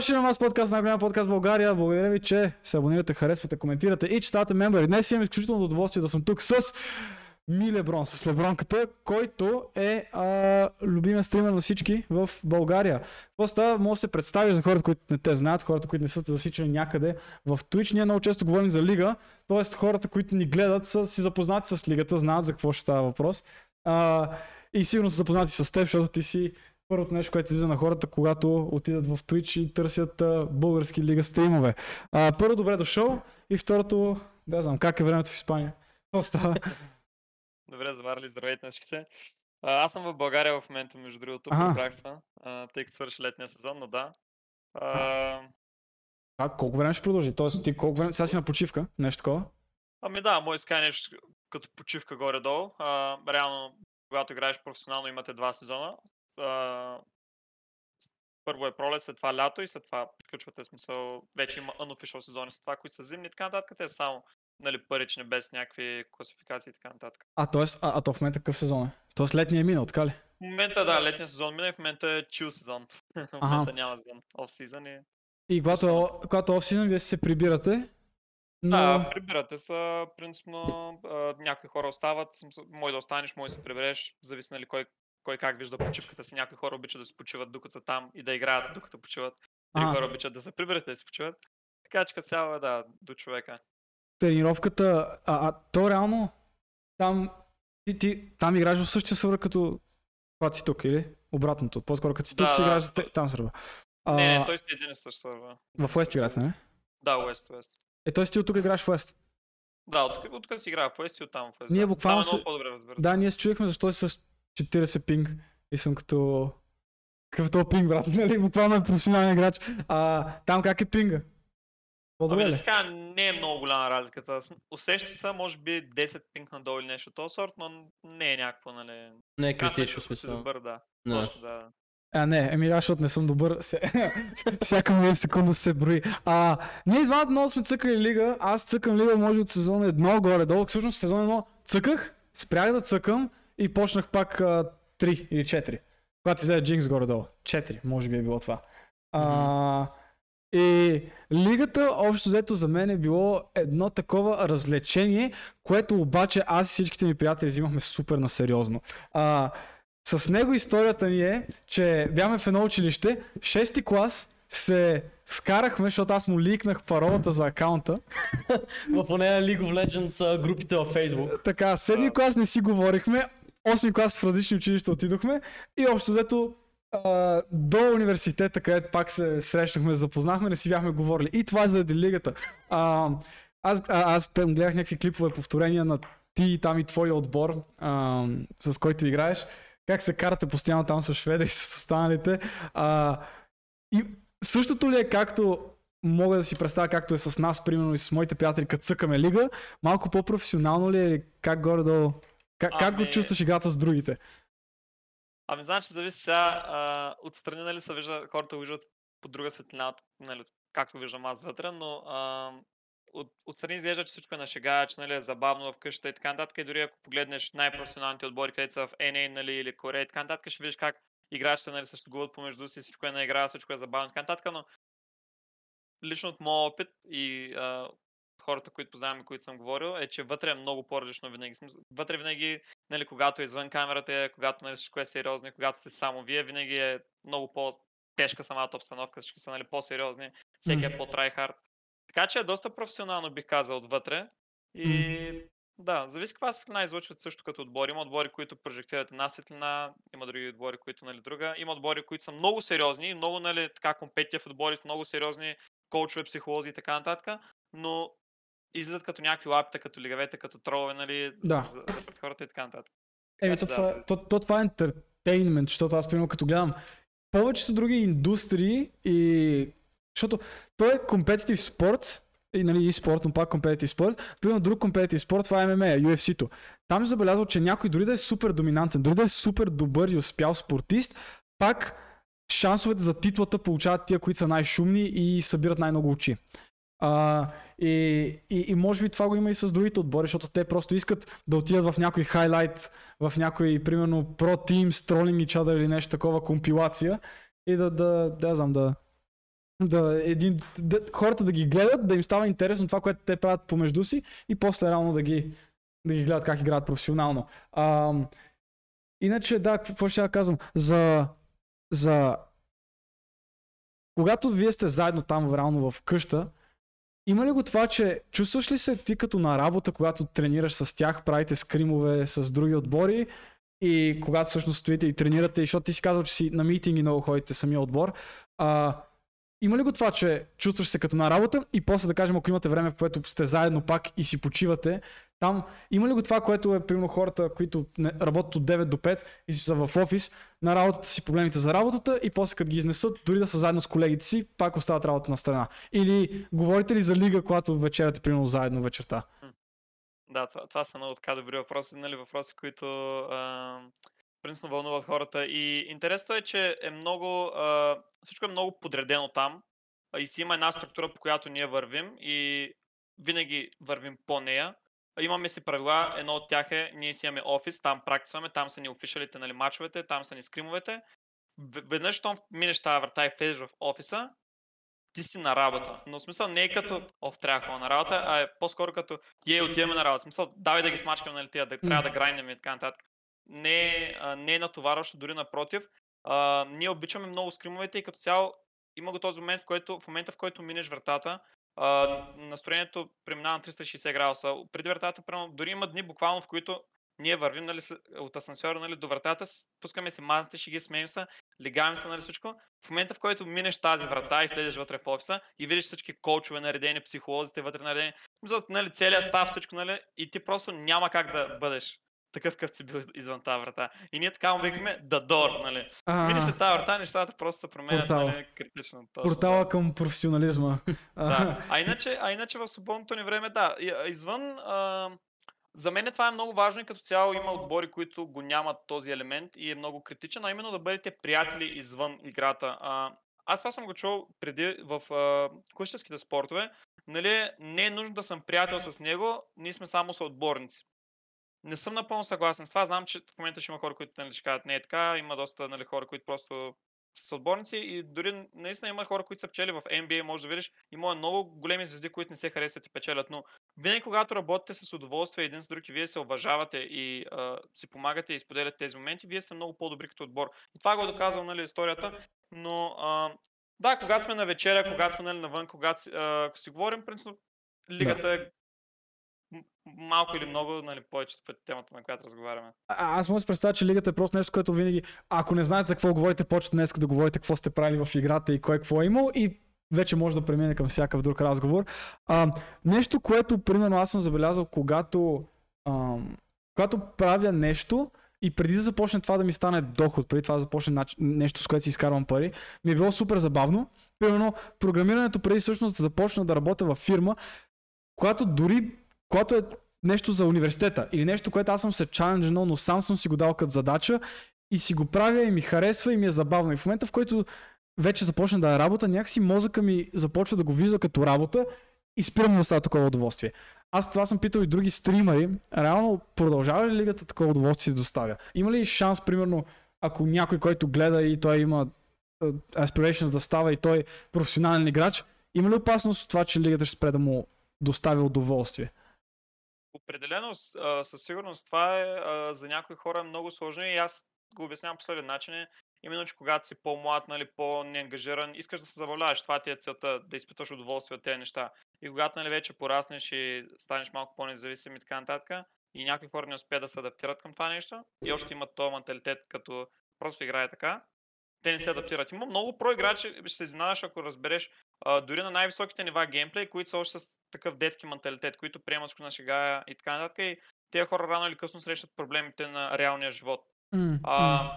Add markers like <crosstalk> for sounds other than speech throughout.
дошли на вас подкаст, най-голям подкаст в България. Благодаря ви, че се абонирате, харесвате, коментирате и че ставате мембъри. Днес имам изключително удоволствие да съм тук с Ми Леброн, с Лебронката, който е а, любимия стример на всички в България. Какво става? Може да се представи за хората, които не те знаят, хората, които не са засичали някъде в Twitch. Ние много често говорим за лига, т.е. хората, които ни гледат, са си запознати с лигата, знаят за какво ще става въпрос. А, и сигурно са запознати с теб, защото ти си първото нещо, което излиза на хората, когато отидат в Twitch и търсят а, български лига стримове. А, първо, добре дошъл и второто, да знам, как е времето в Испания? Какво става? Добре, заварили здравейте на всичките. А, аз съм в България в момента, между другото, прибрах се, тъй като свърши летния сезон, но да. А, А, колко време ще продължи? Тоест, ти колко време? Сега си на почивка? Нещо такова? ами да, мой ска е нещо като почивка горе-долу. А, реално, когато играеш професионално, имате два сезона. А, първо е пролет, след това лято и след това приключвате смисъл. Вече има unofficial сезони, след това, които са зимни и така нататък. Те са само нали, парични, без някакви класификации и така нататък. А, т.е. А, а то в момента какъв сезон е? Тоест летния е минал, така ли? В момента да, летния сезон мина и в момента е чил сезон. <laughs> в момента няма сезон. Оф сезон и... И когато, е- когато оф вие си се прибирате, но... Да, прибирате са, принципно, някои хора остават, може да останеш, може да се прибереш, зависи нали кой, кой как вижда почивката си. Някои хора обичат да се почиват докато са там и да играят докато почиват. Други хора обичат да се приберат и да се почиват. Така че като цяло е, да, до човека. тренировката, а, а то реално там, ти, ти там играеш в същия сървър като когато си тук, или? Обратното. По-скоро като си тук Да, си да, играеш те- там сървър. А, Не, не, той си един и същ сърва. В West играете, не? Да, Уест, Уест. Е, т.е. ти от тук играеш в West. Да, от тук, от тук си играя в Уест и оттам в Уест. Ние да. буквално Там е много по-добре, разбира се. Да, ние се чуехме защо си с 40 пинг и съм като... Какъв то пинг, брат, <laughs> нали? Буквално е професионален играч. А, там как е пинга? По-добре Ами, кажа, не е много голяма разликата. Усеща се, може би 10 пинг надолу или нещо от този сорт, но не е някакво, нали. Не е Критично смисъл. добър, да. Да. Точно, да. А, не, еми аз, защото не съм добър. Се... <laughs> Всяка ми секунда се брои. А, ние двамата много сме цъкали лига. Аз цъкам лига може от сезон едно горе-долу. Всъщност сезон едно цъках, спрях да цъкам и почнах пак а, 3 или 4. Когато взе Джинкс горе-долу. 4, може би е било това. А, и лигата, общо взето за мен е било едно такова развлечение, което обаче аз и всичките ми приятели взимахме супер на сериозно. А, с него историята ни е, че бяхме в едно училище, 6-ти клас, се скарахме, защото аз му ликнах паролата за акаунта. <laughs> В поне League of Legends групите във Facebook. Така, седми клас не си говорихме, осми клас в различни училища отидохме и общо взето до университета, където пак се срещнахме, запознахме, не си бяхме говорили. И това заради лигата. А, аз, а, аз там гледах някакви клипове, повторения на ти и там и твоя отбор, а, с който играеш. Как се карате постоянно там с шведа и с останалите. А, и същото ли е както мога да си представя както е с нас, примерно и с моите приятели, като цъкаме лига, малко по-професионално ли е как горе-долу? Как, как го Ами- чувстваш играта с другите? Ами, значи, зависи сега, а, отстрани, нали, се вижда, хората го виждат по друга светлина, нали, както виждам аз вътре, но а, от, отстрани изглежда, че всичко е на шега, че нали, е забавно в къщата и така нататък. И дори ако погледнеш най-професионалните отбори, където са в NA нали, или Корея и така нататък, ще видиш как играчите нали, шегуват помежду си, всичко е на игра, всичко е забавно и така нататък, но лично от моят опит и а, хората, които познавам и които съм говорил, е, че вътре е много по-различно винаги. Вътре винаги, нали, когато е извън камерата, когато нали, всичко е сериозно, и когато сте само вие, винаги е много по-тежка самата обстановка, всички са нали, по-сериозни, всеки е по-трайхард. Така че е доста професионално, бих казал, отвътре. И да, зависи каква светлина излъчват също като отбори. Има отбори, които прожектират една светлина, има други отбори, които нали, друга. Има отбори, които са много сериозни, много нали, така компетитив отбори, много сериозни коучове, психолози и така нататък, но излизат като някакви лапта, като лигавете, като тролове, нали, Да. за, за пред хората и така нататък. Еми, то, да, това, то, то, това е ентертейнмент, защото аз, примерно, като гледам повечето други индустрии и... Защото той е компетитив спорт, и, нали, и спорт, но пак компетитив спорт. Примерно друг компетитив спорт, това е MMA, UFC-то. Там забелязал, че някой дори да е супер доминантен, дори да е супер добър и успял спортист, пак шансовете за титлата получават тия, които са най-шумни и събират най-много очи. А, и, и, и може би това го има и с другите отбори, защото те просто искат да отидат в някой хайлайт, в някой, примерно, Pro Teams, Trolling Each Other или нещо такова компилация и да, да, да, знам, да, да, един, да, хората да ги гледат, да им става интересно това, което те правят помежду си и после реално да ги, да ги гледат как играят професионално. А, иначе, да, какво ще я казвам? За, за... Когато вие сте заедно там реално в къща, има ли го това, че чувстваш ли се ти като на работа, когато тренираш с тях, правите скримове с други отбори и когато всъщност стоите и тренирате, защото ти си казал, че си на митинги много ходите самия отбор, а, има ли го това, че чувстваш се като на работа и после да кажем, ако имате време, в което сте заедно пак и си почивате, там има ли го това, което е примерно хората, които работят от 9 до 5 и са в офис, на работата си проблемите за работата и после като ги изнесат, дори да са заедно с колегите си, пак остават работа на страна. Или говорите ли за лига, когато вечеряте примерно заедно вечерта? Да, това, това са много така добри въпроси, нали, въпроси, които а, принципно вълнуват хората. И интересно е, че е много, а, всичко е много подредено там и си има една структура, по която ние вървим и винаги вървим по нея. Имаме си правила, едно от тях е, ние си имаме офис, там практикуваме, там са ни офишалите, нали, мачовете, там са ни скримовете. Веднъж, щом минеш тази врата и влезеш в офиса, ти си на работа. Но в смисъл не е като, оф, трябва да на работа, а е по-скоро като, е, отиваме на работа. В смисъл, давай да ги смачкаме, нали, тия, да, трябва да грайндаме и така нататък. Не, е, а, не е натоварващо, дори напротив. А, ние обичаме много скримовете и като цяло има го този момент, в който, в момента в който минеш вратата, а, настроението преминава на 360 градуса. Преди вратата, примерно, дори има дни буквално, в които ние вървим нали, от асансьора нали, до вратата, пускаме си мазните шеги, смеем се, легаваме се, нали всичко. В момента, в който минеш тази врата и влезеш вътре в офиса и видиш всички коучове наредени, психолозите вътре наредени, нали, целият став, всичко, нали, и ти просто няма как да бъдеш такъв какъв си бил из- извън тази врата. И ние така му викаме The Door, нали. Минеш след тази врата, нещата просто се променят, Портала. нали, критично. Точно, да. Портала към професионализма. Да. А иначе, а иначе в свободното ни време, да. А, Извън, а, за мен това е много важно и като цяло има отбори, които го нямат този елемент и е много критичен, а именно да бъдете приятели извън играта. А, аз това съм го чул преди в а, спортове. Нали, не е нужно да съм приятел с него, ние сме само съотборници. Не съм напълно съгласен с това. Знам, че в момента ще има хора, които нали, ще кажат не е така. Има доста нали, хора, които просто са съотборници и дори наистина има хора, които са пчели в NBA, може да видиш, има много големи звезди, които не се харесват и печелят, но винаги когато работите с удоволствие един с друг и вие се уважавате и а, си помагате и споделяте тези моменти, вие сте много по-добри като отбор. И това го е доказал нали, историята, но а, да, когато сме на вечеря, когато сме нали, навън, когато си, а, си говорим, принципно лигата е м- малко или много, нали, повечето пъти темата, на която разговаряме. А, аз мога да представя, че лигата е просто нещо, което винаги, ако не знаете за какво говорите, почвате днес да говорите какво сте правили в играта и кой какво е имал и вече може да премине към всякакъв друг разговор. А, нещо, което, примерно, аз съм забелязал, когато, ам, когато правя нещо и преди да започне това да ми стане доход, преди това да започне нещо, с което си изкарвам пари, ми е било супер забавно. Примерно, програмирането преди всъщност да започна да работя във фирма, когато дори, когато е нещо за университета или нещо, което аз съм се чалендженал, но сам съм си го дал като задача и си го правя и ми харесва и ми е забавно. И в момента, в който вече започна да е работа, някакси мозъка ми започва да го вижда като работа и спирам да става такова удоволствие. Аз това съм питал и други стримари. Реално продължава ли лигата такова удоволствие да доставя? Има ли шанс, примерно, ако някой, който гледа и той има е, aspirations да става и той професионален играч, има ли опасност от това, че лигата ще спре да му доставя удоволствие? Определено, със сигурност това е за някои хора много сложно и аз го обяснявам по начин. Е, именно, че когато си по-млад, нали, по-неангажиран, искаш да се забавляваш. Това ти е целта, да изпитваш удоволствие от тези неща. И когато нали, вече пораснеш и станеш малко по-независим и така нататък, и някои хора не успеят да се адаптират към това нещо, и още имат този менталитет, като просто играе така, те не се адаптират. Има много проиграчи, ще се изненадаш, ако разбереш, а, дори на най-високите нива геймплей, които са още с такъв детски менталитет, които приемат на шега и така нататък. И тези хора рано или късно срещат проблемите на реалния живот. А,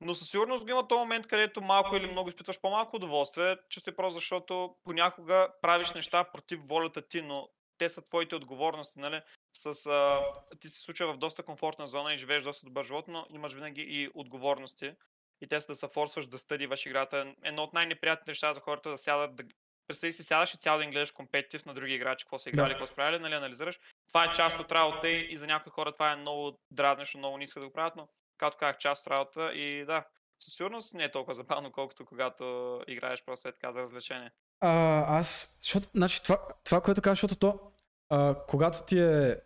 но със сигурност го има този момент, където малко или много изпитваш по-малко удоволствие, чисто и просто защото понякога правиш неща против волята ти, но те са твоите отговорности, нали? С, а, ти се случва в доста комфортна зона и живееш доста добър живот, но имаш винаги и отговорности. И те са да се форсваш да стъдиваш играта. Едно от най-неприятните неща за хората е да сядат да Представи си, сядаш и цял ден гледаш компетитив на други играчи, какво са играли, Да. какво са правили, нали, анализираш. Това е част от работа и за някои хора това е много дразнещо, много не искат да го правят, но както казах, част от работа и да, със сигурност не е толкова забавно, колкото когато играеш просто е така за развлечение. А, аз, защото, значи, това, това, което казваш, защото то, а, когато ти е,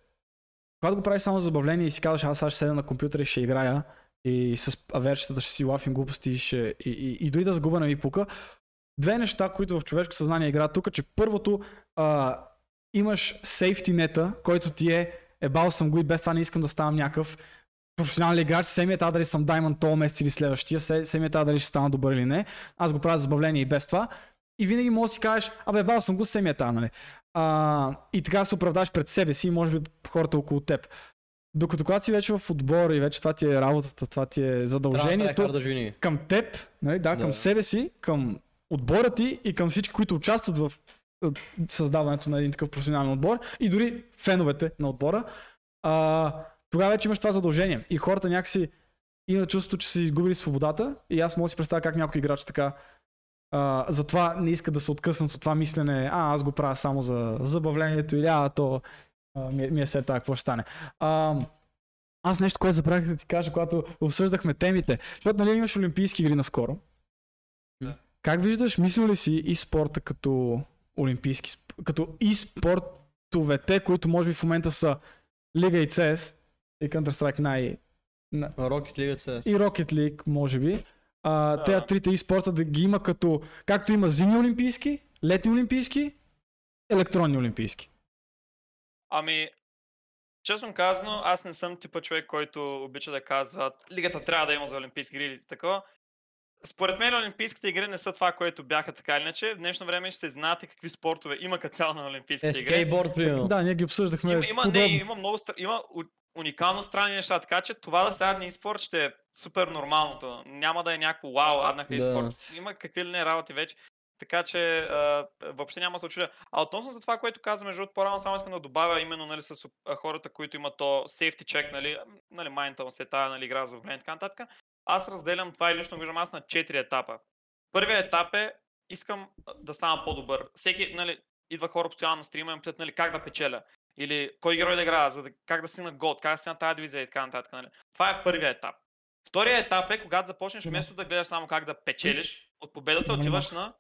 когато го правиш само за забавление и си казваш, аз сега ще седя на компютъра и ще играя и с аверчетата ще си лафим глупости и, ще, и, и, и дори да загуба не ми пука, две неща, които в човешко съзнание играят тук, че първото а, имаш сейфти нета, който ти е ебал съм го и без това не искам да ставам някакъв професионален играч, семия тази дали съм Diamond този месец или следващия, се- семия тази дали ще стана добър или не. Аз го правя за забавление и без това. И винаги можеш да си кажеш, абе, бал съм го семия тази, нали? А, и така се оправдаш пред себе си и може би хората около теб. Докато когато си вече в отбора и вече това ти е работата, това ти е задължението, да винаги. към теб, нали, да, към Да. себе си, към отбора ти и към всички, които участват в създаването на един такъв професионален отбор и дори феновете на отбора, а, тогава вече имаш това задължение. И хората някакси имат чувството, че са изгубили свободата и аз мога да си представя как някой играч така а, затова не иска да се откъснат от това мислене, а аз го правя само за забавлението или а то ми, е- ми е се така, какво ще стане. А, аз нещо, което забравих да ти кажа, когато обсъждахме темите, защото нали имаш олимпийски игри наскоро. Да. Как виждаш, мислил ли си и спорта като олимпийски, като и спортовете, които може би в момента са Лига и CS и Counter-Strike най... на- Rocket League CS. и Rocket League, може би. А, Да. Тези трите и спорта да ги има като, както има зимни олимпийски, летни олимпийски, електронни олимпийски. Ами, честно казано, аз не съм типа човек, който обича да казва, лигата трябва да има за Олимпийски игри или такова. Според мен Олимпийските игри не са това, което бяха така или иначе. В днешно време ще се знаете какви спортове има като цяло на Е, Олимпийските игри. скейтборд, примерно. Да, ние ги обсъждахме Има, има, не, има много има уникално странни неща, така че това да са адни спорт ще е супер нормалното. Няма да е някакво вау, аднакви Да. спорт. Има какви ли не работи вече. Така че а, въобще няма да се очудя. А относно за това, което каза, между другото, по-рано само искам да добавя именно нали, с хората, които имат то safety check, нали, нали майната се тая, нали, игра за време и така нататък. Аз разделям това и лично виждам аз на 4 етапа. Първият етап е, искам да стана по-добър. Всеки, нали, идва хора постоянно на стрима и питат, нали, как да печеля или кой герой да играя, за да, как да стигна год, как да стигна тази дивизия и така нататък. Нали. Това е първият етап. Вторият етап е, когато започнеш вместо да гледаш само как да печелиш от победата, отиваш на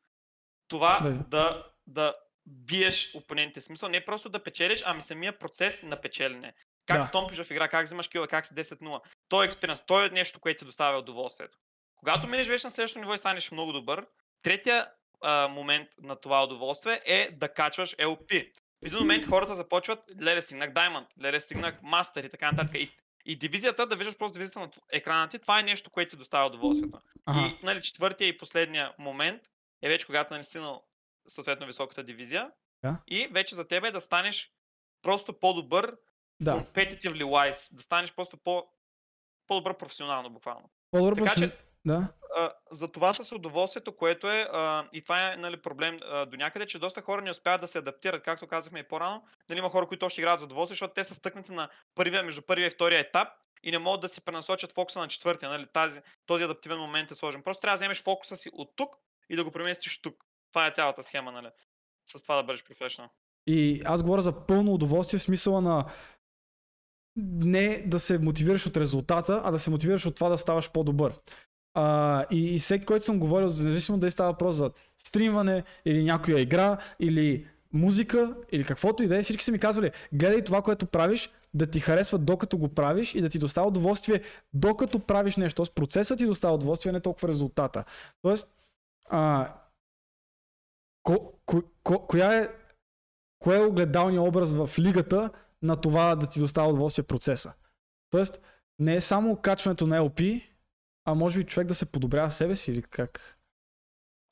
това Да. да, да биеш опонентите. Смисъл не просто да печелиш, ами самия процес на печелене. Как Да. стомпиш в игра, как взимаш кила, как си 10-0. Той е експириенс, той е нещо, което ти доставя удоволствието. Когато минеш вече на следващото ниво и станеш много добър, третия а, момент на това удоволствие е да качваш LP. В един момент хората започват, леле стигнах Diamond, леле стигнах Master и така нататък. И, и дивизията, да виждаш просто дивизията на екрана ти, това е нещо, което ти доставя удоволствието. Ага. И нали, четвъртия и последния момент е вече когато нали, стигнал съответно високата дивизия. Да. И вече за тебе е да станеш просто по-добър, Да. competitively wise, да станеш просто по, по-добър професионално буквално. По-добър Така професион- че- Да. А, за това с удоволствието, което е, а, и това е нали, проблем а, до някъде, че доста хора не успяват да се адаптират, както казахме и по-рано. Нали, има хора, които още играят за удоволствие, защото те са стъкнати на първия, между първия и втория етап и не могат да си пренасочат фокуса на четвъртия. Нали, тази, този адаптивен момент е сложен. Просто трябва да вземеш фокуса си от тук и да го преместиш тук. Това е цялата схема, нали? С това да бъдеш професионал. И аз говоря за пълно удоволствие в смисъла на не да се мотивираш от резултата, а да се мотивираш от това да ставаш по-добър. А, и, и всеки, който съм говорил, независимо дали става въпрос за стримване или някоя игра, или музика, или каквото и да е, всички са ми казвали, гледай това, което правиш, да ти харесва докато го правиш и да ти доставя удоволствие докато правиш нещо. Тоест процесът ти доставя удоволствие, не толкова резултата. Тоест, а, ко, ко, ко, коя е кое е огледалният образ в лигата на това да ти доставя удоволствие процеса. Тоест, не е само качването на LP, а може би човек да се подобрява себе си или как.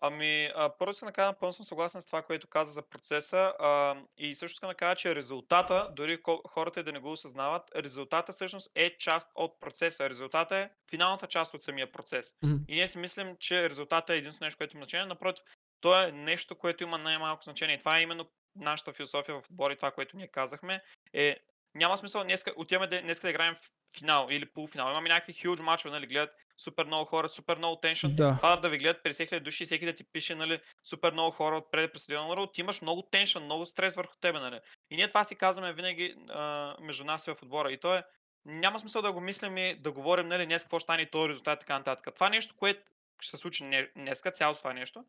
Ами, а, първо искам да кажа, напълно съм съгласен с това, което каза за процеса а, и също искам да кажа, че резултата, дори хората и да не го осъзнават, резултата всъщност е част от процеса. Резултата е финалната част от самия процес. Мгм. И ние си мислим, че резултата е единствено нещо, което има значение. Напротив, то е нещо, което има най-малко значение. И това е именно нашата философия в отбора и това, което ние казахме, е няма смисъл днеска, отиваме днеска да играем в финал или полуфинал. Имаме някакви huge мачове, нали, гледат супер много хора, супер много теншън. Да. Това да ви гледат 50 000 души и всеки да ти пише, нали, супер много хора отпред през стадиона, ти имаш много теншън, много стрес върху тебе, нали. И ние това си казваме винаги а, между нас и в отбора. И то е няма смисъл да го мислим и да говорим, нали, днес какво ще стане този резултат и така нататък. Това нещо, което ще се случи не- днеска, цялото това нещо,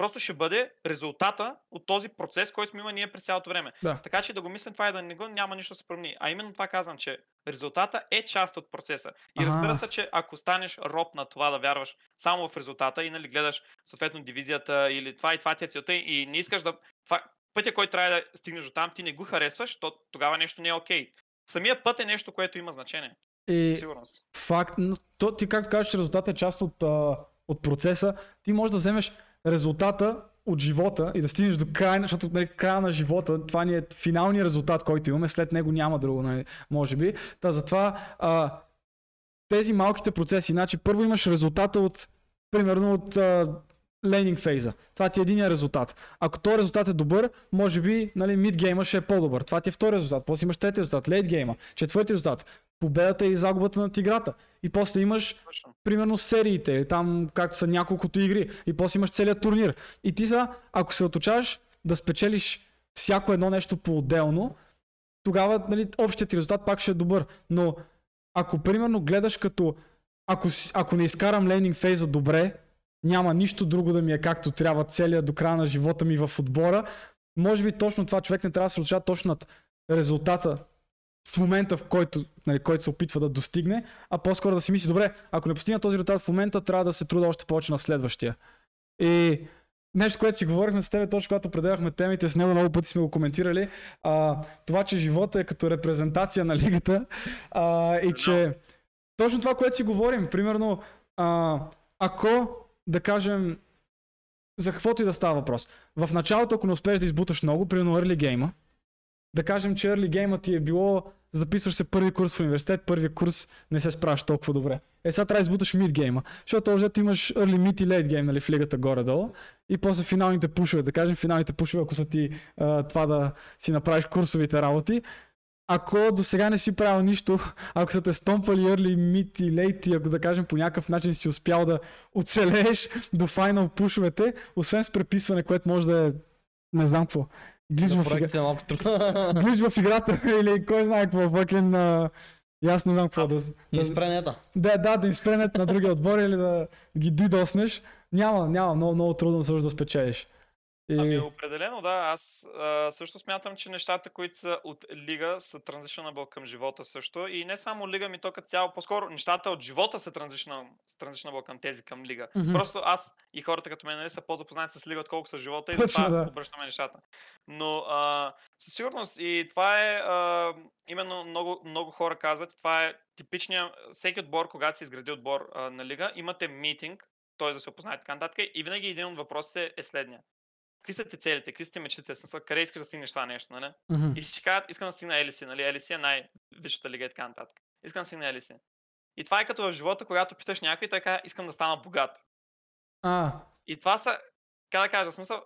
просто ще бъде резултата от този процес, който сме имали ние през цялото време. Да. Така че да го мислим това и да не го няма нищо да се промени. А именно това казвам, че резултата е част от процеса. И разбира се, че ако станеш роб на това да вярваш само в резултата и нали, гледаш съответно дивизията или това и това ти е целта и не искаш да... Това, пътя, който трябва да стигнеш до там, ти не го харесваш, то тогава нещо не е окей. Самия път е нещо, което има значение. И Със сигурност. факт, но то, ти както кажеш, че резултатът е част от, а, от процеса, ти можеш да вземеш резултата от живота и да стигнеш до края, защото нали, края на живота, това ни е финалният резултат, който имаме, след него няма друго, нали, може би. Та затова а, тези малките процеси, значи първо имаш резултата от, примерно от лейнинг фейза. Това ти е единия резултат. Ако този резултат е добър, може би нали, мидгейма ще е по-добър. Това ти е втори резултат. После имаш трети резултат, лейт гейма. Четвърти резултат. Победата и загубата на тиграта. И после имаш Точно. примерно сериите, или там както са няколкото игри, и после имаш целият турнир. И ти са, ако се отучаваш да спечелиш всяко едно нещо по-отделно, тогава нали, общият ти резултат пак ще е добър. Но ако примерно гледаш като ако, ако не изкарам лейнинг фейза добре, няма нищо друго да ми е както трябва целият до края на живота ми в отбора, може би точно това човек не трябва да се различава точно над резултата в момента, в който, нали, който се опитва да достигне, а по-скоро да си мисли, добре, ако не постигна този резултат в момента, трябва да се труда още повече на следващия. И нещо, което си говорихме с теб, точно когато определяхме темите, с него много пъти сме го коментирали, а, това, че живота е като репрезентация на лигата а, и че точно това, което си говорим, примерно, а, ако, да кажем, за каквото и да става въпрос. В началото, ако не успееш да избуташ много, примерно early гейма, да кажем, че early гейма ти е било, записваш се първи курс в университет, първия курс не се справяш толкова добре. Е, сега трябва да избуташ mid гейма, защото общо имаш early, mid и late гейм, нали, в лигата горе-долу. И после финалните пушове, да кажем, финалните пушове, ако са ти а, това да си направиш курсовите работи, ако до сега не си правил нищо, <laughs> ако са те стомпали early, mid и late и ако да кажем по някакъв начин си успял да оцелееш <laughs> до финал пушовете, освен с преписване, което може да е не знам какво. Глич За в, игра... проекцията е малко в играта <laughs> или кой знае какво, на... И аз не знам какво да... Да... нета. Да, да, да спренет на другия отбор или да ги дидоснеш. Няма, няма, много, много трудно също да спечелиш. Ами определено, да. Аз а, също смятам, че нещата, които са от лига, са transitionable към живота също. И не само лига, ми то като цяло. По-скоро нещата от живота са са transitionable към тези към лига. Мгм. Просто аз и хората като мен нали, са по-запознати с лига, отколкото с живота и затова да. обръщаме нещата. Но а, със сигурност и това е а, именно много, много хора казват, това е типичния, всеки отбор, когато се изгради отбор а, на лига, имате митинг, т.е. да се опознаете така нататък и винаги един от въпросите е следния. Какви са ти целите, какви са ти мечтите, смисъл, къде искаш да стигнеш това нещо, нали? Мгм. И си кажат, искам да стигна LC, нали? LC е най-висшата лига и така нататък. Искам да стигна LC. И това е като в живота, когато питаш някой, той казва, искам да стана богат. А, И това са, как да кажа, смисъл,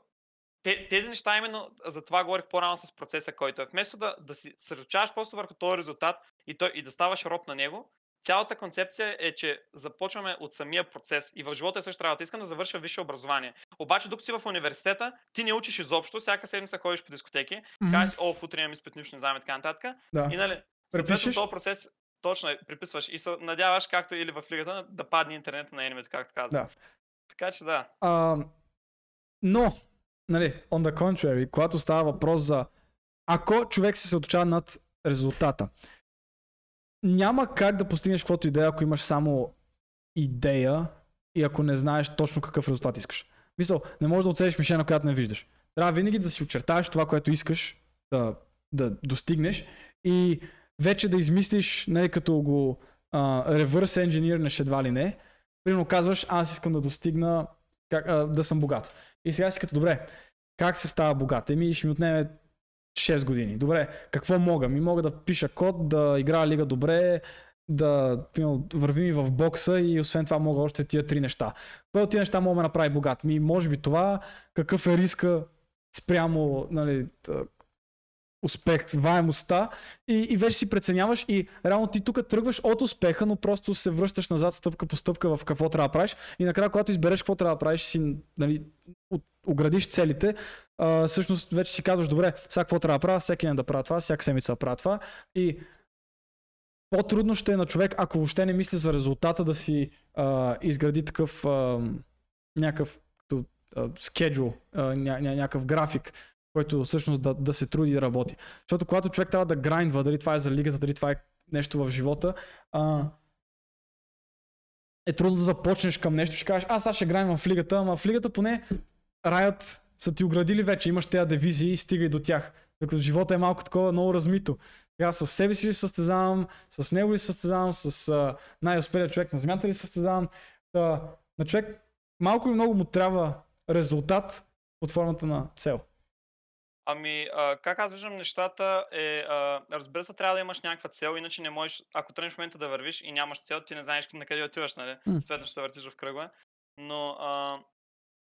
те, тези неща именно за това говорих по-рано с процеса, който е. Вместо да, да си съсредоточаваш просто върху този резултат и, той, и да ставаш роб на него, цялата концепция е, че започваме от самия процес и в живота е същата работа. Искам да завърша висше образование. Обаче, докато си в университета, ти не учиш изобщо, всяка седмица ходиш по дискотеки, мгм. казваш, о, утре имам изпит, нищо не знам и така нататък. да. И нали, съответно този процес точно е, приписваш и се надяваш, както или в лигата, да падне интернета на енимето, както казвам. Да. Така че да. А, но, нали, on the contrary, когато става въпрос за ако човек се съсредоточава над резултата, няма как да постигнеш каквото идея, ако имаш само идея и ако не знаеш точно какъв резултат искаш. Мисъл, не можеш да оцелиш мишена, която не виждаш. Трябва винаги да си очертаеш това, което искаш да, да достигнеш и вече да измислиш, не като го ревърс engineer едва ли не. Примерно казваш, аз искам да достигна как, а, да съм богат. И сега си като, добре, как се става богат? Еми, ще ми отнеме 6 години. Добре, какво мога? Ми мога да пиша код, да играя лига добре, да примерно, вървим и в бокса и освен това мога още тия три неща. Кое от тия неща мога да направи богат? Ми, може би това, какъв е риска спрямо нали, успех, ваемостта и, и вече си преценяваш и реално ти тук тръгваш от успеха, но просто се връщаш назад стъпка по стъпка в какво трябва да правиш и накрая, когато избереш какво трябва да правиш, си нали, оградиш целите, а, всъщност вече си казваш, добре, сега какво трябва да правя, всеки ден да правя това, всяка седмица да правя това и по-трудно ще е на човек, ако въобще не мисли за резултата, да си а, изгради такъв а, някакъв като, ня, ня, някакъв график, който всъщност да, да се труди и да работи. Защото когато човек трябва да грайндва, дали това е за лигата, дали това е нещо в живота, а, е трудно да започнеш към нещо. Ще кажеш, аз сега ще грайндвам в лигата, ама в лигата поне раят са ти оградили вече, имаш тези дивизии и стига и до тях. Докато живота е малко такова много размито. Сега с себе си ли състезавам, с него ли състезавам, с а, най-успелия човек на земята ли състезавам. Та, на човек малко и много му трябва резултат под формата на цел. Ами, а, как аз виждам нещата е, а, разбира се, трябва да имаш някаква цел, иначе не можеш, ако тръгнеш в момента да вървиш и нямаш цел, ти не знаеш на къде отиваш, нали? М. Съответно ще се въртиш в кръга. Но а,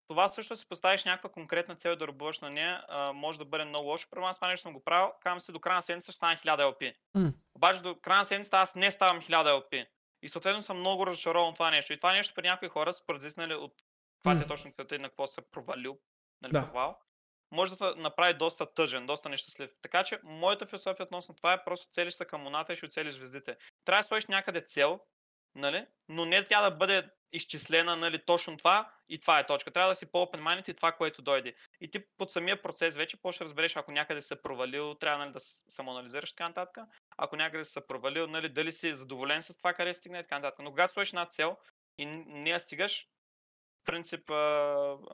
това също си поставиш някаква конкретна цел да работиш на нея, а, може да бъде много лошо. При мен това нещо съм го правил, казвам си до края на седмицата ще стане 1000 LP. М. Обаче до края на седмицата аз не ставам 1000 LP. И съответно съм много разочарован това нещо. И това нещо при някои хора, според зависи, от каква ти е точно целта и на какво се провалил, нали, Да. провал, може да направи доста тъжен, доста нещастлив. Така че, моята философия относно това е просто целиш се към луната и ще оцелиш звездите. Трябва да сложиш някъде цел, нали? но не тя да бъде изчислена, нали, точно това и това е точка. Трябва да си по-open minded и това, което дойде. И ти под самия процес вече ще разбереш, ако някъде се провалил, трябва нали, да самоанализираш така нататък. Ако някъде се провалил, нали, дали си задоволен с това, къде стигне и така нататък. Но когато сложиш една цел и не я стигаш, в принцип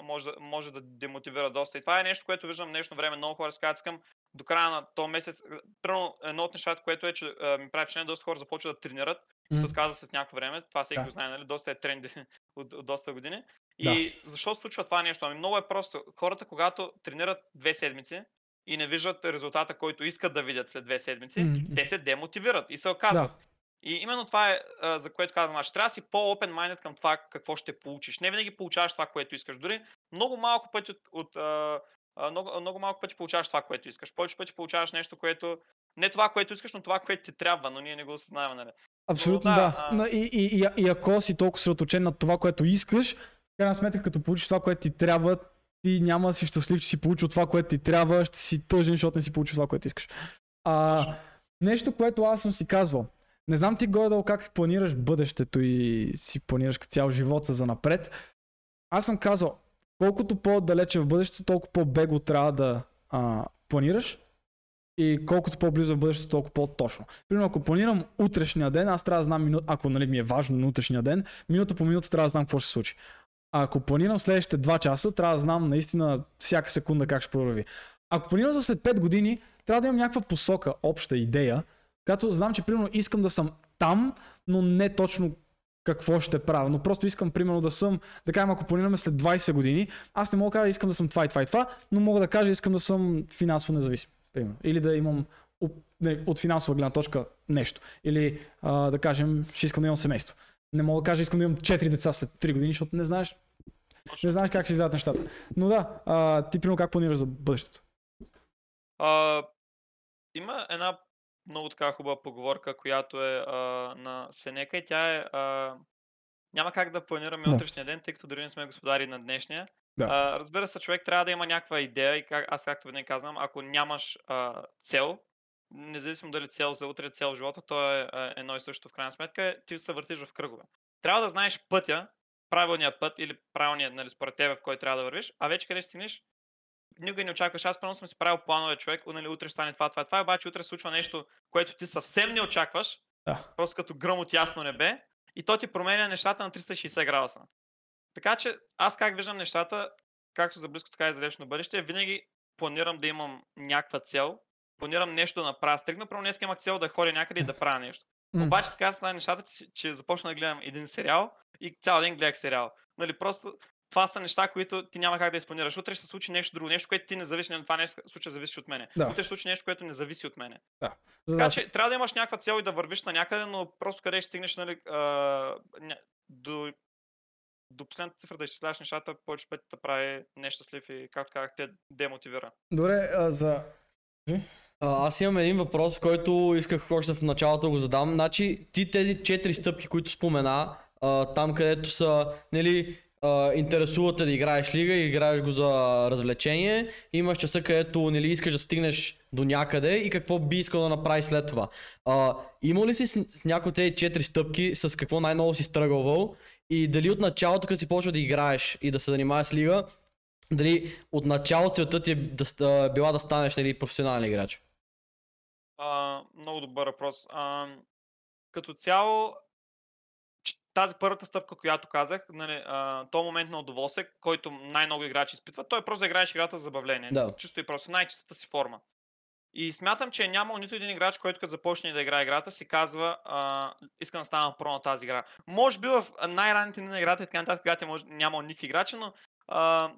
може, да, може да демотивира доста. И това е нещо, което виждам в днешно време. Много хора казват, искам до края на този месец. Примерно, едно от нещата, което е, че ми прави впечатление, доста хора започват да тренират и се М. отказват след някакво време. Това всеки Да. го знае, нали? Доста е тренд <laughs> от, от доста години. Да. И защо се случва това нещо? Ами много е просто. Хората, когато тренират две седмици и не виждат резултата, който искат да видят след две седмици, м. те се демотивират и се оказват. И именно това е, а, за което казвам, аз. Трябва да си по-open minded към това какво ще получиш. Не винаги получаваш това, което искаш. Дори много малко пъти от, от а, много, много малко пъти получаваш това, което искаш. Повече пъти получаваш нещо, което не това, което искаш, но това, което ти трябва, но ние не го осъзнаваме. Нали? Абсолютно да, да. а- Но И, и, и, и ако си толкова съсредоточен на това, което искаш, в крайна сметка, като получиш това, което ти трябва, ти няма да си щастлив, че си получил това, което ти трябва, ще си тъжен, защото не си получил това, което искаш. А, нещо, което аз съм си казвал. Не знам ти горе-долу как си планираш бъдещето и си планираш цял живота за напред. Аз съм казал, колкото по-далече в бъдещето, толкова по-бего трябва да а, планираш и колкото по-близо в бъдещето, толкова по-точно. Примерно, ако планирам утрешния ден, аз трябва да знам, минут... ако нали, ми е важно на утрешния ден, минута по минута трябва да знам какво ще се случи. А ако планирам следващите 2 часа, трябва да знам наистина всяка секунда как ще продължи. Ако планирам за след 5 години, трябва да имам някаква посока, обща идея, която знам, че примерно искам да съм там, но не точно какво ще правя. Но просто искам, примерно, да съм, да кажем, ако планираме след 20 години, аз не мога да кажа, искам да съм това и това и това, но мога да кажа, искам да съм финансово независим. Примерно. Или да имам от финансова гледна точка нещо. Или а, да кажем, ще искам да имам семейство. Не мога да кажа, искам да имам 4 деца след 3 години, защото не знаеш, не знаеш как ще излязат нещата. Но да, а, ти примерно как планираш за бъдещето? А, има една много така хубава поговорка, която е а, на Сенека и тя е а, няма как да планираме Да. утрешния ден, тъй като дори не сме господари на днешния. Да. А, разбира се, човек трябва да има някаква идея и как, аз както винаги казвам, ако нямаш а, цел, независимо дали цел за утре, цел в живота, то е а, едно и също в крайна сметка, ти се въртиш в кръгове. Трябва да знаеш пътя, правилния път или правилният, нали, според тебе, в който трябва да вървиш, а вече къде ще стигнеш, никога не очакваш. Аз първо съм си правил планове човек, нали, утре ще стане това, това, това, обаче утре случва нещо, което ти съвсем не очакваш, Да. просто като гръм от ясно небе, и то ти променя нещата на 360 градуса. Така че аз как виждам нещата, както за близко, така и за далечно бъдеще, винаги планирам да имам някаква цел, планирам нещо да направя. Стригна, първо днес имах цел да ходя някъде и да правя нещо. М. Обаче така стана нещата, че, че започна да гледам един сериал и цял ден гледах сериал. Нали, просто това са неща, които ти няма как да изпланираш. Утре ще се случи нещо друго, нещо, което ти не зависи, нали, това нещо случай зависи от мене. Да. Утре ще случи нещо, което не зависи от мене. За Така да, че трябва да имаш някаква цел и да вървиш на някъде, но просто къде ще стигнеш нали, а, до, до последната цифра да изчисляваш нещата, повече пъти те прави нещастлив и, както казах, те демотивира. Добре, а, за... А, аз имам един въпрос, който исках още в началото да го задам. Значи, ти тези четири стъпки, които спомена, а, там където са, нали, а, интересува те да играеш лига и играеш го за развлечение. Имаш часа, където нали, искаш да стигнеш до някъде и какво би искал да направиш след това. А, има ли си с, с някои от тези четири стъпки, с какво най-ново си стръгвал и дали от началото, като си почва да играеш и да се занимаваш с лига, дали от начало целта ти е да, била да станеш нали, професионален играч? А, много добър въпрос. А, като цяло, тази първата стъпка, която казах, нали, а, то момент на удоволствие, който най-много играчи изпитват, той е просто да играеш играта за забавление. Да. Чисто и просто най-чистата си форма. И смятам, че е нямал нито един играч, който като започне да играе играта, си казва, а, искам да стана про на тази игра. Може би в най-ранните дни на играта и така нататък, когато е нямал никакви играчи, но а,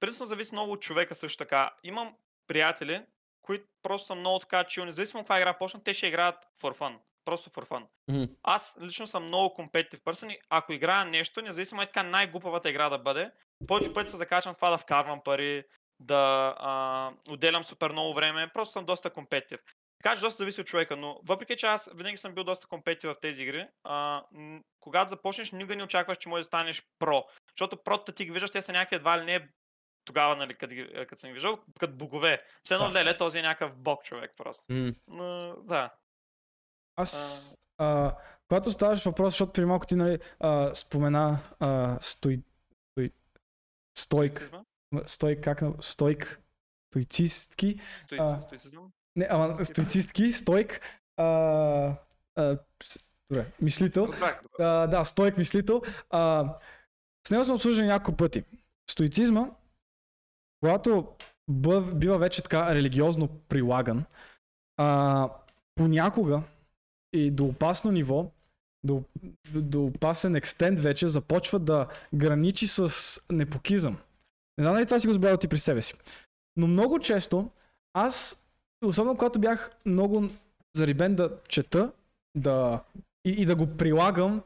принципно зависи много от човека също така. Имам приятели, които просто са много така чил, независимо каква игра почнат, те ще играят for fun. Просто for fun. Мгм. Аз лично съм много competitive person и ако играя нещо, независимо е така най-глупавата игра да бъде, повече пъти се закачвам това да вкарвам пари, да а, отделям супер много време, просто съм доста компетитив. Така че доста зависи от човека, но въпреки че аз винаги съм бил доста компетитив в тези игри, а, когато започнеш, никога не очакваш, че можеш да станеш про. Защото прото ти ги виждаш, те са някакви едва ли не тогава, нали, като, ги- като съм ги виждал, като богове. Все едно, леле, този е някакъв бог човек просто. М. Но, да. Аз, а, когато ставаш въпрос, защото при малко ти нали, а, спомена а, стой, стой, стойк, Стоицизма? Стойк, как стойк, стойцистки, Стоици-. Стоицизъм? не, ама Стоицистки. стойк, а, а, добре, мислител, разбрах. а, да, стойк мислител. А, с него сме обсъждали няколко пъти. Стоицизма, когато бъв, бива вече така религиозно прилаган, а, понякога и до опасно ниво, до, до, до опасен екстент вече започва да граничи с непокизъм. Не знам дали това си го забравял ти при себе си. Но много често аз, особено когато бях много зарибен да чета да, и, и да го прилагам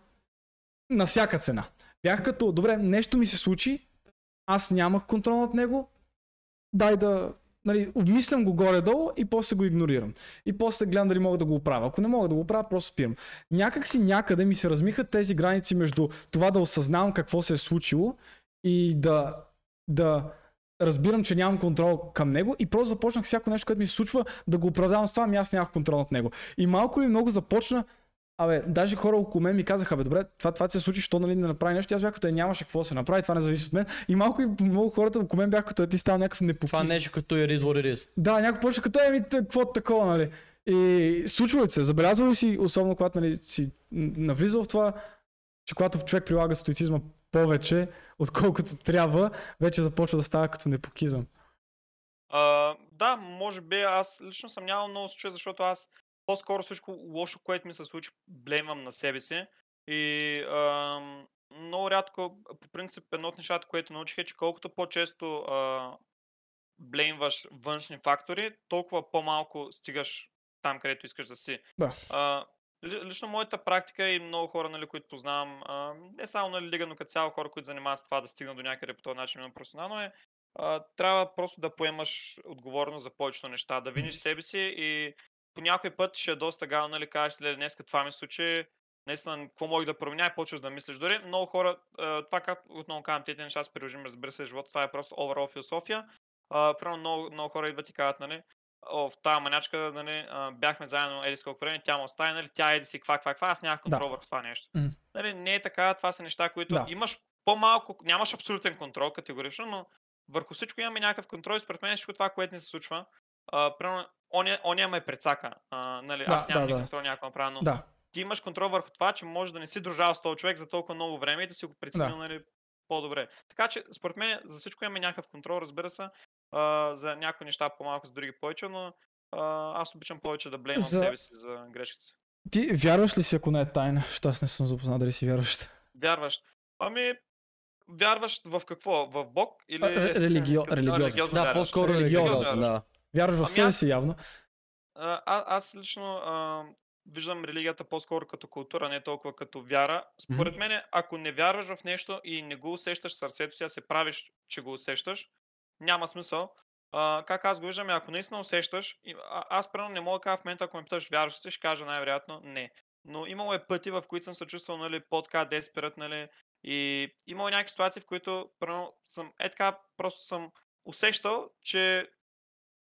на всяка цена. Бях като, добре, нещо ми се случи, аз нямах контрол над него, дай да, нали, обмислям го горе-долу и после го игнорирам. И после гледам дали мога да го оправя. Ако не мога да го оправя, просто спирам. Някак си някъде ми се размиха тези граници между това да осъзнавам какво се е случило и да, да разбирам, че нямам контрол към него и просто започнах всяко нещо, което ми се случва, да го оправдавам с това, ами аз нямах контрол над него. И малко или много започна Абе, даже хора около мен ми казаха, бе, добре, това, това се случи, що нали не направи нещо. И Аз бях като е, нямаше какво да се направи, това не зависи от мен. И малко и много хората около мен бяха като е, ти става някакъв непокис. Това нещо като е what it is. Да, някой почва като е, ми, какво такова, нали. И случва ли се, забелязва ли си, особено когато нали, си навлизал в това, че когато човек прилага стоицизма повече, отколкото трябва, вече започва да става като непокизъм. А, да, може би аз лично съм нямал много случаи, защото аз по-скоро всичко лошо, което ми се случи, блеймвам на себе си. И ам, много рядко, по принцип, едно от нещата, което научих е, че колкото по-често а, блеймваш външни фактори, толкова по-малко стигаш там, където искаш да си. Да. А, лично моята практика и много хора, нали, които познавам, а, не само на лига, но като цяло хора, които занимават с това да стигнат до някъде по този начин на професионално е, а, трябва просто да поемаш отговорност за повечето неща, да виниш себе си и по някой път ще е доста гално, нали, кажеш, след днес това ми случи, наистина, какво мога да променя и почваш да мислиш. Дори много хора, това как отново казвам, тези неща с приложим, разбира се, живота, това е просто overall философия. Примерно много, много хора идват и казват, нали, в тази манячка, нали, бяхме заедно еди колко време, тя му остави, нали, тя еди си, ква, ква, ква, аз нямах контрол върху това нещо. М. Нали, не е така, това са неща, които Да. имаш по-малко, нямаш абсолютен контрол категорично, но върху всичко имаме някакъв контрол и според мен всичко това, което ни се случва, а, примерно, оня, оня ме прецака, а, нали, аз Да, нямам да, никакъв да. контрол, някакво направя, но Да. ти имаш контрол върху това, че може да не си дружал с този човек за толкова много време и да си го преценил нали, по-добре. Така че, според мен, за всичко имаме някакъв контрол, разбира се. А, за някои неща по-малко, за други повече, но а, аз обичам повече да блеймам За- себе си за грешките си. Ти вярваш ли си, ако не е тайна? <laughs> Защото аз не съм запознат дали си вярваш. Вярваш. Ами, вярваш в какво? В Бог? Или... Ре- религио- религиозно. религиозно Да, вярваш. по-скоро Религиозно религиозно, да. Вярваш в Ами себе аз- си явно. А, а- аз лично а, виждам религията по-скоро като култура, не толкова като вяра. Според мен, ако не вярваш в нещо и не го усещаш сърцето си, а се правиш, че го усещаш, няма смисъл. А, как аз го виждам, е, ако наистина усещаш, а, аз примерно не мога да кажа в момента, ако ме питаш, вярваш ли ще кажа най-вероятно не. Но имало е пъти, в които съм се чувствал нали, по-така деспират, нали, И имало някакви ситуации, в които примерно, съм е така, просто съм усещал, че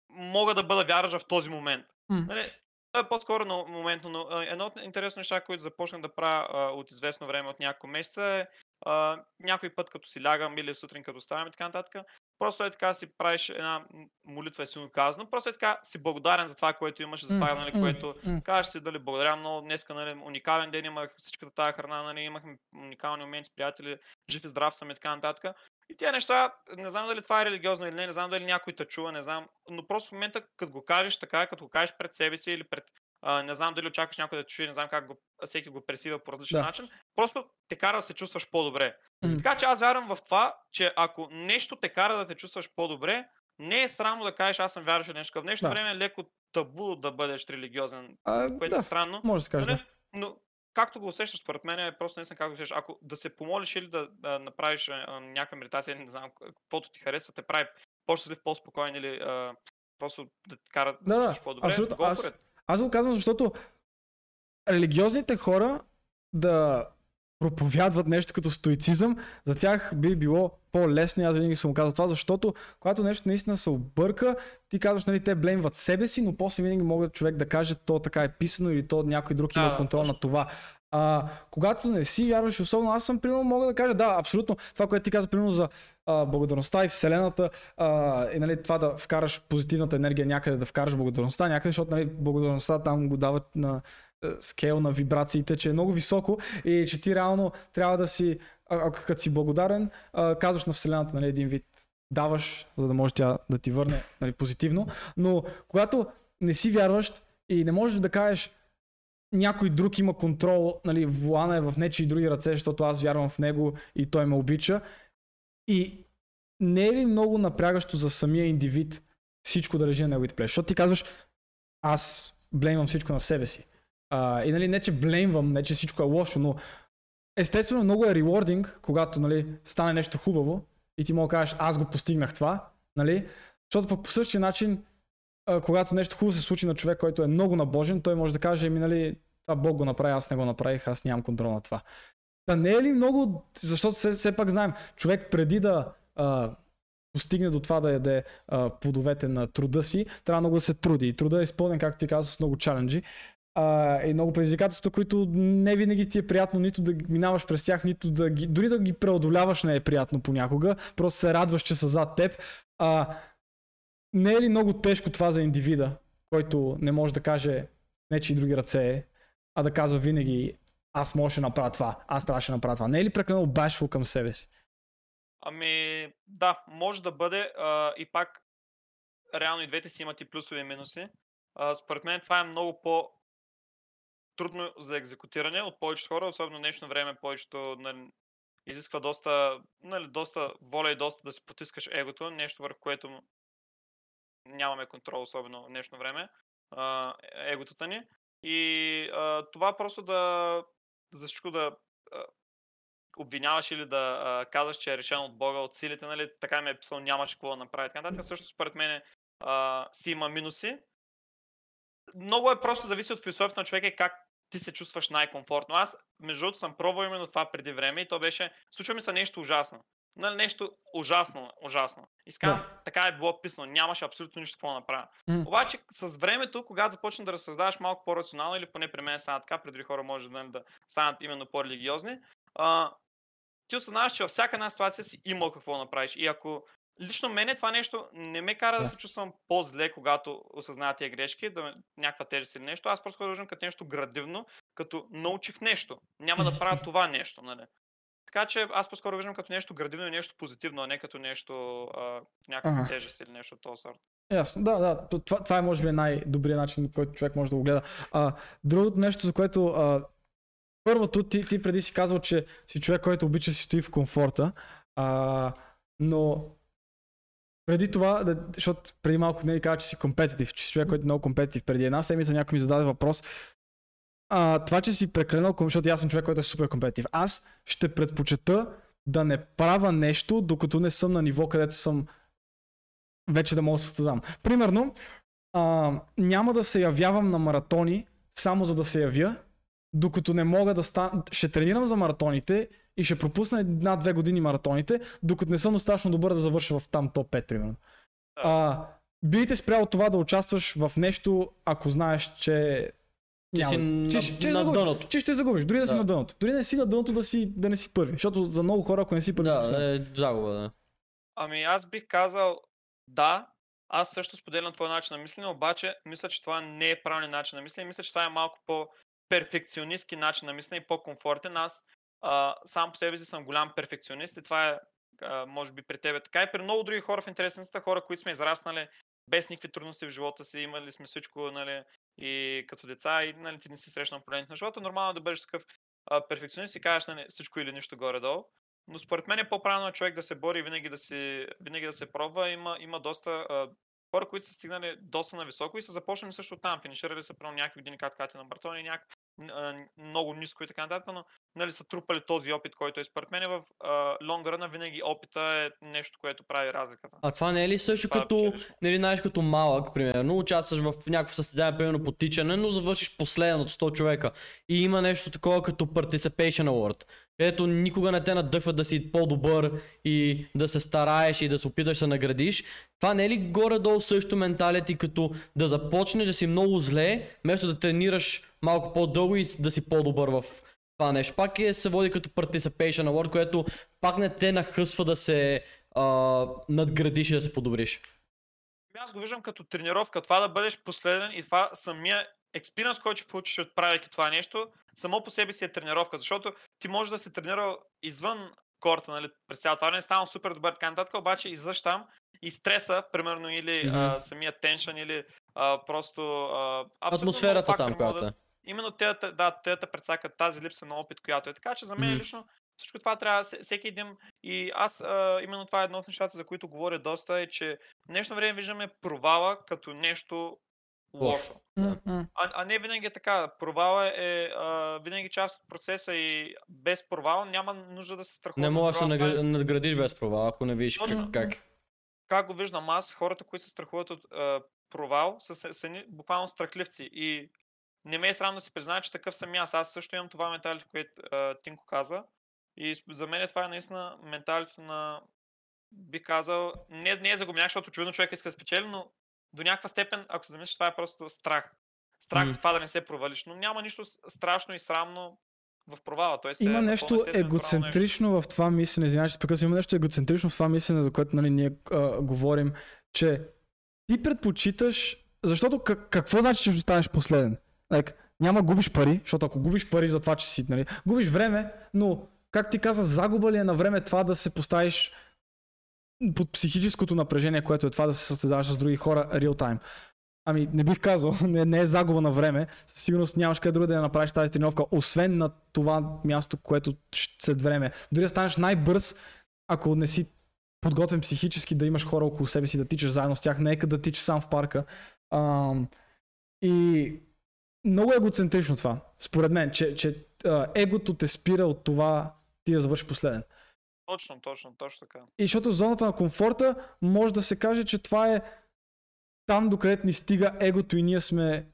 мога да бъда вярващ в този момент. М. Нали, е по-скоро на моментно, но едно от интересно неща, които започнах да правя а, от известно време, от няколко месеца е а, някой път като си лягам или сутрин като ставам и така нататък, просто е така си правиш една молитва е силно казано, просто е така си благодарен за това, което имаш, за това, нали, което. Кажеш си дали благодаря много, днеска нали, уникален ден имах всичката тази храна, нали, имахме уникални моменти с приятели, жив и здрав съм и така нататък. И тия неща, не знам дали това е религиозно или не, не знам дали някой те чува, не знам, но просто в момента, като го кажеш така, като го кажеш пред себе си или пред, а, не знам дали очакваш някой да чуе, не знам как го, всеки го пресива по различен Да. начин, просто те кара да се чувстваш по-добре. М. Така че аз вярвам в това, че ако нещо те кара да те чувстваш по-добре, не е странно да кажеш аз съм вярващ в нещо. В днешно Да. време е леко табу да бъдеш религиозен, А, което е да, странно. може да се каже. Да. Но както го усещаш, според мен е просто наистина как го усещаш. Ако да се помолиш или да, да направиш а, някаква медитация, не знам, каквото ти харесва, те прави по-щастлив, по-спокоен или а, просто да те кара да, Да, да, чувстваш по-добре. абсолютно. Аз-. Аз го казвам, защото религиозните хора да проповядват нещо като стоицизъм, за тях би било по-лесно и аз винаги съм казал това, защото когато нещо наистина се обърка, ти казваш, нали, те блеймват себе си, но после винаги могат човек да каже, то така е писано или то някой друг има контрол точно. на това. А, когато не си вярваш, особено аз съм, примерно, мога да кажа, да, абсолютно, това, което ти каза, примерно, за а, благодарността и Вселената, а, и нали, това да вкараш позитивната енергия някъде, да вкараш благодарността някъде, защото нали, благодарността там го дават на скейл на вибрациите, че е много високо и че ти реално трябва да си, ако като си благодарен, казваш на Вселената нали, един вид даваш, за да може тя да ти върне нали, позитивно, но когато не си вярващ и не можеш да кажеш някой друг има контрол, нали, вулана е в нечии други ръце, защото аз вярвам в него и той ме обича. И не е ли много напрягащо за самия индивид всичко да лежи на неговите плещи? Защото ти казваш, аз блеймвам всичко на себе си. И нали, не че блеймвам, не че всичко е лошо, но естествено много е рewarding, когато нали, стане нещо хубаво и ти мога да кажеш, аз го постигнах това, нали? Защото пък по същия начин, а, когато нещо хубаво се случи на човек, който е много набожен, той може да каже, еми нали, това Бог го направи, аз не го направих, аз нямам контрол на това. Та не е ли много, защото все, все пак знаем, човек преди да а, постигне до това да яде а, плодовете на труда си, трябва много да се труди. И труда е изпълнен, както ти каза, с много чаленджи. А, и много предизвикателства, които не винаги ти е приятно нито да минаваш през тях, нито да ги, дори да ги преодоляваш не е приятно понякога. Просто се радваш, че са зад теб. А, не е ли много тежко това за индивида, който не може да каже нечи други ръце, а да казва винаги аз можеше да направя това, аз трябваше да направя това. Не е ли прекалено башфул към себе си? Ами, да, може да бъде а, и пак реално и двете си имат и плюсови и минуси. А, според мен това е много по трудно за екзекутиране от повечето хора, особено в днешно време повечето нали, изисква доста, нали, доста воля и доста да си потискаш егото, нещо върху което нямаме контрол, особено в днешно време, а, еготата ни. И а, това просто да за всичко да а, обвиняваш или да а, казваш, че е решено от Бога, от силите, нали, така ми е писал, нямаш какво да направи. Така нататък също според мен си има минуси. Много е просто зависи от философията на човека и как ти се чувстваш най-комфортно. Аз, между другото, съм пробвал именно това преди време и то беше, случва ми се нещо ужасно. Нали, нещо ужасно, ужасно. И скам, Да. така е било писано, нямаше абсолютно нищо какво да направя. М. Обаче с времето, когато започна да разсъждаваш малко по-рационално, или поне при мен стана така, при други хора може да, да станат именно по-религиозни, а, ти осъзнаваш, че във всяка една ситуация си имал какво да направиш. И ако лично мене това нещо не ме кара да, Да. се чувствам по-зле, когато осъзная тия грешки, да някаква тежест или нещо, аз просто го виждам като нещо градивно, като научих нещо. Няма да правя това нещо, нали? Така че аз по-скоро виждам като нещо градивно и нещо позитивно, а не като нещо, а, някаква Ага. тежест или нещо от този сорт. Ясно, да, да. Това, това е може би най-добрият начин, по който човек може да го гледа. А, другото нещо, за което а, първото, ти, ти преди си казал, че си човек, който обича си стои в комфорта, а, но преди това, да, защото преди малко не каза, че си компетитив, че си човек, който е много компетитив. Преди една седмица някой ми зададе въпрос. А, това, че си прекалено, защото аз съм човек, който е супер компетитив. Аз ще предпочета да не правя нещо, докато не съм на ниво, където съм вече да мога да състезавам. Примерно, а, няма да се явявам на маратони само за да се явя докато не мога да стана, ще тренирам за маратоните и ще пропусна една-две години маратоните, докато не съм достатъчно добър да завърша в там топ 5, примерно. Да. А, би ли те спряло това да участваш в нещо, ако знаеш, че Ти няма- си на, че, че, на загубиш, дъното. че ще загубиш, дори да, си Да. на дъното. Дори да не си на дъното да, си, да не си първи. Защото за много хора, ако не си първи, си. Да, е загуба, да. Ами аз бих казал да, аз също споделям твой начин на мислене, обаче мисля, че това не е правилният начин на мислене. Мисля, че това е малко по-перфекционистски начин на мислене и по-комфортен. Аз а, сам по себе си съм голям перфекционист и това е, а, може би, при тебе така и при много други хора в интересницата, хора, които сме израснали без никакви трудности в живота си, имали сме всичко, нали, и като деца, и нали, ти не си срещнал проблемите на живота. Нормално е да бъдеш такъв а, перфекционист и кажеш нали, всичко или нищо горе-долу. Но според мен е по-правилно е човек да се бори винаги да се, винаги да се пробва. Има, има доста а, хора, които са стигнали доста на високо и са започнали също там. Финиширали са прямо някакви години как кати на маратон и няк... н- а, много ниско и така нататък, но нали, са трупали този опит, който е според мен в лонграна винаги опита е нещо, което прави разликата. А това не е ли също Това като, бих решил. нали, знаеш, като малък, примерно, участваш в някакво състезание, примерно по тичане, но завършиш последен от 100 човека. И има нещо такова като Participation Award. Ето никога не те надъхва да си по-добър и да се стараеш и да се опиташ да се наградиш. Това не е ли горе-долу също менталити, като да започнеш да си много зле, вместо да тренираш малко по-дълго и да си по-добър в това нещо. Пак е, се води като Participation Award, което пак не те нахъсва да се а, надградиш и да се подобриш. Ами Аз го виждам като тренировка. Това да бъдеш последен и това самия експириенс, който ще получиш от правейки това нещо, само по себе си е тренировка, защото ти можеш да се тренира извън корта, нали, през цялото не ставам супер добър така нататък, обаче излъж там и стреса, примерно, или Мгм. а, самия теншън, или а, просто а, Атмосферата там, която да, е. Именно те, да, те те прецакат тази липса на опит, която е. Така че за мен лично всичко това трябва се- всеки един. И аз а, именно това е едно от нещата, за които говоря доста, е, че в днешно време виждаме провала като нещо Лошо. Да. А, а не винаги е така. Провала е а, винаги част от процеса и без провал няма нужда да се страхува. Не можеш да се надградиш без провал, ако не видиш Точно. как. как. го виждам аз, хората, които се страхуват от а, провал, са, са, са буквално страхливци. И не ме е срам да си призная, че такъв съм аз. Аз също имам това менталите, което а, Тинко каза. И за мен това е наистина менталито на, би казал, не, не е загубняк, защото очевидно човек иска да спечели, но до някаква степен, ако се замислиш, това е просто страх. Страх М. от това да не се провалиш. Но няма нищо страшно и срамно в провала. Той се Има е нещо правилно нещо. егоцентрично в това мислене, извинявай, че прекъсвам, има нещо егоцентрично в това мислене, за което нали, ние а, говорим, че ти предпочиташ, защото как, какво значи, че ще останеш последен? Like, няма губиш пари, защото ако губиш пари за това, че си, нали, губиш време, но как ти каза, загуба ли е на време това да се поставиш под психическото напрежение, което е това да се състезаваш с други хора real time. Ами, не бих казал, <laughs> не, не е загуба на време. Със сигурност нямаш къде друго да я направиш тази тренировка, освен на това място, което след време. Дори да станеш най-бърз, ако не си подготвен психически да имаш хора около себе си, да тичаш заедно с тях, нека да тичаш сам в парка. Ам, и много егоцентрично това, според мен, че, че а, егото те спира от това ти да завършиш последен. Точно, точно, точно така. И защото зоната на комфорта може да се каже, че това е там, докъдето ни стига егото и ние сме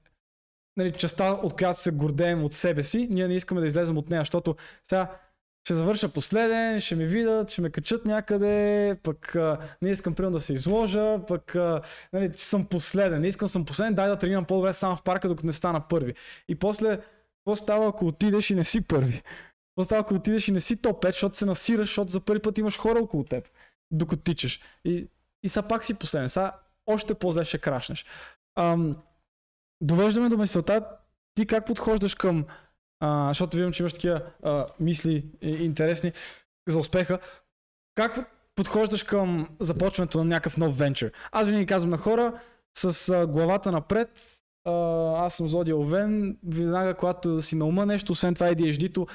нали, частта, от която се гордеем от себе си, ние не искаме да излезем от нея, защото сега ще завърша последен, ще ме видят, ще ме качат някъде, пък а, не искам примерно да се изложа, пък а, нали, съм последен, не искам съм последен, дай да тренирам по-добре сам в парка, докато не стана първи. И после, какво става, ако отидеш и не си първи? Какво става, ако отидеш и не си топ 5, защото се насираш, защото за първи път имаш хора около теб, докато тичаш. И, и са пак си последен. Сега още по-зле ще крашнеш. Ам, довеждаме до мисълта, ти как подхождаш към, а, защото виждам, че имаш такива а, мисли интересни за успеха, как подхождаш към започването на някакъв нов венчър? Аз винаги казвам на хора, с а, главата напред, а, аз съм Зодия Овен, веднага когато си на ума нещо, освен това ADHD-то,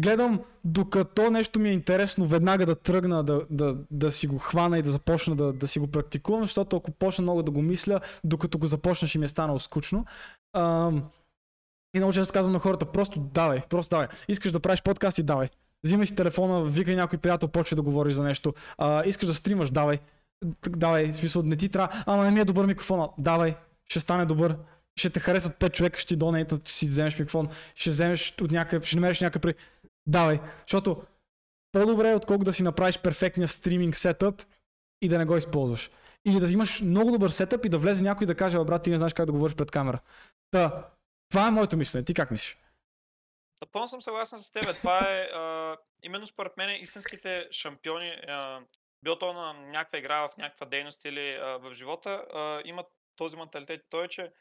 гледам докато нещо ми е интересно, веднага да тръгна да, да, да си го хвана и да започна да, да си го практикувам, защото ако почна много да го мисля, докато го започна ще ми е станало скучно. Ам, и много често казвам на хората, просто давай, просто давай. Искаш да правиш подкасти, давай. Взимай си телефона, викай някой приятел, почва да говориш за нещо. А, искаш да стримаш, давай. Давай, в смисъл, не ти трябва. Ама не ми е добър микрофона. Давай, ще стане добър. ще те харесат 5 човека, ще ти донейтат, ще си вземеш микрофон, ще вземеш от някъде, ще намериш някакъв при... Давай, защото по-добре е отколкото да си направиш перфектния стриминг сетъп и да не го използваш. Или да имаш много добър сетъп и да влезе някой и да каже, «Бе, брат, ти не знаеш как да говориш пред камера. Та, това е моето мислене. Ти как мислиш? Напълно съм съгласен с теб. Това е а, именно според мен истинските шампиони, а, било то на някаква игра, в някаква дейност или а, в живота, а, имат този менталитет. Той е, че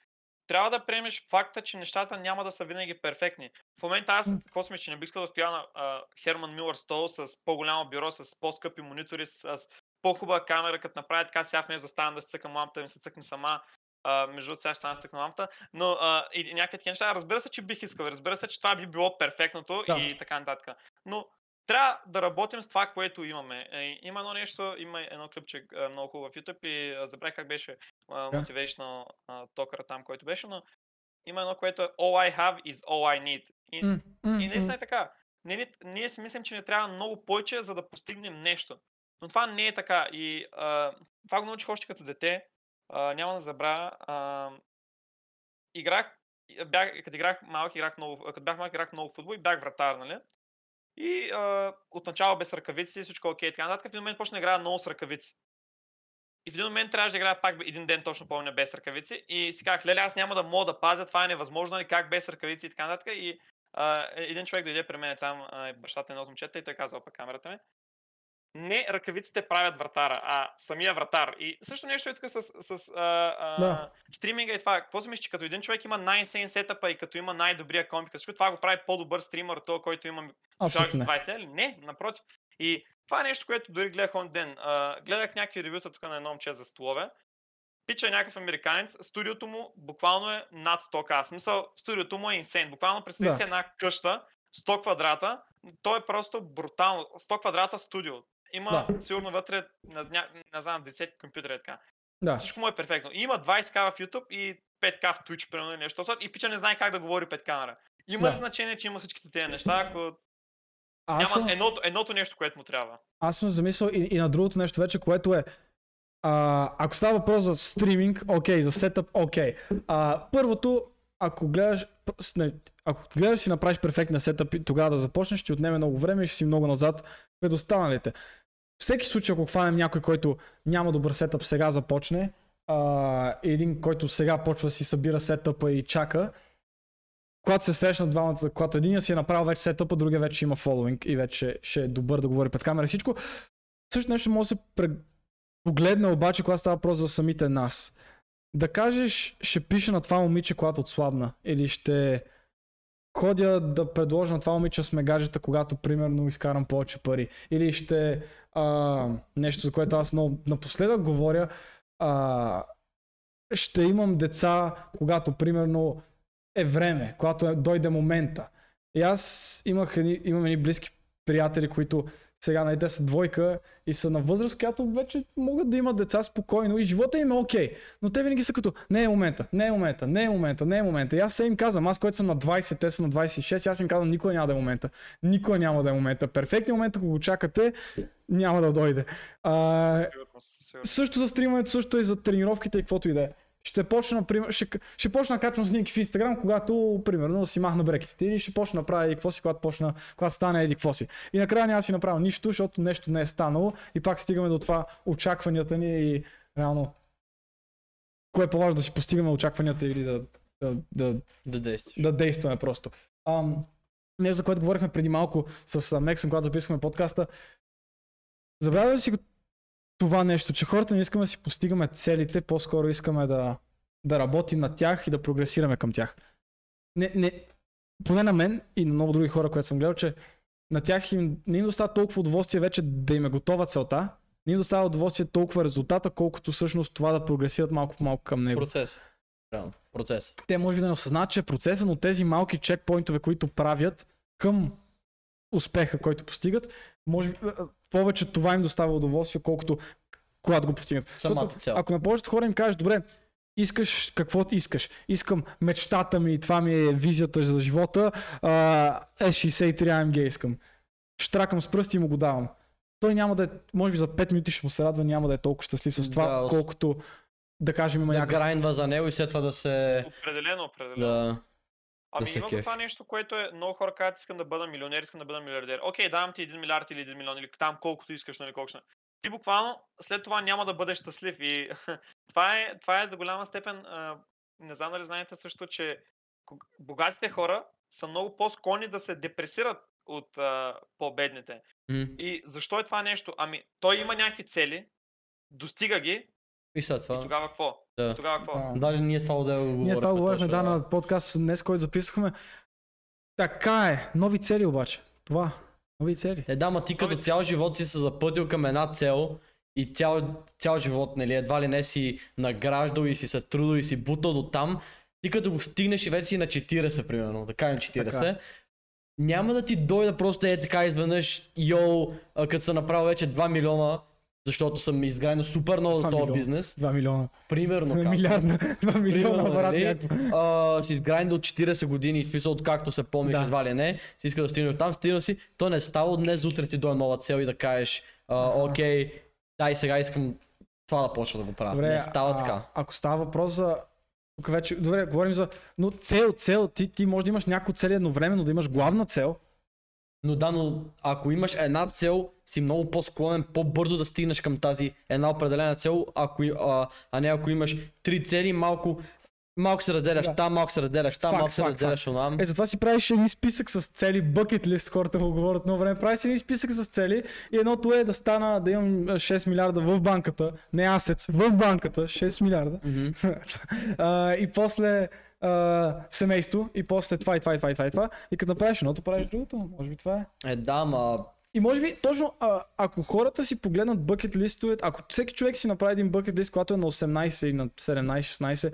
трябва да приемеш факта, че нещата няма да са винаги перфектни. В момента аз, какво мисля, че не бих искал да стоя на а, Херман Мюлър стол с по-голямо бюро, с по-скъпи монитори, с, с по-хубава камера, като направя така, сега вместо да стана да се цъкам лампата, ми се цъкне сама. А, между другото, сега ще стана цъкна лампата. Но а, и, някакви такива неща. Разбира се, че бих искал. Разбира се, че това би било перфектното Да. и така нататък. Но трябва да работим с това, което имаме. Е, има едно нещо, има едно клипче много хубаво в YouTube и забравих как беше Да. motivational токъра там, който беше, но има едно, което е All I have is all I need. И, М, м, и наистина е така. Не, ни- ние си мислим, че не трябва много повече, за да постигнем нещо. Но това не е така. И а, това го научих още като дете. Няма да забравя. А, играх, бях, като играх малък, играх много, като бях малък, играх много футбол и бях вратар, нали? И а, отначало без ръкавици, всичко окей, така нататък. В един момент почна да играя много с ръкавици. И в един момент трябваше да играя пак един ден, точно помня, без ръкавици. И си казах, леле, аз няма да мога да пазя, това е невъзможно, нали, как без ръкавици и така нататък. И а, е- един човек дойде при мен там, а, е бащата на едно момчета, и той каза, опа камерата ми. Не ръкавиците правят вратара, а самия вратар. И също нещо е тук с, с а, а, Да. стриминга и това. Какво си мислиш, че като един човек има най-инсейн сетъпа и като има най-добрия комп, всичко това го прави по-добър стример от този, който има слушалки с Абсолютно не. 20 лева? Не, напротив. И това е нещо, което дори гледах он ден. А, гледах някакви ревюта тук на едно момче за столове. Пича е някакъв американец, студиото му буквално е над 100 к. Смисъл, студиото му е инсейн. Буквално представи Да. си една къща, 100 квадрата, то е просто брутално. 100 квадрата студио. Има Да. сигурно вътре, не, ня- не знам, 10 компютъра и така. Да. Всичко му е перфектно. И има 20к в YouTube и 5к в Twitch, примерно или нещо. И пича не знае как да говори пред камера. Има Да. ли значение, че има всичките тези неща, ако Аз няма съм, едното, едното нещо, което му трябва? аз съм замислял и, и на другото нещо вече, което е а, ако става въпрос за стриминг, окей, за сетъп, окей. А, първото, ако гледаш, не, ако гледаш си направиш перфектния сетъп и тогава да започнеш, ще отнеме много време и ще си много назад пред останалите. Всеки случай, ако хванем някой, който няма добър сетъп, сега започне, а, един, който сега почва си събира сетъпа и чака, когато се срещнат двамата, когато един си е направил вече сетъпа, другия вече има фолуинг и вече ще е добър да говори пред камера и всичко. Също нещо може да се погледне обаче, когато става въпрос за самите нас. Да кажеш, ще пиша на това момиче, когато отслабна. Или ще ходя да предложа на това момиче да сме гаджета, когато примерно изкарам повече пари. Или ще а, нещо, за което аз много напоследък говоря, а, ще имам деца, когато примерно е време, когато дойде момента. И аз имах едни, имам едни близки приятели, които сега нали, те са двойка и са на възраст, която вече могат да имат деца спокойно и живота им е окей. Но те винаги са като, не е момента, не е момента, не е момента, не е момента. И аз се им казвам, аз който съм на 20, те са на 26, аз им казвам, никога няма да е момента. Никога няма да е момента. Перфектният момент, ако го чакате, няма да дойде. А, също за стримането, също и за тренировките и каквото и да е. Ще почна, например, ще, ще почна да качвам снимки в Инстаграм, когато, примерно, си махна брекетите. Или ще почна да правя еди какво си, когато, почна, когато стане еди какво си. И накрая няма си направя нищо, защото нещо не е станало. И пак стигаме до това очакванията ни и реално кое е по-важно да си постигаме очакванията или да, да, да, Да действаш. да действаме просто. Ам, нещо, за което говорихме преди малко с Мексън, когато записвахме подкаста. Забравя ли си това нещо, че хората не искаме да си постигаме целите, по-скоро искаме да, да работим на тях и да прогресираме към тях. Не, не, поне на мен и на много други хора, които съм гледал, че на тях им, не им достава толкова удоволствие вече да им е готова целта, не им достава удоволствие толкова резултата, колкото всъщност това да прогресират малко по малко към него Процес. Реално. Процес. те може би да не осъзнат, че е процесът, но тези малки чекпоинтове, които правят към успеха, който постигат, може би, повече това им достава удоволствие, колкото когато го постигнат. Защото. Ако на повечето хора им кажеш, добре, искаш какво ти искаш. Искам мечтата ми, това ми е визията за живота, а, е 63 AMG искам. Штракам с пръсти и му го давам. Той няма да е, може би за 5 минути ще му се радва, няма да е толкова щастлив с това, Да, колкото да кажем има да някакъв... грайндва за него и след това да се... Определено, определено. Да. Ами има го това нещо, което е много хора казват, искам да бъда милионер, искам да бъда милиардер. Окей, давам ти 1 милиард или 1 милион или там колкото искаш, нали, колко ще. Ти буквално след това няма да бъдеш щастлив и <laughs> това, е, това е до голяма степен, а, не знам дали знаете също, че богатите хора са много по-склонни да се депресират от а, по-бедните. М. И защо е това нещо? Ами, той има някакви цели, достига ги И след и това. тогава какво? Да. Тогава какво? А. Даже ние това отделно го говорихме. Ние това говорихме, да, на подкаст днес, който записахме. Така е. Нови цели обаче. Това. Нови цели. Е, да, ма ти като цял живот си се запътил към една цел и цял, цял живот, нали, едва ли не си награждал и си се трудил и си бутал до там, ти като го стигнеш и вече си на 40, примерно, да кажем 40, Така. няма да ти дойде просто е така изведнъж, йоу, като съм направил вече 2 милиона, защото съм изградил супер много за този бизнес. 2 милиона. Примерно. <laughs> Милиарда. 2 милиона, брат, нали? някакво. си изграйндал 40 години, и смисъл откакто се помниш Да. едва ли не, си иска да стигнеш там, стигнал си, то не става от днес утре ти дойде нова цел и да кажеш, окей, дай сега искам това да почва да го правя. Добре, не става а, така. Ако става въпрос за... Тук вече, добре, говорим за... Но цел, цел, ти, ти може да имаш няколко цели едновременно, да имаш главна цел. Но да, но ако имаш една цел, си много по-склонен по-бързо да стигнеш към тази една определена цел, ако, а, а не ако имаш три цели, малко, малко се разделяш Да. там, малко се разделяш там, Факт, малко се разделяш онам. Е, затова си правиш един списък с цели, bucket list, хората го говорят много време. Правиш един списък с цели и едното е да стана, да имам а, 6 милиарда в банката, не асец, в банката, 6 милиарда. Мгм. <laughs> а, и после а, семейство, и после това и това и това и това и това. И като направиш едното, правиш другото. Може би това е. Е, да, ма И може би точно а, ако хората си погледнат бъкет листове, ако всеки човек си направи един бъкет лист, когато е на 18 и на 17-16,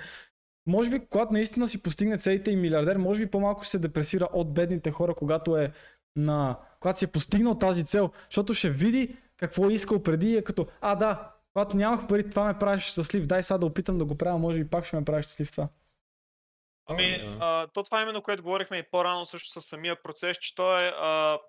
може би когато наистина си постигне целите и милиардер, може би по-малко ще се депресира от бедните хора, когато е на... когато си е постигнал тази цел, защото ще види какво е искал преди и е като, а да, когато нямах пари, това ме правиш щастлив, дай сега да опитам да го правя, може би пак ще ме прави щастлив това. Ами, Да. а, то това именно, което говорихме и по-рано също с самия процес, че той е... А,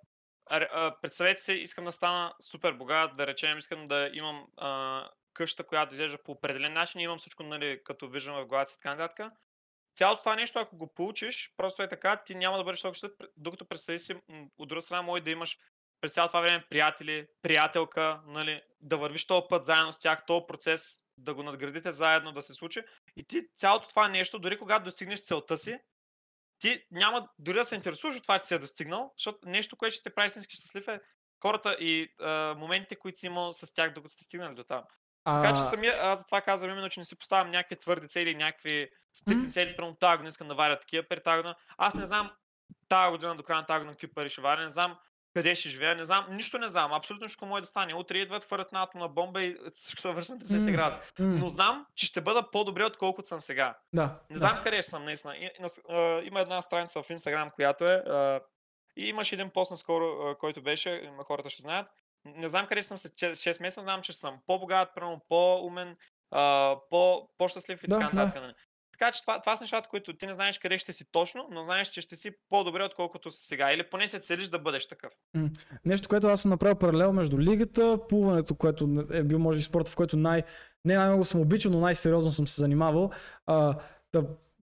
а, представете си, искам да стана супер богат, да речем, искам да имам а, къща, която изглежда по определен начин, имам всичко, нали, като виждам в главата си и така нататък. Цялото това нещо, ако го получиш, просто е така, ти няма да бъдеш толкова щастлив, докато представи си, от друга страна, може да имаш през цялото това време приятели, приятелка, нали, да вървиш този път заедно с тях, този процес, да го надградите заедно, да се случи. И ти цялото това нещо, дори когато достигнеш целта си, ти няма дори да се интересуваш от това, че си е достигнал, защото нещо, което ще те прави истински щастлив е хората и а, моментите, които си имал с тях, докато сте стигнали до там. Така че А, самия, аз затова казвам именно, че не си поставям някакви твърди цели, някакви стрикни М. цели, примерно тази година искам да варя такива пари, тази година. Аз не знам тази година до края на тази година какви пари ще варя, не знам къде ще живея, не знам, нищо не знам, абсолютно нищо може да стане. Утре идват, хвърлят на атомна бомба и всичко <laughs> се върши на 30 М. градуса. м, Но знам, че ще бъда по-добре, отколкото съм сега. да, Не да. знам къде ще съм наистина. И, а, има една страница в Instagram, която е. А, и имаше един пост наскоро, който беше, хората ще знаят. Не знам къде ще съм след 6 месеца, знам, че съм по-богат, по-умен, по, по-щастлив и Да, така да. нататък. нали. Така че това, това са нещата, които ти не знаеш къде ще си точно, но знаеш, че ще си по-добре, отколкото си сега. Или поне се целиш да бъдеш такъв. Нещо, което аз съм направил паралел между лигата, плуването, което е бил може би спорта, в който най- не най-много съм обичал, но най-сериозно съм се занимавал. А, да,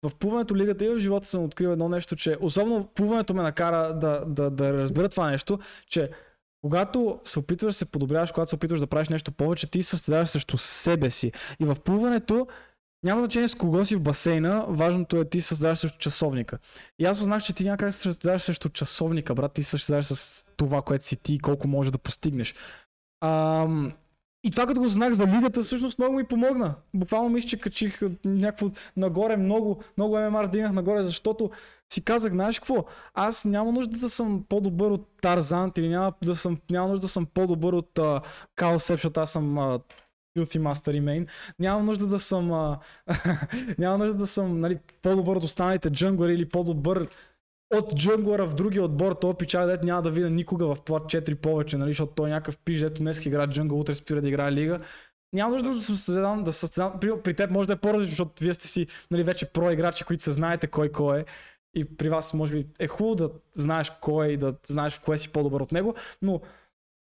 в плуването, лигата и в живота съм открил едно нещо, че особено плуването ме накара да, да, да разбера това нещо, че когато се опитваш да се подобряваш, когато се опитваш да правиш нещо повече, ти състезаваш срещу себе си. И в плуването няма значение с кого си в басейна, важното е ти се състезаваш срещу часовника. И аз осъзнах, че ти да се състезаваш срещу часовника, брат. Ти се състезаваш с това, което си ти и колко можеш да постигнеш. Ам, и това като го знах за лигата, всъщност много ми помогна. Буквално мисля, че качих някакво нагоре, много, много ММР дигнах нагоре, защото си казах, знаеш какво, аз няма нужда да съм по-добър от Тарзан или няма, да съм, няма нужда да съм по-добър от uh, Као Сеп, защото аз съм uh, Filthy Master и Main. Няма нужда да съм, а, <laughs> няма нужда да съм нали, по-добър от останалите джунглери или по-добър от джунглера в другия отбор, то пича, дет няма да видя никога в плат 4 повече, нали, защото той е някакъв пиш, ето днес играе джунгъл, утре спира да играе лига. Няма нужда да се състезавам, да състезавам. При, при теб може да е по-различно, защото вие сте си нали, вече про играчи, които се знаете кой кой е. И при вас може би е хубаво да знаеш кой е и да знаеш в кое си по-добър от него, но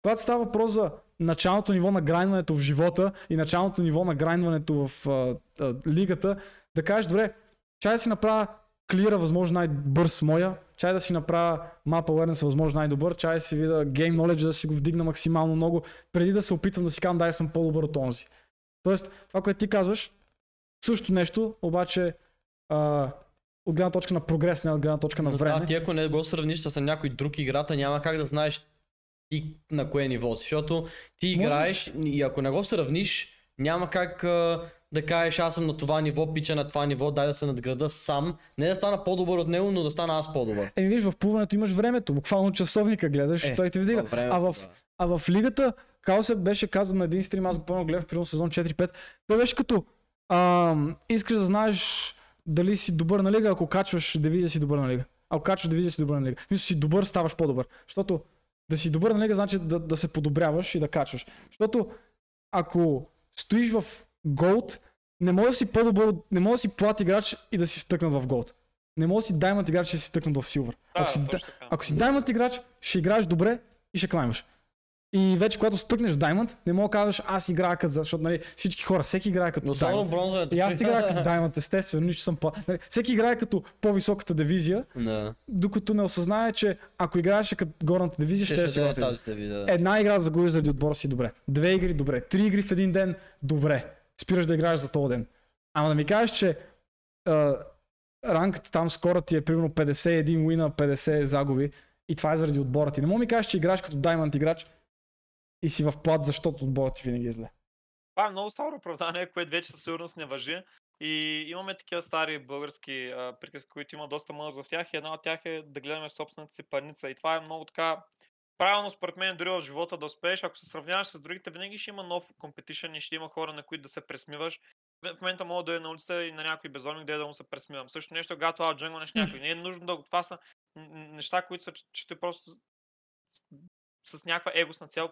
когато става въпрос за началното ниво на грайндването в живота и началното ниво на грайндването в а, а, лигата, да кажеш, добре, чай да си направя клира възможно най-бърз моя, чай да си направя map awareness възможно най-добър, чай да си видя game knowledge да си го вдигна максимално много, преди да се опитвам да си казвам дай съм по-добър от онзи. Тоест, това, което ти казваш, също нещо, обаче а, от гледна точка на прогрес, не от гледна точка на време. Да, ти ако не го сравниш с някой друг играта, няма как да знаеш ти на кое ниво си, защото ти Можеш. играеш и ако не го сравниш, няма как а, да кажеш аз съм на това ниво, пича на това ниво, дай да се надграда сам. Не да стана по-добър от него, но да стана аз по-добър. Еми виж, в плуването имаш времето, буквално часовника гледаш и Е, той те вдига. А в, да. а в лигата, Каосе беше казал на един стрим, аз го помня, гледах примерно сезон 4-5, той беше като ам, искаш да знаеш дали си добър на лига, ако качваш дивизия си добър на лига. Ако качваш дивизия си добър на лига. Смисъл си добър, ставаш по-добър. Защото да си добър на лига значи да, да се подобряваш и да качваш. Защото ако стоиш в Gold, не може да си по-добър, не може да си плат играч и да си стъкнат в Gold. Не може да си Diamond играч и да си стъкнат в Silver. Да, Ако си, ако си Diamond играч, ще играеш добре и ще клаймаш. И вече когато стъкнеш Diamond, не мога да кажеш аз играя като, защото нали, всички хора, всеки играе като Но особено Diamond. бронза И аз играя като <laughs> Diamond, естествено, нищо съм по... Нали, всеки играе като по-високата дивизия, Да. докато не осъзнае, че ако играеше като горната дивизия, ще, Ще, ще, е тази вида. Една игра загубиш заради отбора си, добре. Две игри, добре. Три игри в един ден, добре. Спираш да играеш за този ден. Ама да ми кажеш, че а, ранкът там скоро ти е примерно 51 уина, 50 загуби и това е заради отбора ти. Не мога ми кажеш, че играеш като Diamond играч и си в плат, защото отборът ти винаги е зле. Това е много старо оправдание, което вече със сигурност не въжи. И имаме такива стари български а, приказки, които има доста мъдрост в тях. И една от тях е да гледаме собствената си парница. И това е много така правилно според мен дори в живота да успееш. Ако се сравняваш с другите, винаги ще има нов компетишън и ще има хора, на които да се пресмиваш. В момента мога да е на улица и на някой безумник да е да му се пресмивам. Също нещо, когато аз джънгванеш някой. <laughs> Не е нужно да го. Това са неща, които са чисто просто с, с някаква егосна цел,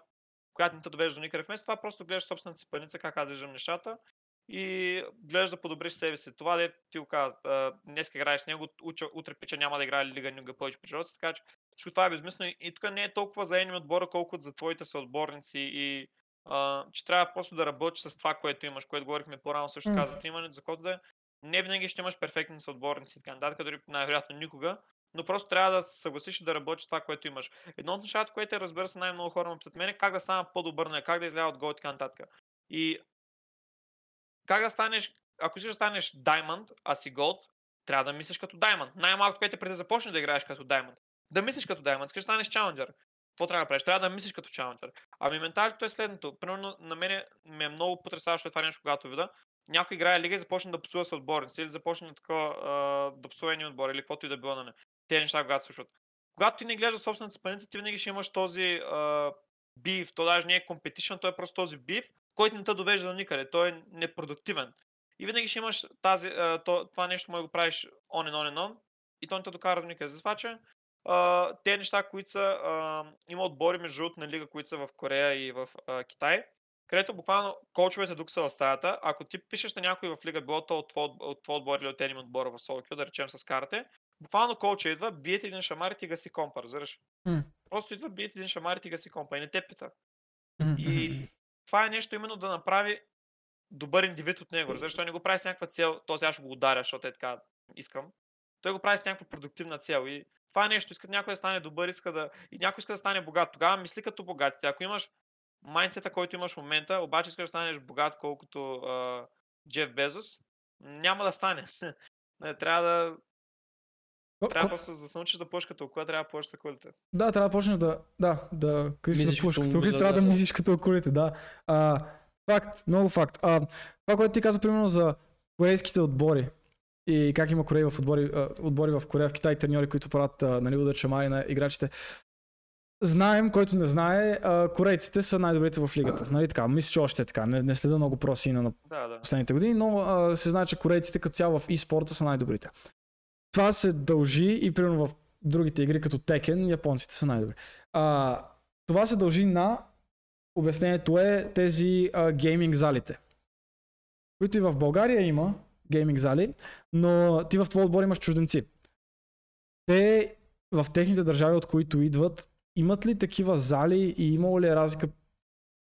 която не те довежда до никъде. Вместо това просто гледаш собствената си паница, как аз виждам нещата и гледаш да подобриш себе си. Това де ти го казва, а, днес играеш с него, утре, пича няма да играе лига, никога повече си, така че всичко това е безмислено и, и тук не е толкова за един отбора, колкото за твоите съотборници и а, че трябва просто да работиш с това, което имаш, което говорихме по-рано също така М. за стримането, за което да е. не винаги ще имаш перфектни съотборници и така нататък, дори най-вероятно никога, но просто трябва да се съгласиш и да работиш това, което имаш. Едно от нещата, което е, разбира се, най-много хора ме питат мен е как да стана по-добър, нали, как да изляза от гол и така нататък. И как да станеш, ако искаш да станеш Diamond, а си Gold, трябва да мислиш като Diamond. Най-малкото, което е преди да започнеш да играеш като Diamond. Да мислиш като Diamond, искаш да станеш Challenger. Какво трябва да правиш? Трябва да мислиш като Challenger. Ами менталито е следното. Примерно на мен ми е много потрясаващо това нещо, когато видя. Някой играе лига и започне да псува с отборници или започне такова, да псува едни отбори или каквото и да било на не. Те неща, когато случват. Когато ти не гледаш собствената си паница, ти винаги ще имаш този а, бив. То даже не е competition, той е просто този бив, който не те довежда до никъде. Той е непродуктивен. И винаги ще имаш тази, а, то, това нещо, може да го правиш on and on and on, и то не те докара до никъде. Затова, че а, те неща, които са, а, има отбори между другото на лига, които са в Корея и в а, Китай, където буквално коучовете тук са в стаята. Ако ти пишеш на някой в лига, било то от твой, от твой отбор или от един отбора в Солкио, да речем с карате, буквално коуча идва, биете един шамар и ти гаси компа, разбираш? М. Просто идва, биете един шамар и ти гаси компа и не те пита. Мгм, И това е нещо именно да направи добър индивид от него. Защото не го прави с някаква цел, то сега ще го ударя, защото е така искам. Той го прави с някаква продуктивна цел. И това е нещо. Иска някой да стане добър, иска да... И някой иска да стане богат. Тогава мисли като богатите. Ако имаш майндсета, който имаш в момента, обаче искаш да станеш богат, колкото а, Джеф Безос, няма да стане. Не, <laughs> трябва да... Ко- Трябва ко- просто да се научиш да пушка толкова, трябва да пушиш колите. Да, трябва да почнеш да, да, да, където да пушкаш. като- Тук да, трябва да, да. мислиш като курите, да. А, факт, много факт. А, това, което ти каза, примерно, за корейските отбори и как има Кореи в отбори, а, отбори в Корея, в Китай, треньори, които правят а, нали, удар шамари на играчите. Знаем, който не знае, а, корейците са най-добрите в лигата. Нали така? Мисля, че още е така. Не, не следа много просина на Да, да. последните години, но а, се знае, че корейците като цяло в e-спорта са най-добрите. Това се дължи и примерно в другите игри като Tekken, японците са най-добри. А, това се дължи на обяснението е тези а, гейминг залите, които и в България има гейминг зали, но ти в твой отбор имаш чужденци. Те в техните държави, от които идват, имат ли такива зали и имало ли е разлика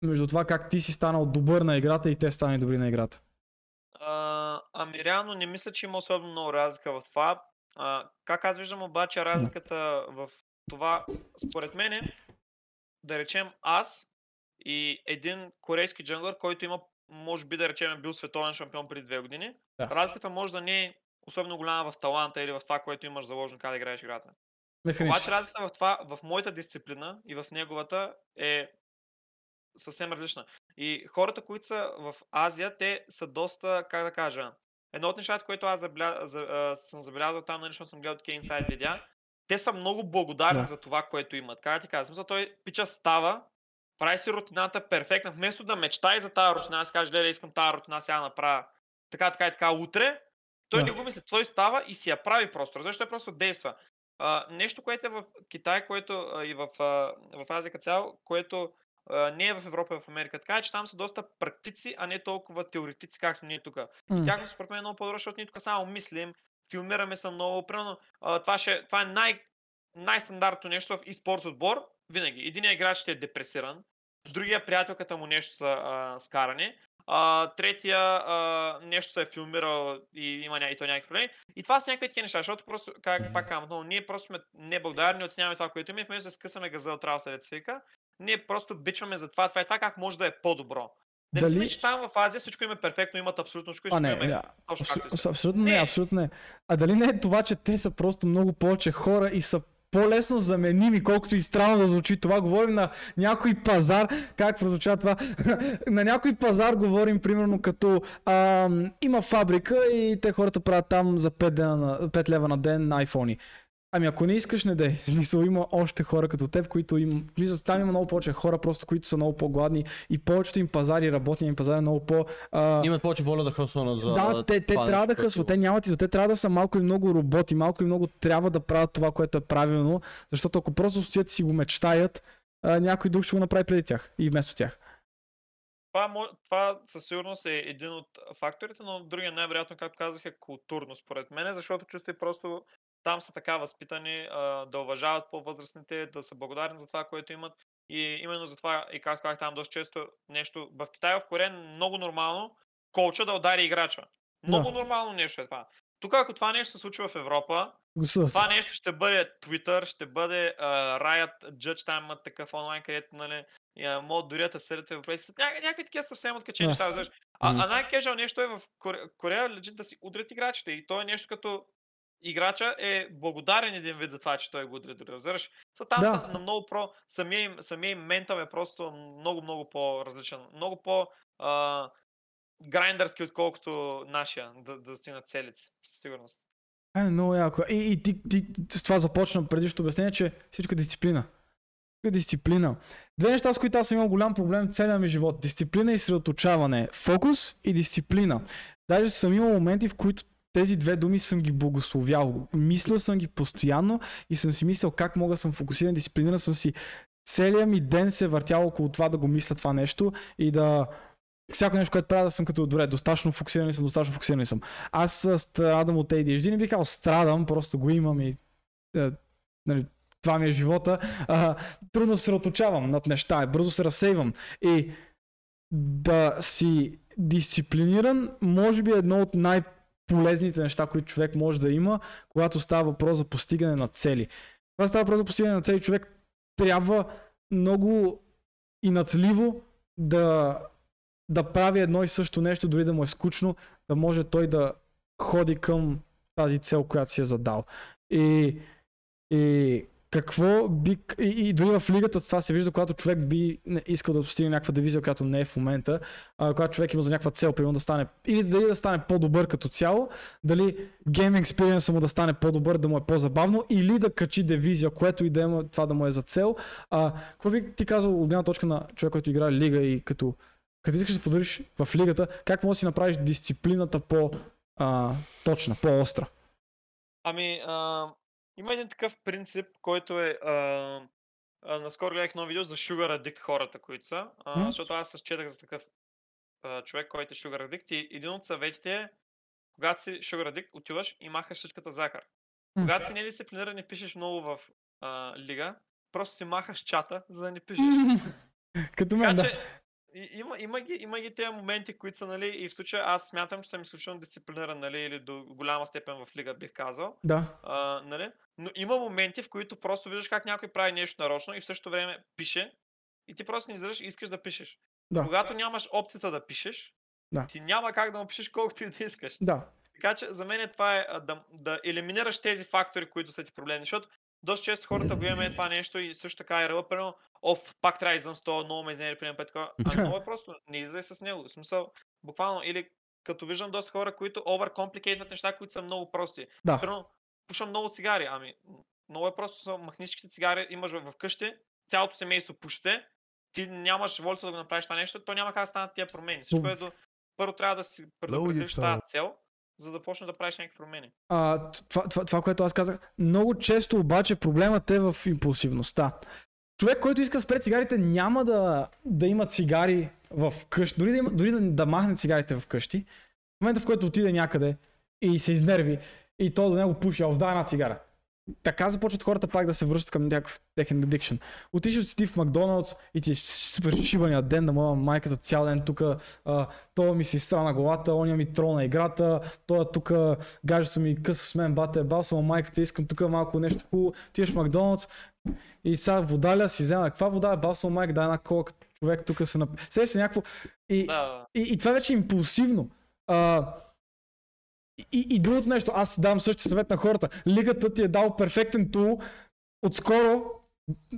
между това как ти си станал добър на играта и те станали добри на играта? А, ами реално не мисля, че има особено много разлика в това. А, как аз виждам обаче разликата в това, според мен е, да речем аз и един корейски джанглър, който има, може би да речем, е бил световен шампион преди две години. Да. Разликата може да не е особено голяма в таланта или в това, което имаш заложено как да играеш играта. Механично. Обаче разликата в това, в моята дисциплина и в неговата е съвсем различна. И хората, които са в Азия, те са доста, как да кажа, едно от нещата, което аз забля... за, а, съм забелязал там, нали, защото съм гледал такива инсайд видеа, те са много благодарни Да. за това, което имат. Как ти Смисъл, той пича става, прави си рутината перфектна, вместо да мечтай за тази рутина, аз каже, леле, искам тази рутина сега направя така, така и така утре, той Да. не го мисли, той става и си я прави просто. Защото той просто действа. А, нещо, което е в Китай, което а, и в, а, в Азия цяло, което не е в Европа, а в Америка. Така е, че там са доста практици, а не толкова теоретици, как сме ние тук. М. Тяхното според мен е много по-добро, защото ние тук само мислим, филмираме се много. Примерно, това, ще, това е най- най-стандартно нещо в e-sports отбор. Винаги. Единият играч ще е депресиран, другия приятелката му нещо са а, скарани, а, третия а, нещо се е филмирал и има ня... и то някакви проблеми. И това са някакви такива неща, защото просто, как пак казвам, ние просто сме неблагодарни, оценяваме това, което имаме, вместо да скъсаме газа от работа, да ние просто бичваме за това, това и това, как може да е по-добро. Да не Дали- мислиш, че там в Азия всичко им е перфектно, имат абсолютно всичко и А, всичко не, им е не, точно абсо- както искат. абс- абсолютно не, Не. абсолютно не. А дали не е това, че те са просто много повече хора и са по-лесно заменими, колкото и странно да звучи това. Говорим на някой пазар, как прозвуча това, <laughs> на някой пазар говорим примерно като ам, има фабрика и те хората правят там за 5, дена на, 5 лева на ден на iPhone. Ами ако не искаш, не дей. <laughs> Смисъл има още хора като теб, които им... в Смисъл, там има много повече хора, просто които са много по-гладни и повечето им пазари, работния им пазар е много по... А, Имат повече воля да хъсват за да, те, те това трябва да хъсват, те нямат и те трябва да са малко и много роботи, малко и много трябва да правят това, което е правилно, защото ако просто стоят и си го мечтаят, а, някой друг ще го направи преди тях и вместо тях. Това, това със сигурност е един от факторите, но другия най-вероятно, както казах, е културно според мен, защото чувство и просто там са така възпитани а, да уважават по-възрастните, да са благодарни за това, което имат. И именно за това, и както казах там доста често нещо, в Китай, в Корея много нормално колча да удари играча. Много нормално нещо е това. Тук, ако това нещо се случва в Европа, Го съдат. това нещо ще бъде Twitter, ще бъде uh, Riot, Judge, там имат такъв онлайн, където нали, uh, могат дори да те съдят европейци. Ня, някакви такива съвсем откачени Да. неща, разбираш. А, Мгм. а най-кежал нещо е в Корея, Корея лежит да си удрят играчите. И то е нещо като играча е благодарен един вид за това, че той го разбираш. So, там Да. са на много про... Самия им, самия им ментал е просто много, много по-различен. Много по... Uh, грайндърски, отколкото нашия, да, да стигнат целици, със сигурност. Е, много яко. И, и ти, ти, с това започна предишното обяснение, че всичко е дисциплина. Всичко е дисциплина. Две неща, с които аз съм имал голям проблем целия ми живот. Дисциплина и средоточаване. Фокус и дисциплина. Даже съм имал моменти, в които тези две думи съм ги благословял. Мислил съм ги постоянно и съм си мислил как мога да съм фокусиран, дисциплиниран съм си. Целият ми ден се е въртял около това да го мисля това нещо и да всяко нещо, което правя, да съм като добре, достатъчно фокусиран съм, достатъчно фокусиран съм. Аз страдам от ADHD, не бих казал страдам, просто го имам и е, нали, това ми е живота. А, трудно се съсредоточавам над неща, бързо се разсейвам. И да си дисциплиниран, може би е едно от най-полезните неща, които човек може да има, когато става въпрос за постигане на цели. Когато става въпрос за постигане на цели, човек трябва много и нацливо да, да прави едно и също нещо, дори да му е скучно, да може той да ходи към тази цел, която си е задал. И, и какво би... И, и дори в лигата това се вижда, когато човек би искал да постигне някаква дивизия, която не е в момента, а, когато човек има за някаква цел, примерно да стане, или дали да стане по-добър като цяло, дали гейм експириенса му да стане по-добър, да му е по-забавно, или да качи дивизия, което и да има това да му е за цел. А, какво би ти казал от гледна точка на човек, който играе лига и като, като искаш да подариш в лигата, как можеш да си направиш дисциплината по-точна, по-остра? Ами, а, има един такъв принцип, който е... А, а, наскоро гледах едно видео за Sugar Addict хората, които са, а, М. защото аз четах за такъв а, човек, който е Sugar Addict и един от съветите е, когато си Sugar Addict, отиваш и махаш всичката захар. М. Когато си не дисциплиниран и пишеш много в а, лига, просто си махаш чата, за да не пишеш. <laughs> Като мен, Така да. че и- има, има, ги, има ги тези моменти, които са, нали, и в случая аз смятам, че съм изключително дисциплиниран, нали, или до голяма степен в лига бих казал. Да. А, нали? Но има моменти, в които просто виждаш как някой прави нещо нарочно и в същото време пише и ти просто не излизаш и искаш да пишеш. Да. Когато нямаш опцията да пишеш, Да. ти няма как да му пишеш колкото и да искаш. Да. Така че за мен е това е да, да елиминираш тези фактори, които са ти проблеми. Защото доста често хората го имаме това нещо и също така е ръба, примерно, оф, пак трябва да излизам с това, много ме изнери, примерно, пет такова. А много е просто, не излизай с него. В смисъл, буквално, или като виждам доста хора, които overcomplicate неща, които са много прости. Да. Примерно, пушам много цигари, ами, много е просто, са, махни всичките цигари, имаш в къщи, цялото семейство пушите, ти нямаш волята да го направиш това нещо, то няма как да станат тия промени. Всичко е до... Първо трябва да си предопределиш Логично. тази цел, за да почнеш да правиш някакви промени. А, това, това, това, което аз казах, много често обаче проблемът е в импулсивността. Човек, който иска да спре цигарите, няма да, да има цигари в къщи, дори, да, има, дори да, да махне цигарите в къщи. В момента, в който отиде някъде и се изнерви и то до него пуши, а дай една цигара. Така започват хората пак да се връщат към някакъв техен addiction. Отишъл си ти в Макдоналдс и ти е супер шибания ден, да моя майката цял ден тук, то ми се изстрана главата, оня ми трона играта, той тук гаджето ми къса с мен, бате, бал съм майката, искам тук малко нещо хубаво, тиеш в Макдоналдс и сега водаля си взема, каква вода е, бал съм майка, дай една кола, човек тук се напи. Сега се някакво... И, Да, да. и, и това вече е импулсивно. А, и, и другото нещо, аз давам същия съвет на хората. Лигата ти е дал перфектен тул отскоро,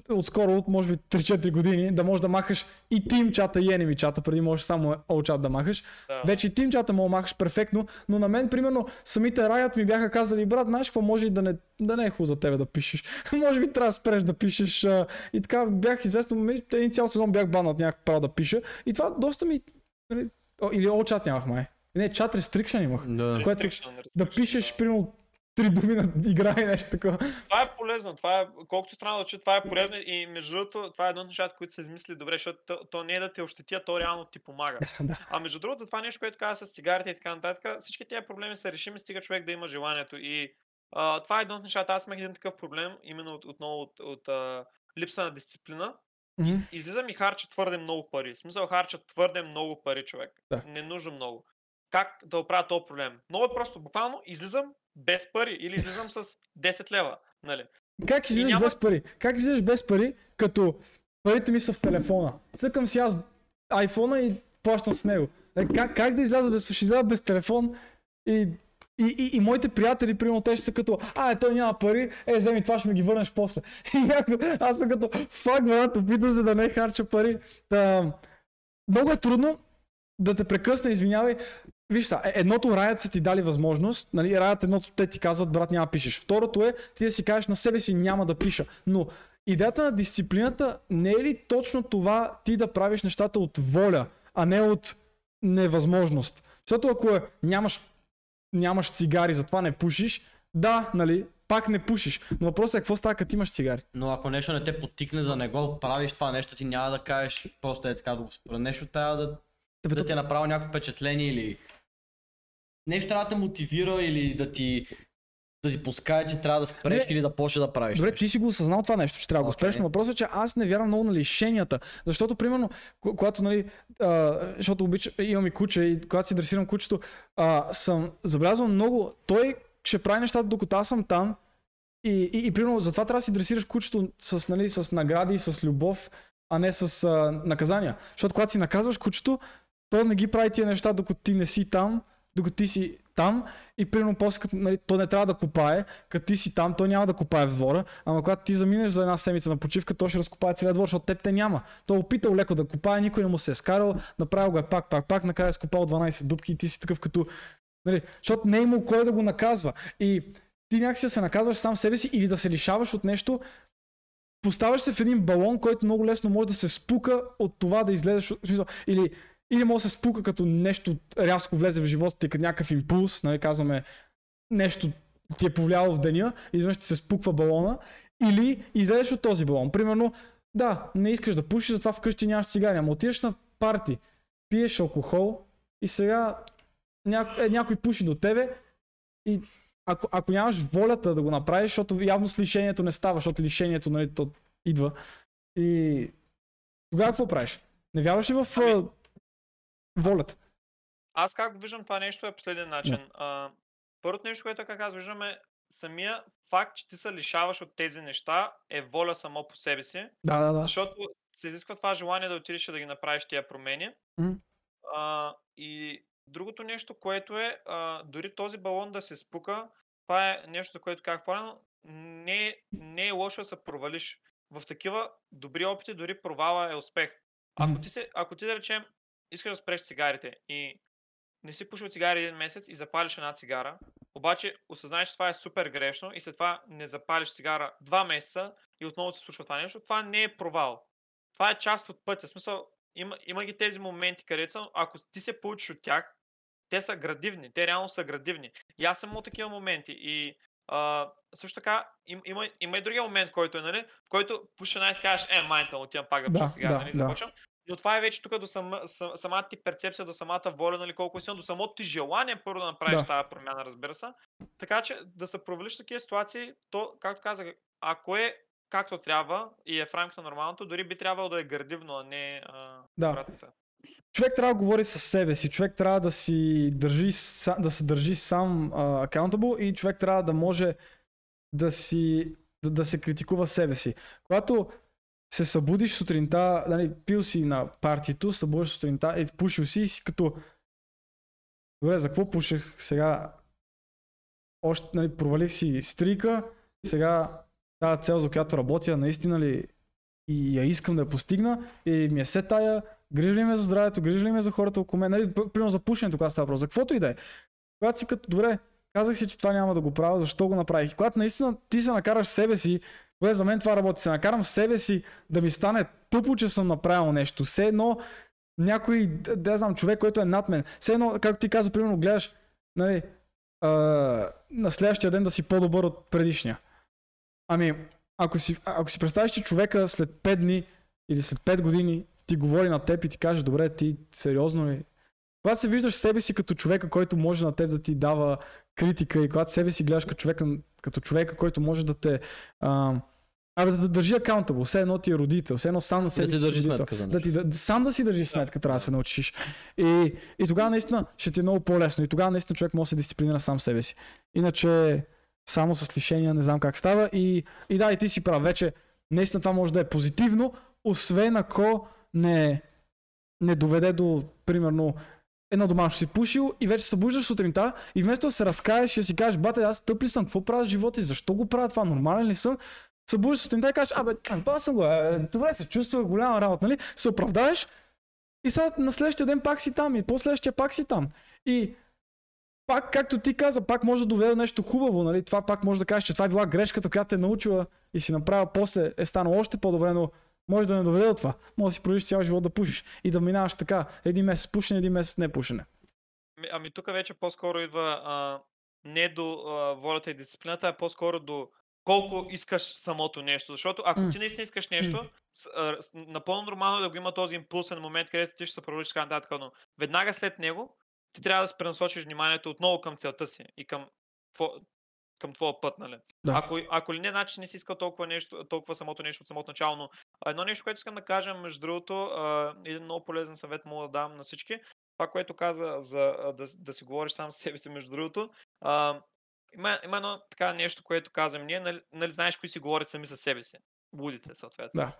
отскоро, от може би 3-4 години, да можеш да махаш и Team чата и Enemy чата, преди можеш само All чат да махаш. да. Вече и Team чата мога да махаш перфектно, но на мен, примерно, самите Riot ми бяха казали, брат, знаеш какво, може и да не, да не е хубаво за тебе да пишеш. <laughs> може би трябва да спреш да пишеш. А, и така бях известно, един цял сезон бях банат някак право да пиша. И това доста ми... нали, Или All чат нямах май. Не, чат restriction имах. Да. което- Restriction, Да restriction, пишеш, примерно, три думи на игра и нещо такова. Това е полезно, това е, колкото странно да че това е полезно и между другото, това е едно от нещата, които са измисли добре, защото то, то не е да те ощети, а то реално ти помага. <laughs> да. А между другото, за това нещо, което каза с цигарите и така нататък, всички тези проблеми са решими, стига човек да има желанието. И а, това е едно от нещата. Аз имах един такъв проблем, именно от, отново от, от а, липса на дисциплина. Мгм. Излизам и харча твърде много пари. В смисъл харча твърде много пари, човек. Да. Не нужно много. Как да оправя този проблем? Много е просто. Буквално излизам без пари или излизам с 10 лева. Нали? Как излизаш няма- без пари? Как излизаш без пари, като парите ми са в телефона? Цъкам си аз айфона и плащам с него. Е, Как, как да изляза без, ще изляза без телефон и, и, и, и моите приятели, примерно, те ще са като, а, е, той няма пари, е, вземи това, ще ми ги върнеш после. <laughs> И някой, аз съм като, фак, брат, опитам се да не харча пари. Та, много е трудно да те прекъсне, извинявай. Виж са, е- едното раят са ти дали възможност, нали, раят едното те ти казват, брат, няма пишеш. Второто е, ти да си кажеш на себе си, няма да пиша. Но идеята на дисциплината не е ли точно това ти да правиш нещата от воля, а не от невъзможност? Защото ако е, нямаш, нямаш цигари, затова не пушиш, да, нали, пак не пушиш. Но въпросът е какво става, като имаш цигари. Но ако нещо не те потикне да не го правиш това нещо, ти няма да кажеш просто е така да го спра. Нещо трябва да, Тебе, да ти е направил някакво впечатление или нещо трябва да те мотивира или да ти да ти пускае, че трябва да спреш Не. или да почнеш да правиш. Добре, нещо. ти си го осъзнал това нещо, че трябва да го спреш, но въпросът е, че аз не вярвам много на лишенията. Защото, примерно, ко- когато, нали, а, защото обича, имам и куче и когато си дресирам кучето, а, съм забелязал много, той ще прави нещата докато аз съм там и, и, и примерно затова трябва да си дресираш кучето с, нали, с награди, с любов, а не с а, наказания. Защото когато си наказваш кучето, то не ги прави тия неща, докато ти не си там, докато ти си там и примерно после, като, нали, то не трябва да копае, като ти си там, той няма да копае в двора, ама когато ти заминеш за една седмица на почивка, той ще разкопае целият двор, защото теб те няма. Той е опитал леко да копае, никой не му се е скарал, направил го е пак, пак, пак, накрая е скопал 12 дупки и ти си такъв като... Нали, защото не е имал кой да го наказва. И ти някакси да се наказваш сам себе си или да се лишаваш от нещо, поставяш се в един балон, който много лесно може да се спука от това да излезеш. Или, или може да се спука като нещо рязко влезе в живота ти, като някакъв импулс, нали, казваме нещо ти е повлияло в деня, изведнъж ти се спуква балона, или излезеш от този балон. Примерно, да, не искаш да пушиш, затова вкъщи нямаш цигари, ама отиваш на парти, пиеш алкохол и сега няко, е, някой пуши до тебе и ако, ако нямаш волята да го направиш, защото явно с лишението не става, защото лишението, нали, то идва. И тогава какво правиш? Не вярваш ли в Ами- волята? Аз как виждам това нещо е последния начин. А, първото нещо, което как аз виждам е самия факт, че ти се лишаваш от тези неща е воля само по себе си, Да, да, да. защото се изисква това желание да отидеш и да ги направиш тия промени. Мгм. А, и другото нещо, което е, а, дори този балон да се спука, това е нещо, за което как правилно, не, не е лошо да се провалиш. В такива добри опити дори провала е успех. Ако ти, се, ако ти да речем, искаш да спреш цигарите и не си пушил цигари един месец и запалиш една цигара, обаче осъзнаеш, че това е супер грешно и след това не запалиш цигара два месеца и отново се случва това нещо, това не е провал. Това е част от пътя. В смисъл, има, има ги тези моменти, където са, ако ти се получиш от тях, те са градивни, те реално са градивни. И аз съм от такива моменти. И а, също така, им, има, има и другия момент, който е, нали, в който пуша си кажеш, е, майнта, отивам пак да Да, пуша сега, да, нали, да. започвам. Но това е вече тук до сама, са- самата ти перцепция, до самата воля, нали, колко е силно, до самото ти желание първо да направиш Да. тази промяна, разбира се. Така че да се провалиш в такива ситуации, то, както казах, ако е както трябва и е в рамките на нормалното, дори би трябвало да е градивно, а не а, Да. обратното. човек трябва да говори със себе си, човек трябва да си държи, да се държи сам а, accountable и човек трябва да може да си да, да се критикува себе си. Когато се събудиш сутринта, нали, пил си на партито, събудиш сутринта и пушил си и си като Добре, за какво пушех? Сега още, нали, провалих си стрика, сега тази цел, за която работя, наистина ли и я искам да я постигна и ми е се тая, грижа ли ме за здравето, грижа ли ме за хората около мен, нали, примерно за пушенето, когато става въпрос, за каквото и да е. Когато си като, добре, казах си, че това няма да го правя, защо го направих? Когато наистина ти се накараш себе си, добре, за мен това работи, се накарам в себе си да ми стане тъпо, че съм направил нещо. Все едно някой, да знам, човек, който е над мен. Все едно, както ти каза, примерно, гледаш, нали, а, на следващия ден да си по-добър от предишния. Ами, ако си, ако си представиш, че човека след 5 дни или след 5 години ти говори на теб и ти каже, добре, ти сериозно ли? Когато се виждаш себе си като човека, който може на теб да ти дава критика и когато себе си гледаш като човека, като човека който може да те а, абе, да те държи accountable, все едно ти е родител, все едно сам на себе Да си държи родител. сметка за Да ти, да, сам да си държи сметка, трябва да се научиш. И, и тогава наистина ще ти е много по-лесно. И тогава наистина човек може да се дисциплинира сам себе си. Иначе само с лишения не знам как става. И, и да, и ти си прав. Вече наистина това може да е позитивно, освен ако не, не доведе до, примерно, едно домашно си пушил и вече се събуждаш сутринта и вместо да се разкаеш и да си кажеш, бате, аз тъп ли съм, какво правя с живота и защо го правя това, нормален ли съм? Събуждаш сутринта и кажеш, абе, това съм го, добре се чувства, голяма работа, нали? Се оправдаеш и сега на следващия ден пак си там и по-следващия пак си там. И пак, както ти каза, пак може да доведе до нещо хубаво, нали? Това пак може да кажеш, че това е била грешката, която те е научила и си направила после, е станало още по-добре, но може да не доведе до това. Може да си продължиш цял живот да пушиш и да минаваш така. Един месец пушене, един месец не пушене. Ами, ами тук вече по-скоро идва а, не до а, волята и дисциплината, а по-скоро до колко искаш самото нещо. Защото ако М. ти наистина искаш нещо, с, а, с, напълно нормално е да го има този импулсен момент, където ти ще се провалиш така нататък, но веднага след него ти трябва да се пренасочиш вниманието отново към целта си и към, тво, към твоя път, нали? Да. Ако, ако ли не, значи не си искал толкова, нещо, толкова самото нещо от самото начало, но едно нещо, което искам да кажа, между другото, един много полезен съвет мога да дам на всички, това, което каза за да, с- да си говориш сам с себе си, между другото, а, има, има едно така нещо, което казвам ние, нали, нали знаеш кои си говорят сами със себе си. Лудите, съответно. Да.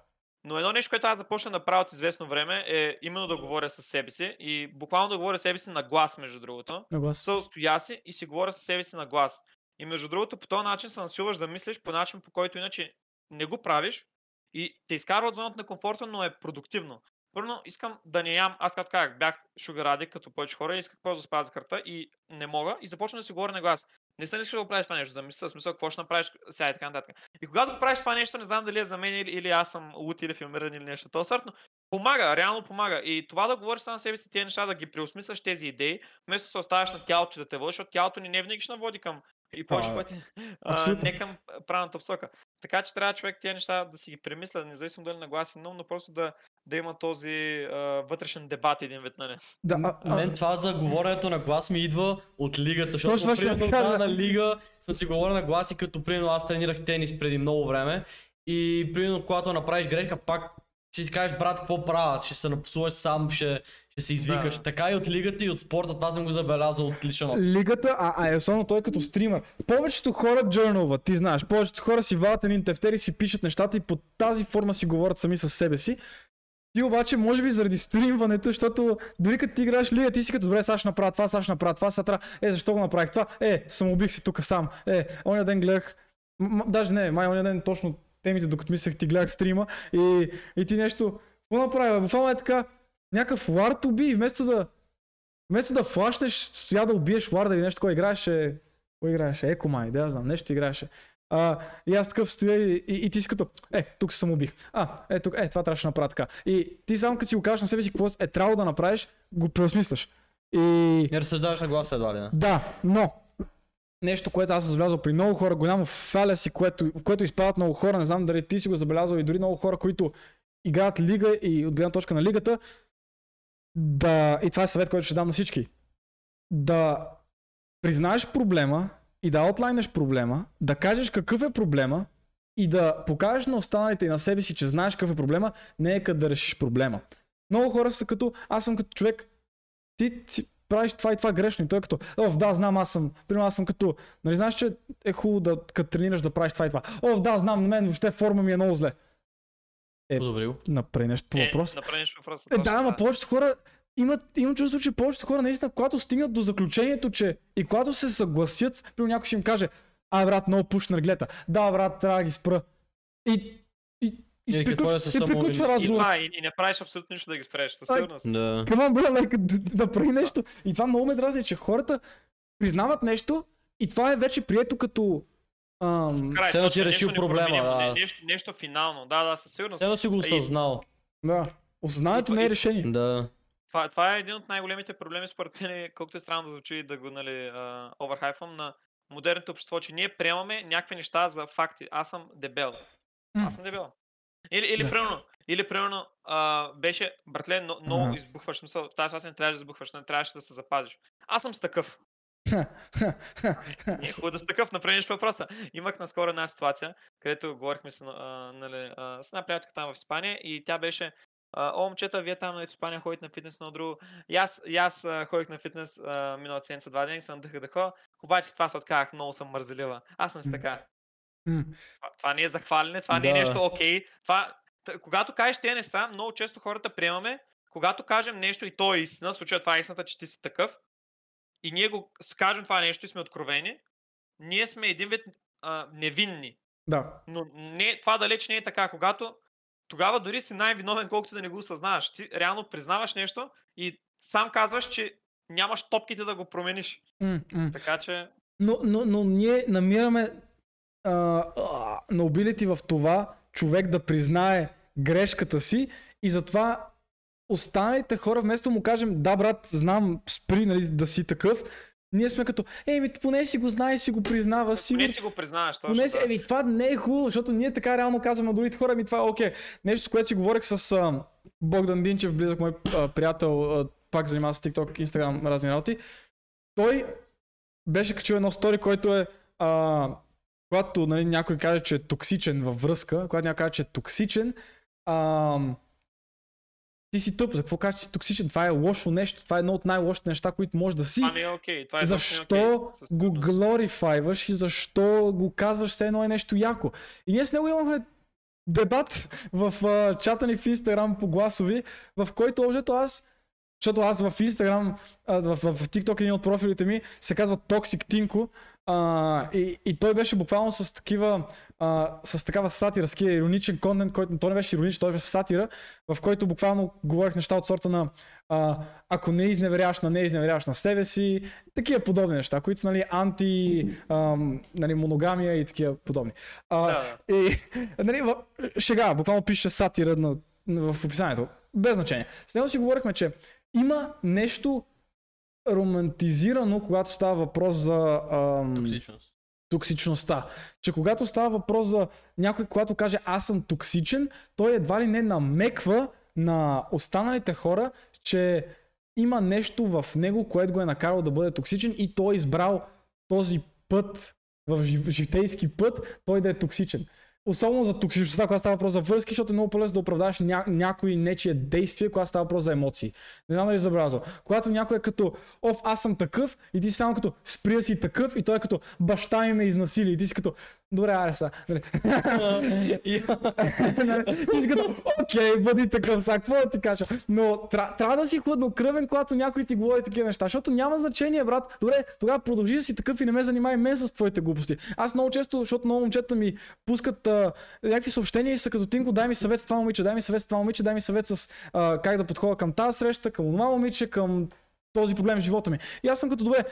Но едно нещо, което аз започна да правя от известно време е именно да говоря със себе си и буквално да говоря с себе си на глас, между другото. На глас. Съл стоя си и си говоря със себе си на глас. И между другото, по този начин се насилваш да мислиш по начин, по който иначе не го правиш и те изкарва от зоната на комфорта, но е продуктивно. Първо, искам да не ям, аз както казах, бях шугаради, като повече хора, и исках просто да спазя карта и не мога и започвам да си говоря на глас. Не съм искал да го правиш това нещо, за мисъл, смисъл, какво ще направиш сега и така нататък. И когато го правиш това нещо, не знам дали е за мен или, или аз съм лут или филмиран или нещо. То сорт, но помага, реално помага. И това да говориш сам себе си тези неща, да ги преосмисляш тези идеи, вместо да се оставяш на тялото и да те води, защото тялото ни не винаги ще наводи към и повече пъти <laughs> а, не към правилната посока. Така че трябва човек тези неща да си ги премисля, независимо дали нагласи но, но просто да, да има този а, вътрешен дебат един вид, нали? Да, а, а, Мен това за говоренето на глас ми идва от лигата, защото Точно примерно да, на лига съм си говорил на глас и като примерно аз тренирах тенис преди много време и примерно когато направиш грешка, пак ще си кажеш, брат, какво правя? Ще се напсуваш сам, ще, ще се извикаш. Да. Така и от лигата и от спорта, това съм го забелязал от личен опит. Лигата, а, а е особено той като стример. Повечето хора джърнуват, ти знаеш. Повечето хора си вадат един тефтер и си пишат нещата и по тази форма си говорят сами с себе си. Ти обаче, може би заради стримването, защото дори като ти играеш лига, ти си като добре, сега ще направя това, сега ще направя това, сега трябва, е, защо го направих това? Е, самоубих си тук сам. Е, оня ден гледах, м- даже не, май оня ден точно темите, докато мислех, ти гледах стрима и, и ти нещо, какво направи? бе? Буквално е така, някакъв лард уби и вместо да, вместо да флашнеш, стоя да убиеш ларда или нещо, кой играеше, кой играеше, Еко май, да знам, нещо играеше. А, и аз такъв стоя и, и, и ти си като, е, тук се самоубих. А, е, тук, е, това трябваше да направя така. И ти само като си го кажеш на себе си какво е трябвало да направиш, го преосмисляш. И Не разсъждаваш на гласа едва ли не. да, но нещо, което аз съм забелязал при много хора, голямо фаляси, което, в което изпадат много хора, не знам дали ти си го забелязал и дори много хора, които играят лига и от гледна точка на лигата, да, и това е съвет, който ще дам на всички, да признаеш проблема и да отлайнеш проблема, да кажеш какъв е проблема и да покажеш на останалите и на себе си, че знаеш какъв е проблема, не е като да решиш проблема. Много хора са като, аз съм като човек, ти си правиш това и това грешно и той е като, о, да, знам, аз съм, примерно аз съм като, нали знаеш, че е хубаво да, като тренираш да правиш това и това. О, да, знам, на мен въобще форма ми е много зле. Е, Подобри го. Направи нещо по Е, въпрос. направи нещо по въпроса. Е, да, ама повечето хора имат, имам чувство, че повечето хора наистина, когато стигнат до заключението, че и когато се съгласят, примерно някой ще им каже, а брат, много пуш на глета. Да, брат, трябва да ги спра. И, и, и, какво приключва, да и приключва самоунижи- И, и, и не правиш абсолютно нищо да ги спреш, със сигурност. Да. On, bro, like, да, да прави нещо. И това много ме дразни, че хората признават нещо и това е вече прието като... Ам, Край, Все едно си решил нещо проблема, да. не- Нещо, нещо финално, да, да, със сигурност. Едно си го осъзнал. да. Осъзнаването И- не е решение. Да. Това, това е един от най-големите проблеми, според мен, колкото е странно да звучи да го нали, оверхайфам на модерното общество, че ние приемаме някакви неща за факти. Аз съм дебел. Аз съм дебел. Или, или Да. примерно, или примерно а, беше, братле, но, много избухваш, в смисъл, в тази част не трябваше да избухваш, не трябваше да се запазиш. Аз съм с такъв. Не е хубаво да си такъв, направиш въпроса. Имах наскоро една ситуация, където говорихме с, а, нали, а, с една приятелка там в Испания и тя беше а, О, момчета, вие там нали, в Испания ходите на фитнес на друго. И аз, и аз а, ходих на фитнес миналата седмица два дни и съм дъха да ходя. Обаче това се отказах, много съм мързелива. Аз съм си така. Това, това не е захваляне, това не е Да. нещо окей. Това, т- когато кажеш тези неща, много често хората приемаме, когато кажем нещо и то е истина, в случая това е истината, че ти си такъв, и ние го с- кажем това нещо и сме откровени, ние сме един вид а, невинни. да. Но не, това далеч не е така. Когато тогава дори си най-виновен, колкото да не го осъзнаваш. Ти реално признаваш нещо и сам казваш, че нямаш топките да го промениш. М. Така че Но, но, но ние намираме а, а, nobility в това човек да признае грешката си и затова останалите хора, вместо му кажем, да брат, знам, спри нали, да си такъв, ние сме като, еми, поне си го знае, си го признава, си поне си го признаваш. Точно, Поне си, да. еми, това не е хубаво, защото ние така реално казваме на другите хора, ами това е окей. Нещо, с което си говорих с а, Богдан Динчев, близък мой а, приятел, а, пак занимава с TikTok, Instagram, разни работи. Той беше качил едно стори, който е а, когато нали, някой каже, че е токсичен във връзка, когато някой каже, че е токсичен, а, ти си тъп, за какво кажеш, си токсичен? Това е лошо нещо, това е едно от най-лошите неща, които може да си. Е окей. Това е Защо със го глорифайваш и защо го казваш все едно е нещо яко. И ние с него имахме дебат в а, чата ни в Инстаграм по гласови, в който общо аз, защото аз в Инстаграм, в, в, в TikTok един от профилите ми се казва Toxic Tinko а, и, и той беше буквално с такива, а, с такава сатира, с такива ироничен контент, който то не беше ироничен, той беше сатира, в който буквално говорех неща от сорта на а, ако не изневеряваш на не изневеряваш на себе си, такива подобни неща, които са нали, анти ам, нали, моногамия и такива подобни. А, да. И нали, в, шега, буквално пише сатира на, на, в описанието. Без значение. С него си говорихме, че има нещо романтизирано, когато става въпрос за ам, Токсичност. токсичността. Че когато става въпрос за някой, когато каже аз съм токсичен, той едва ли не намеква на останалите хора, че има нещо в него, което го е накарало да бъде токсичен и той е избрал този път в житейски път, той да е токсичен. Особено за токсичността, когато става въпрос за връзки, защото е много по-лесно да оправдаш ня- някои нечие действие, когато става въпрос за емоции. Не знам дали забелязал. Когато някой е като, оф, аз съм такъв, и ти си само като, спри да си такъв, и той е като, баща ми ме изнасили, и ти си като, добре, аре са. Нали? <laughs> И- Нали? Ти си като, окей, бъди такъв, сега, какво да ти кажа? Но тря- трябва да си хладнокръвен, когато някой ти говори такива неща, защото няма значение, брат. Добре, тогава продължи да си такъв и не ме занимай мен с твоите глупости. Аз много често, защото много момчета ми пускат а, някакви съобщения и са като Тинко, дай ми съвет с това момиче, дай ми съвет с това момиче, дай ми съвет с а, как да подходя към тази среща, към това момиче, към този проблем в живота ми. И аз съм като добре,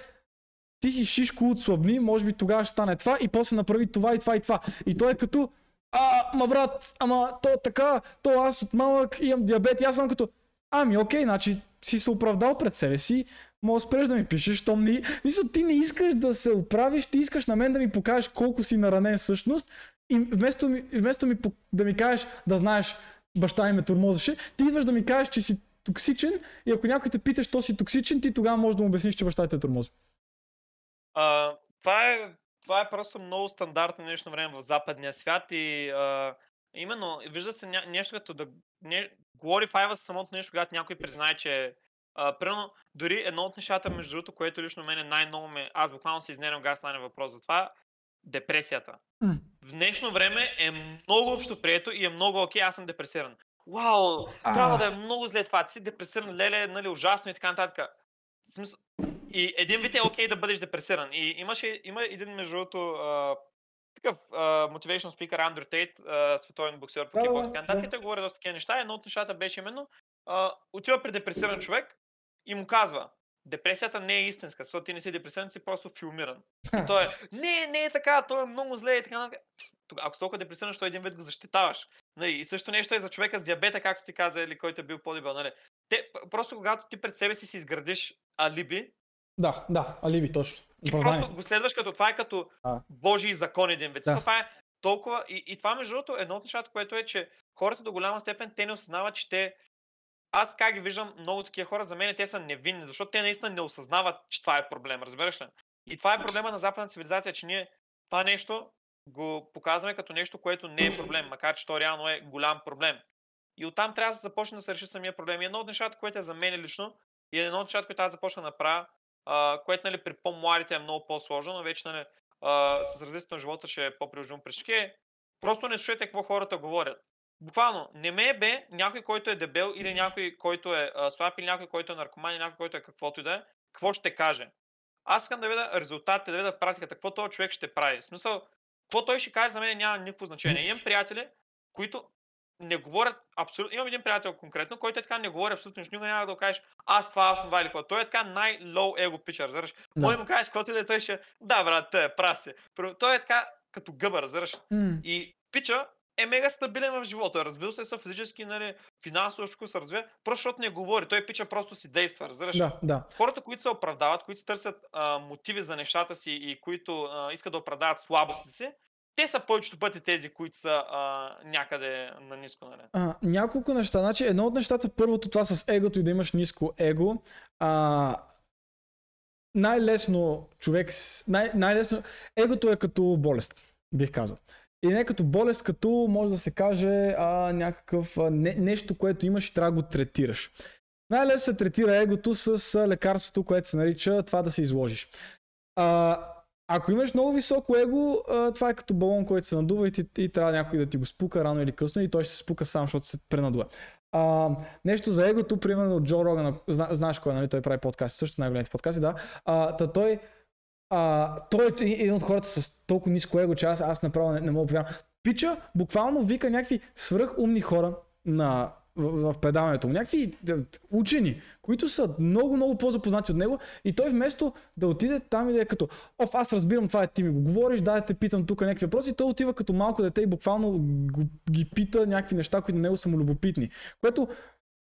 ти си шишко отслабни, може би тогава ще стане това и после направи това и това и това. И той е като, а, ма брат, ама то така, то аз от малък имам диабет и аз съм като, ами окей, значи си се оправдал пред себе си, да спреш да ми пишеш, щом ни... Мисля, ти не искаш да се оправиш, ти искаш на мен да ми покажеш колко си наранен всъщност и вместо, ми, вместо ми, да ми кажеш да знаеш баща ми ме тормозеше, ти идваш да ми кажеш, че си токсичен и ако някой те пита, що си токсичен, ти тогава можеш да му обясниш, че баща ти те тормози. А, това, е, това е просто много стандартно днешно време в западния свят и а, именно вижда се ня, нещо като да не, с самото нещо, когато някой признае, че а, примерно, дори едно от нещата, между другото, което лично мене най-много ме... Аз буквално се изнервям, когато стане въпрос за това, депресията. В днешно време е много общо прието и е много окей, аз съм депресиран. Вау, трябва да е много зле това. Ти си депресиран, леле, нали, ужасно и така нататък. В смисъл, и един вид е окей да бъдеш депресиран. И имаше, има един, между другото, такъв а, motivational speaker, Андрю Тейт, световен боксер по кикбокс, така нататък. Той говори доста такива неща. Едно от нещата беше именно, а, отива при депресиран човек и му казва, депресията не е истинска, защото ти не си депресиран, си просто филмиран. И той е, <laughs> не, не е така, той е много зле и така нататък. Ако си толкова депресиран, що един вид го защитаваш. Нали, и също нещо е за човека с диабета, както ти каза, или който е бил по-дебел. Нали. Те, просто когато ти пред себе си си изградиш алиби, Да, да, алиби, точно. ти Оправдание. просто го следваш като това е като А. Божий закон един вид. Да. Това е толкова. И, и това, между другото, едно от нещата, което е, че хората до голяма степен те не осъзнават, че те. Аз как ги виждам много такива хора, за мен те са невинни, защото те наистина не осъзнават, че това е проблем, разбираш ли? И това е проблема на западната цивилизация, че ние това нещо го показваме като нещо, което не е проблем, макар че то реално е голям проблем. И оттам трябва да започне да се реши самия проблем. И едно от нещата, което е за мен лично, и едно от нещата, които аз започна да правя, а, което нали, при по-младите е много по-сложно, но вече нали, а, с развитието на живота ще е по-приложимо при всички, просто не слушайте какво хората говорят. Буквално, не ме е бе някой, който е дебел или някой, който е а, слаб или някой, който е наркоман или някой, който е каквото и да е, какво ще каже. Аз искам да видя резултатите, да видя практиката, какво този човек ще прави. В смисъл, какво той ще каже за мен няма никакво значение. Имам приятели, които не говорят абсолютно. Имам един приятел конкретно, който е така не говори абсолютно нищо. Никога няма да го кажеш аз това, аз това или какво. Той е така най-лоу его пичър, разбираш. Да. Може му кажеш каквото и да е, той ще. Да, брат, те е праси. Той е така като гъбър, разбираш. М. И пича е мега стабилен в живота. Развил се са физически, нали, финансово всичко се развива, просто защото не говори. Той пича просто си действа, разбираш. Да, да. Хората, които се оправдават, които си търсят а, мотиви за нещата си и които а, искат да оправдават слабостите си, те са повечето пъти тези, които са а, някъде на ниско. Нали? А, няколко неща. Значи, едно от нещата, първото това с егото и да имаш ниско его. А, най-лесно човек, най- най-лесно, егото е като болест, бих казал. И не като болест, като може да се каже а, някакъв а, не, нещо, което имаш и трябва да го третираш. Най-лесно се третира егото с лекарството, което се нарича това да се изложиш. А, ако имаш много високо его, това е като балон, който се надува и, ти, и трябва някой да ти го спука рано или късно и той ще се спука сам, защото се пренадува. А, нещо за егото, примерно от Джо Роган, зна, знаеш кой, е, нали? Той прави подкасти, също най-големите подкасти, да. А, та той, а, той е един от хората с толкова ниско его, че аз, аз направо не, не мога да повярвам. Пича буквално вика някакви свръхумни хора на, в, в предаването му. Някакви да, учени, които са много, много по-запознати от него и той вместо да отиде там и да е като Оф, аз разбирам това, е, ти ми го говориш, да те питам тук някакви въпроси, той отива като малко дете и буквално ги пита някакви неща, които на него са му любопитни. Което,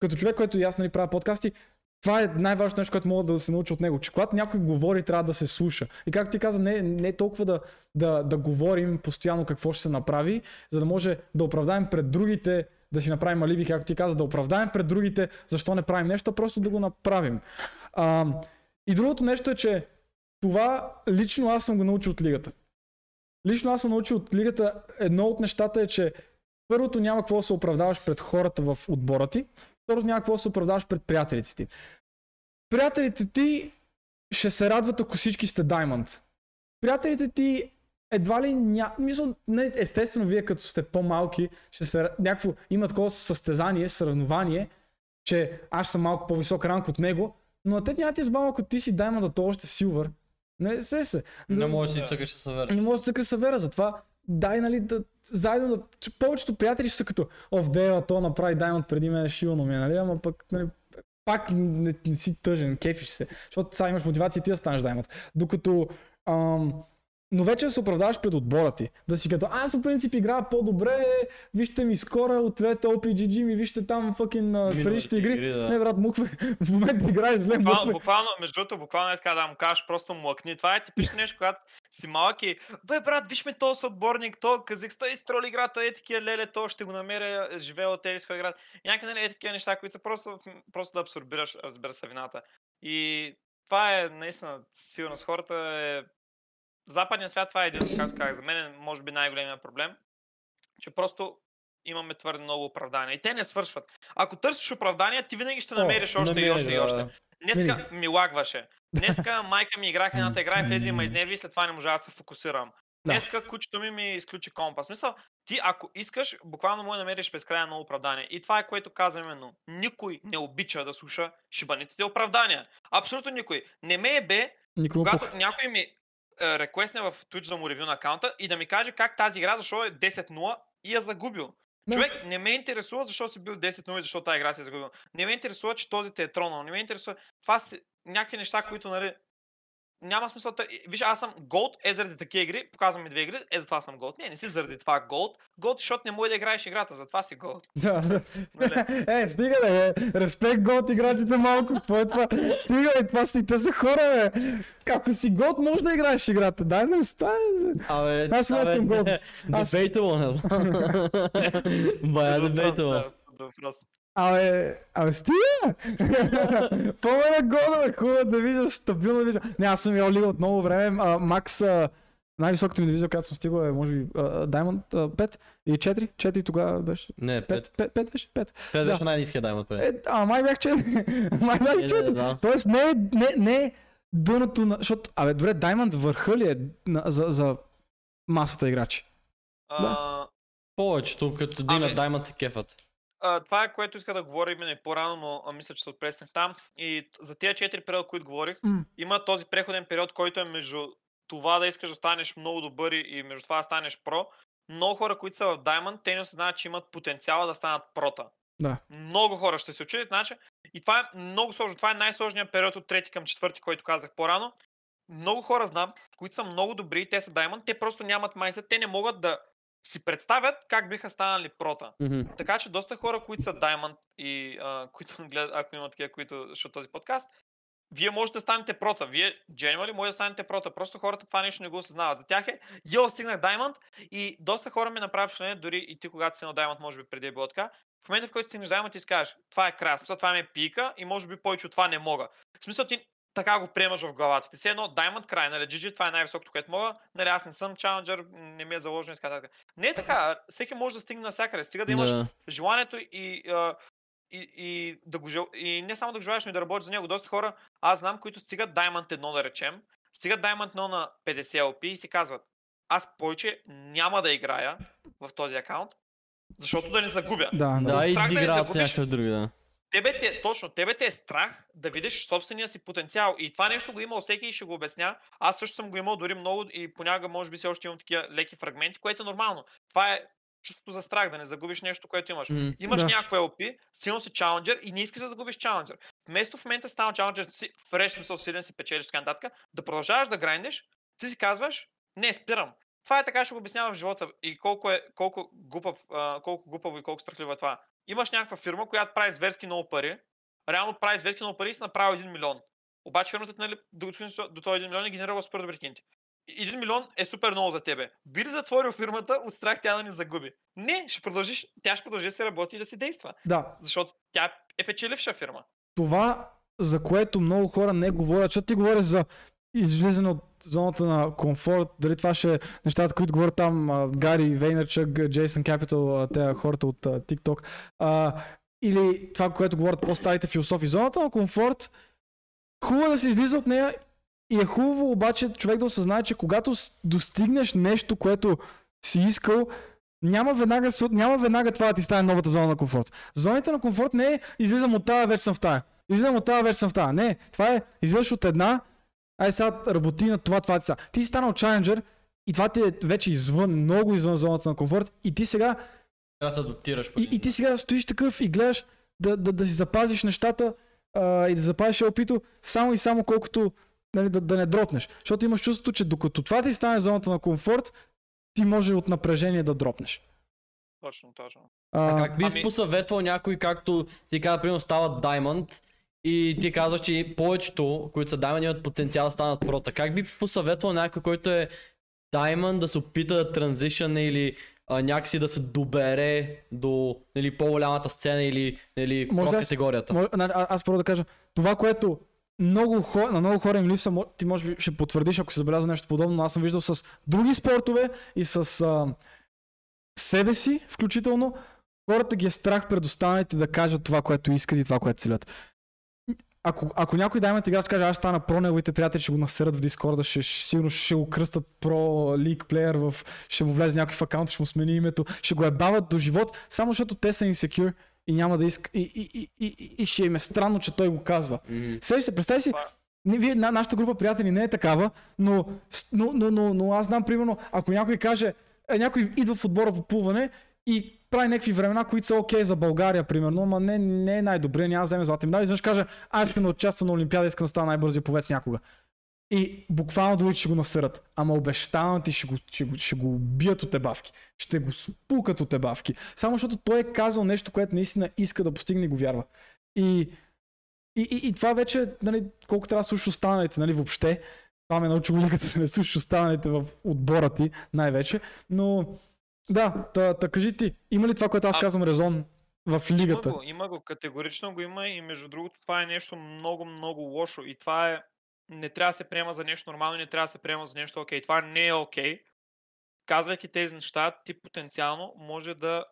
като човек, който и аз нали, правя подкасти, това е най-важното нещо, което мога да се науча от него, че когато някой говори, трябва да се слуша. И както ти каза, не, не е толкова да, да, да говорим постоянно какво ще се направи, за да може да оправдаем пред другите, да си направим алиби, както ти каза, да оправдаем пред другите, защо не правим нещо, просто да го направим. А, и другото нещо е, че това лично аз съм го научил от лигата. Лично аз съм научил от лигата, едно от нещата е, че първото няма какво да се оправдаваш пред хората в отбора ти, второто няма какво да се оправдаваш пред приятелите ти. Приятелите ти ще се радват, ако всички сте Diamond. Приятелите ти едва ли ня... Мисля, не, естествено, вие като сте по-малки, ще се... някакво... има такова състезание, съревнование, че аз съм малко по-висок ранг от него, но на теб няма ти избавя, ако ти си Diamond, а то още Silver. Не се се. Не За- може да Да. цъкаш с север. не може да се цъка севера, затова дай, нали, да, заедно да... че Повечето приятели ще са като, о, в дева, то направи Diamond преди мен, шилно ми е, нали, ама пък, нали, пак не, не си тъжен, кефиш се, защото сега имаш мотивация и ти да станеш Diamond. Докато, ам, но вече да се оправдаваш пред отбора ти. Да си като, аз по принцип играя по-добре, вижте ми скора от двете OPGG ми, вижте там фъкин на Миналите предишните игри. игри, да. Не, брат, мукве, <laughs> в момента играеш зле, Буквално, мукве. буквално, между другото, буквално е така да му кажеш, просто млъкни. Това е типично нещо, когато си малък и бе, брат, виж ме този съотборник, то Казахстан изтроли играта, е такива леле, то ще го намеря, живее от тези своя игра. И някакви, нали, е такива неща, които са просто, просто да абсорбираш, разбира се, вината. И това е наистина сигурно с хората е... В западния свят това е един, както казах, за мен е може би най-големия проблем, че просто имаме твърде много оправдания. И те не свършват. Ако търсиш оправдания, ти винаги ще О, намериш още и намери, още и да. още. Днеска ми лагваше. Днеска <laughs> майка ми играх едната игра и влезе и ме изнерви и след това не можа да се фокусирам. Днеска кучето ми ми изключи компа. В Смисъл, ти ако искаш, буквално му намериш безкрайно оправдание. И това е което казвам именно. Никой не обича да слуша шибаните оправдания. Абсолютно никой. Не ме е бе, Никой му когато пука. някой ми реквестне в Twitch да му ревю на акаунта и да ми каже как тази игра, защо е 10-0 и я загубил. Да. Човек, не ме интересува защо си бил 10-0 и защо тази игра си е загубил. Не ме интересува, че този те е тронал. Не ме интересува. Това са някакви неща, които, нали, няма смисъл. Виж, аз съм голд, е заради такива игри, показвам ми две игри, е затова съм голд. Не, не си заради това голд. Голд, защото не може да играеш играта, затова си голд. <laughs> Да, да. Нали? Е, стига да е. Респект год играчите малко. Какво е това? Стига е, това си те са хора, бе. Ако си год, може да играеш играта. Дай да ста. Абе, Аз абе, мятам гол. не, Аз- Debatable, не знам. <laughs> Бая debatable. въпрос. Абе, абе, стига! <laughs> Года, бе. Хубаво да виждаш, стабилна дивизия. Не, аз съм играл лига от много време. А, Макс, а, най-високата ми дивизия, която съм стигал е, може би, а, Diamond а, 5 или 4. 4 тогава беше. Не, 5. 5, 5, 5 беше? 5. Пет беше да. най-ниския даймонд преди. Е, а, май бях 4. <laughs> май бях Е, да, 4. да. Тоест не е, не, не е дъното на... Защото, абе, добре, Diamond върха ли е на, за, за масата играчи? А, Повечето, като дигнат даймонд се кефат. А, това е което иска да говоря именно и по-рано, но а, мисля, че се отплеснах там. И за тези 4 периода, които говорих, М. има този преходен период, който е между това да искаш да станеш много добър и- между това да станеш про. Много хора, които са в Diamond, те не осъзнават, че имат потенциала да станат прота. Да. Много хора ще се очудят, значи. И това е много сложно. Това е най-сложният период от трети към четвърти, който казах по-рано. Много хора знам, които са много добри, те са Diamond, те просто нямат майнсет, те не могат да си представят как биха станали прота. Мгм. Така че доста хора, които са Diamond и а, <laughs> които гледат, ако има такива, които слушат този подкаст, вие можете да станете прота. Вие, genuinely, може да станете прота. Просто хората това нещо не го осъзнават. За тях е, йо, стигнах Diamond и доста хора ми направи впечатление, дори и ти, когато си на Diamond, може би преди е било така. В момента, в който стигнеш Diamond, ти си кажеш, това е смисъл, това ми е пика и може би повече от това не мога. В смисъл, ти така го приемаш в главата ти. Все едно Diamond край, нали, GG, това е най-високото, което мога. Нали, аз не съм Challenger, не ми е заложено и така нататък. Не е така. Всеки може да стигне навсякъде. Стига да имаш Да. желанието и, а, и, и, да го жел... и не само да го желаеш, но и да работиш за него. Доста хора, аз знам, които стигат Diamond 1 да речем, стигат Diamond 1 на 50 LP и си казват, аз повече няма да играя в този акаунт, защото да не загубя. Да, да. Да, и да не загубиш. някакъв друг, да. Тебе те, точно, тебе те е страх да видиш собствения си потенциал. И това нещо го има всеки и ще го обясня. Аз също съм го имал дори много и понякога може би все още имам такива леки фрагменти, което е нормално. Това е чувството за страх, да не загубиш нещо, което имаш. Мгм. Имаш Да. някакво LP, силно си чаленджер и не искаш да загубиш чаленджер. Вместо в момента стана чаленджер, си фреш, смисъл силен си печелиш така нататък, да продължаваш да грайндиш, ти си казваш, не, спирам. Това е така, ще го обяснявам в живота и колко е, колко глупав, колко глупаво и колко страхливо е това. Имаш някаква фирма, която прави зверски много пари, реално прави зверски много пари и си направил 1 милион. Обаче фирмата, нали, до до този 1 милион е генерира супер добри кинти. И 1 милион е супер много за тебе. Би ли затворил фирмата от страх тя да не загуби? Не, ще продължиш, тя ще продължи да се работи и да се действа. да. Защото тя е печеливша фирма. Това, за което много хора не говорят, защото ти говориш за излизане от зоната на комфорт, дали това ще е нещата, които говорят там Гари Вейнерчък, Джейсън Капитал, те хората от TikTok, или това, което говорят по-старите философи. Зоната на комфорт, хубаво е да се излиза от нея и е хубаво обаче човек да осъзнае, че когато достигнеш нещо, което си искал, няма веднага, няма веднага това да ти стане новата зона на комфорт. Зоната на комфорт не е излизам от тази, вече съм в тая. Излизам от тази, вече съм в тая. Не, това е излизаш от една, ай сега работи на това, това ти са. Ти си станал чаленджер и това ти е вече извън, много извън зоната на комфорт и ти сега Трябва да се адаптираш. и, и ти сега стоиш такъв и гледаш да, да, да си запазиш нещата а, и да запазиш опито само и само колкото нали, да, да не дропнеш. Защото имаш чувството, че докато това ти стане зоната на комфорт, ти може от напрежение да дропнеш. Точно, точно. А А, как би Ами- посъветвал някой, както ти каза, примерно стават Diamond и ти казваш, че повечето, които са Diamond, имат потенциал да станат прота. Как би посъветвал някой, който е Diamond да се опита да транзишъне или а, някакси да се добере до нали, по-голямата сцена или нали, Може аз- категорията? Може, а, а- аз първо да кажа, това, което много хора, на много хора им липса, ти може би ще потвърдиш, ако си забелязал нещо подобно, но аз съм виждал с други спортове и с а, себе си, включително, хората ги е страх пред останалите да кажат това, което искат и това, което целят. Ако, ако някой даймет играч каже, аз стана про, неговите приятели ще го насерат в Дискорда, ще, ще, сигурно ще го кръстат про лиг плеер, в, ще му влезе някой в акаунт, ще му смени името, ще го ебават до живот, само защото те са insecure и няма да иска. И, и, и, и, и ще им е странно, че той го казва. Мгм. Сещаш се, представи си, не, вие, на, нашата група приятели не е такава, но, но, но, но, но аз знам, примерно, ако някой каже, е, някой идва в отбора по плуване и прави някакви времена, които са окей за България, примерно, ама не, не е най-добре, няма да вземе златни медали, изведнъж каже, аз искам да участвам на Олимпиада, искам да стана най-бързи повец някога. И буквално дори ще го насърят. Ама обещавам ти, ще го, ще, го, ще го убият от ебавки. Ще го спукат от ебавки. Само защото той е казал нещо, което наистина иска да постигне и го вярва. И, и, и, и това вече, нали, колко трябва да слушаш останалите, нали, въобще. Това ме научи лигата <laughs> да не слушаш останалите в отбора ти, най-вече. Но, да, та, та кажи ти, има ли това, което аз А- казвам резон в лигата? Има го, има го, категорично го има и между другото това е нещо много, много лошо и това е, не трябва да се приема за нещо нормално, не трябва да се приема за нещо окей. Това не е окей. Казвайки тези неща, ти потенциално може да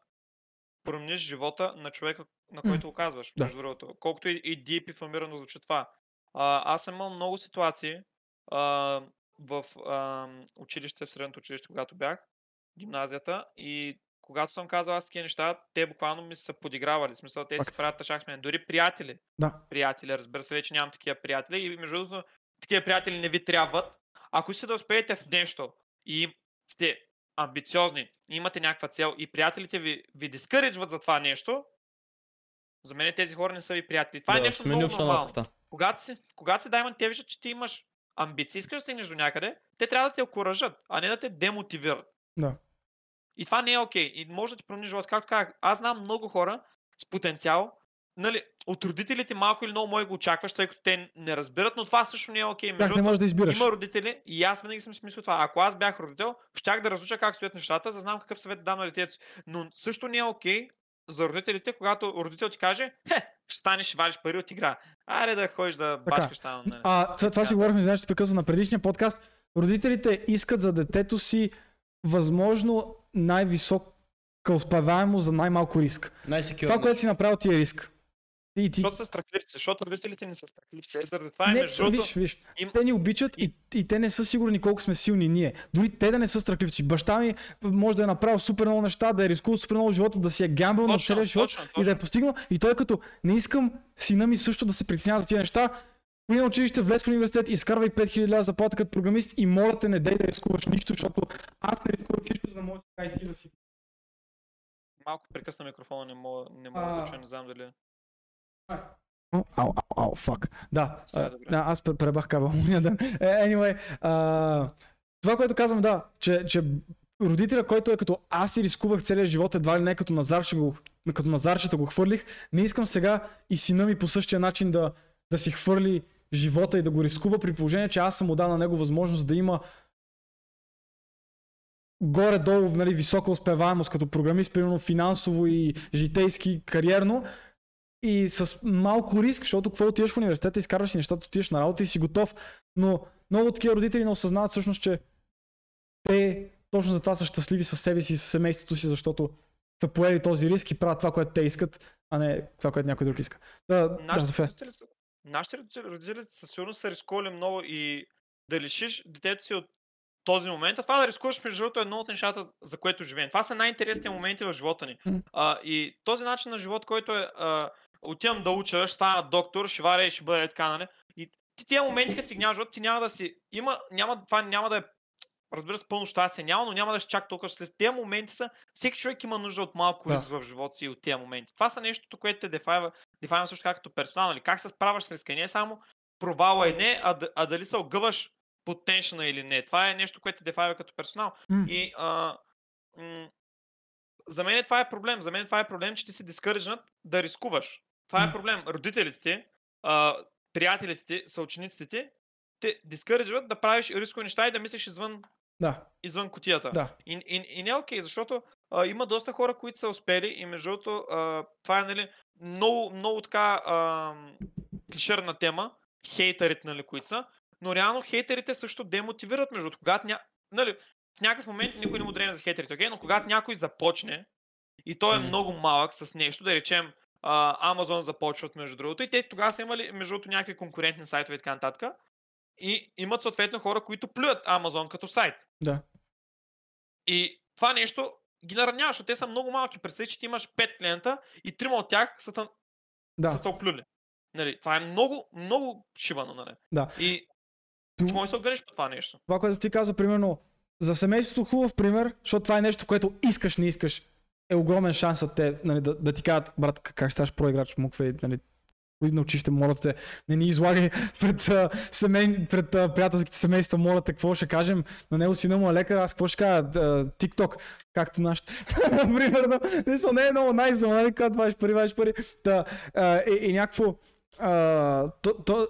промениш живота на човека, на който го казваш, да. между другото. Колкото и, и deep и фамирано звучи това. А, аз съм имал много ситуации а, в а, училище, в средното училище, когато бях, гимназията, и когато съм казал аз такива неща, те буквално ми са подигравали. В смисъл, те си правят тъшак с мен. Дори приятели. Да. Приятели, разбира се, вече нямам такива приятели. И между другото, такива приятели не ви трябват. Ако искате да успеете в нещо и сте амбициозни, имате някаква цел и приятелите ви, ви дискъричват за това нещо, за мен тези хора не са ви приятели. Това е да, нещо смени много нормално. Когато си, когато си Diamond, те виждат, че ти имаш амбиции, искаш да стигнеш до някъде, те трябва да те окоръжат, а не да те демотивират. Да. И това не е окей. И може да ти промени живота. Както казах, аз знам много хора с потенциал, нали, от родителите малко или много мой го очакваш, тъй като те не разбират, но това също не е окей. Как Между не можеш да избираш? има родители и аз винаги съм си мислил това. Ако аз бях родител, щях да разуча как стоят нещата, за да знам какъв съвет да дам на детето си. Но също не е окей за родителите, когато родител ти каже, хе, ще станеш, вадиш пари от игра. Аре да ходиш да бачкаш там. нали. А, това, това си говорихме, знаеш, ще прекъсвам на предишния подкаст. Родителите искат за детето си възможно най-висока успеваемост за най-малко риск. Най-секюрно. Това, което си направил ти е риск. И ти... Защото са страхливци, защото родителите ни са страхливци. Е, Заради това е Не, между виж, виж, им- те ни обичат и, и те не са сигурни колко сме силни ние. Дори те да не са страхливци. Баща ми може да е направил супер много неща, да е рискувал супер много живота, да си е гамбъл на Точно, целия живот точно, и да е точно. постигнал. И той като не искам сина ми също да се притеснява за тия неща, На училище, влез в университет, изкарвай 5000 лева заплата като програмист и моля те не дай да рискуваш нищо, защото аз не рискувах всичко, за да може сега и ти да си. Малко прекъсна микрофона, не мога, не мога А. да чуя, не знам дали. Ау, ау, ау, фак. Да, Сега а, да, аз пре- пребах кабел ония ден. Е, Anyway, а, това, което казвам, да, че, че родителя, който е като аз си рискувах целия живот, едва ли не като Назар, ще го, като Назарчета го хвърлих, не искам сега и сина ми по същия начин да, да си хвърли живота и да го рискува при положение, че аз съм му дал на него възможност да има горе-долу нали, висока успеваемост като програмист, примерно финансово и житейски, кариерно и с малко риск, защото какво отиваш в университета, изкарваш си нещата, отиваш на работа и си готов. Но много такива родители не осъзнават всъщност, че те точно за това са щастливи със себе си и с семейството си, защото са поели този риск и правят това, което те искат, а не това, което някой друг иска. Да, да, Нашите София. родители, са, нашите родители, със сигурност са рискували много и да лишиш детето си от този момент. А това да рискуваш между другото е едно от нещата, за което живеем. Това са най-интересните моменти в живота ни. А, и този начин на живот, който е а, отивам да уча, ще стана доктор, ще варя и ще бъде така, нали? И ти тия моменти, като си в живота, ти няма да си... Има, няма, това няма да е разбира се, пълно щастие няма, но няма да си чак толкова след тези моменти са, всеки човек има нужда от малко Да. риск в живота си и от тези моменти. Това са нещото, което те дефайва, дефайва също като персонал. Нали? Как се справяш с риска? Не е само провала и не, а, а дали се огъваш под теншена или не. Това е нещо, което те дефайва като персонал. М. И а, м- за мен това е проблем. За мен това е проблем, че ти се дискърджнат да рискуваш. Това е проблем. Родителите ти, а, приятелите ти, съучениците ти, те дискърджват да правиш рискови неща и да мислиш извън, Да, извън кутията. да. И, и, и не е окей, защото а, има доста хора, които са успели и между другото а, това е нали, много, много така а, клишерна тема, хейтерите, нали, които са, но реално хейтерите също демотивират между другото. Когато ня... нали, в някакъв момент никой не му дреме за хейтерите, окей, но когато някой започне и той е много малък с нещо, да речем а, Amazon започват между другото и те тогава са имали между другото някакви конкурентни сайтове и така нататък и имат съответно хора, които плюят Amazon като сайт. Да. И това нещо ги нараняваш, защото те са много малки. Представи, че ти имаш 5 клиента и трима от тях са, те- са Да, те оплюли. Нали, това е много, много шибано, нали? Да. И ти можеш да се огънеш по това нещо. това, което ти каза, примерно, за семейството хубав пример, защото това е нещо, което искаш, не искаш, е огромен шансът те, нали, да, да ти кажат, брат, как- ставаш проиграч, мукве, нали, Ходи на училище, моля те, не ни излагай пред, а, семей, пред а, приятелските семейства, моля те, какво ще кажем, на него сина му е лекар, аз какво ще кажа, TikTok, както нашите. <laughs> Примерно, мисъл, не е много найс, но нали, когато вадиш пари, вадиш пари. Та, а, и, и някакво, а, то, то,